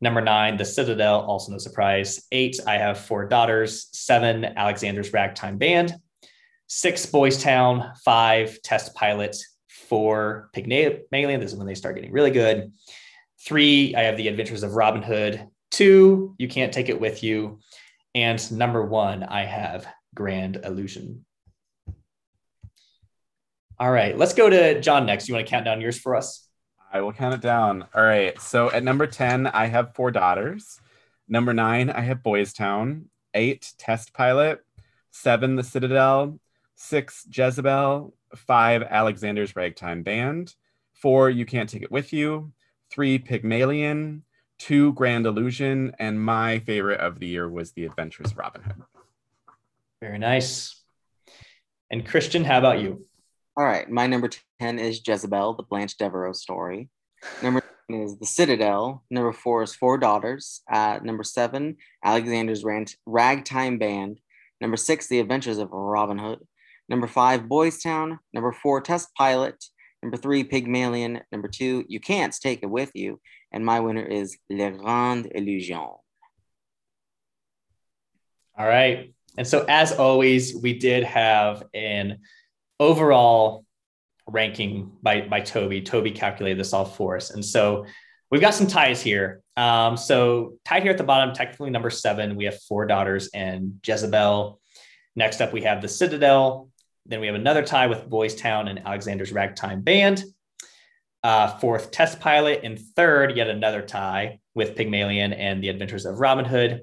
Number nine, The Citadel, also no surprise. Eight, I have Four Daughters. Seven, Alexander's Ragtime Band. Six, Boys Town. Five, Test Pilot four, Pygmalion. This is when they start getting really good. Three, I have The Adventures of Robin Hood. Two, You Can't Take It With You. And number one, I have Grand Illusion. All right, let's go to John next. You want to count down yours for us? I will count it down. All right. So at number 10, I have Four Daughters. Number nine, I have Boys Town. Eight, Test Pilot. Seven, The Citadel. Six, Jezebel five, Alexander's Ragtime Band, four, You Can't Take It With You, three, Pygmalion, two, Grand Illusion, and my favorite of the year was The Adventures of Robin Hood. Very nice. And Christian, how about you? All right, my number 10 is Jezebel, the Blanche Devereaux story. Number is The Citadel. Number four is Four Daughters. Uh, number seven, Alexander's Ragtime Band. Number six, The Adventures of Robin Hood. Number five, Boys Town. Number four, Test Pilot. Number three, Pygmalion. Number two, You Can't Take It With You. And my winner is Le Grand Illusion. All right. And so, as always, we did have an overall ranking by, by Toby. Toby calculated this all for us. And so, we've got some ties here. Um, so, tied here at the bottom, technically number seven, we have Four Daughters and Jezebel. Next up, we have the Citadel, then we have another tie with Boys Town and Alexander's Ragtime Band. Uh, fourth, Test Pilot. And third, yet another tie with Pygmalion and The Adventures of Robin Hood.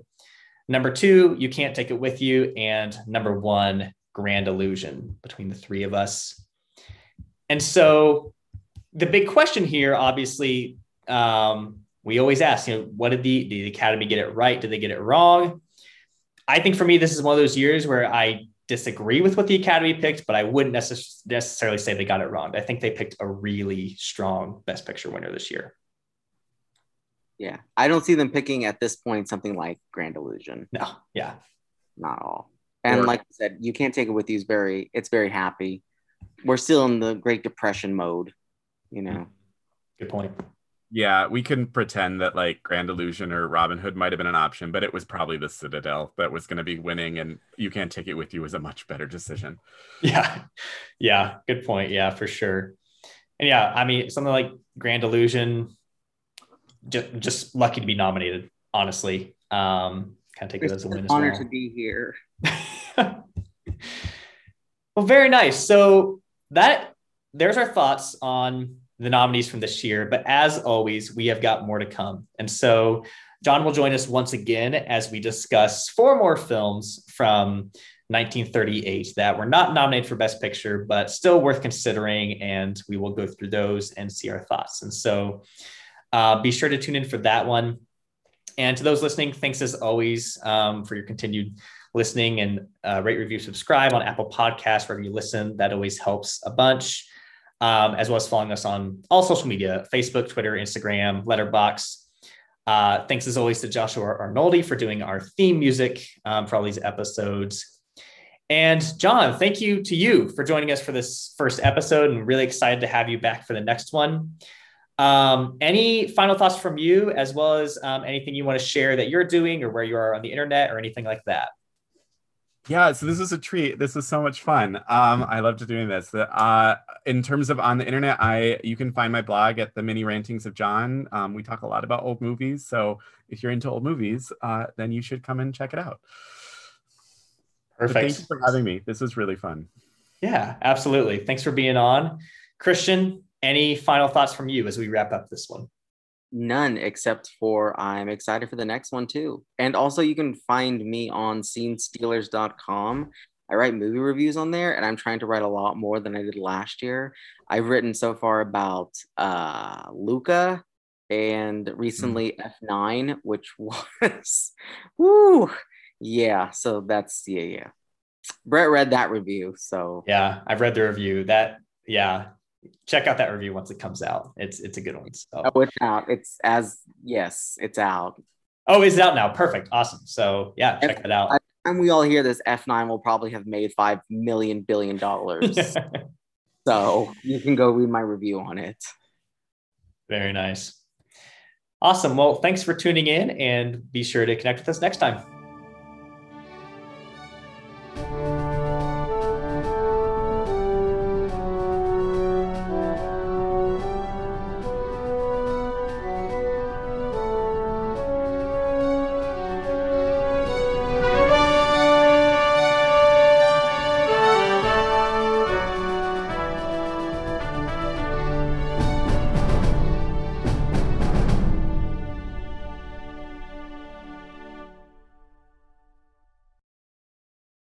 Number two, You Can't Take It With You. And number one, Grand Illusion between the three of us. And so the big question here, obviously, um, we always ask, you know, what did the, did the Academy get it right? Did they get it wrong? I think for me, this is one of those years where I disagree with what the Academy picked, but I wouldn't necess- necessarily say they got it wrong. I think they picked a really strong Best Picture winner this year. Yeah, I don't see them picking at this point something like Grand Illusion. No, yeah, not all. And Or- like I said, you can't take it with you. Is very, it's very happy. We're still in the Great Depression mode, you know. Good point. Yeah, we can pretend that like Grand Illusion or Robin Hood might have been an option, but it was probably the Citadel that was going to be winning, and you can't take it with you was a much better decision. Yeah. Yeah. Good point. Yeah, for sure. And yeah, I mean, something like Grand Illusion, just, just lucky to be nominated, honestly. Um, kind of take it as a win as honor well. to be here. well, very nice. So that there's our thoughts on the nominees from this year. But as always, we have got more to come. And so John will join us once again as we discuss four more films from 1938 that were not nominated for Best Picture, but still worth considering. And we will go through those and see our thoughts. And so uh, be sure to tune in for that one. And to those listening, thanks as always um, for your continued listening and uh, rate, review, subscribe on Apple Podcasts, wherever you listen. That always helps a bunch. Um, as well as following us on all social media Facebook, Twitter, Instagram, Letterboxd. Uh, thanks as always to Joshua Arnoldi for doing our theme music um, for all these episodes. And John, thank you to you for joining us for this first episode and really excited to have you back for the next one. Um, any final thoughts from you, as well as um, anything you want to share that you're doing or where you are on the internet or anything like that? Yeah, so this is a treat. This is so much fun. Um, I loved doing this. Uh, in terms of on the internet, I you can find my blog at the Mini Rantings of John. Um, we talk a lot about old movies, so if you're into old movies, uh, then you should come and check it out. But Perfect. thank you for having me. This was really fun. Yeah, absolutely. Thanks for being on. Christian, any final thoughts from you as we wrap up this one? None except for I'm excited for the next one too. And also, you can find me on scenestealers.com. I write movie reviews on there, and I'm trying to write a lot more than I did last year. I've written so far about uh, Luca and recently F9, which was, woo, yeah. So that's, yeah, yeah. Brett read that review. So, Yeah, I've read the review. That yeah, check out that review once it comes out. It's it's a good one. So oh, it's out. It's as, yes, it's out. oh, it's out now. Perfect. Awesome. So yeah, check that out. And we all hear this F9 will probably have made $5 million billion dollars. So you can go read my review on it. Very nice. Awesome. Well, thanks for tuning in and be sure to connect with us next time.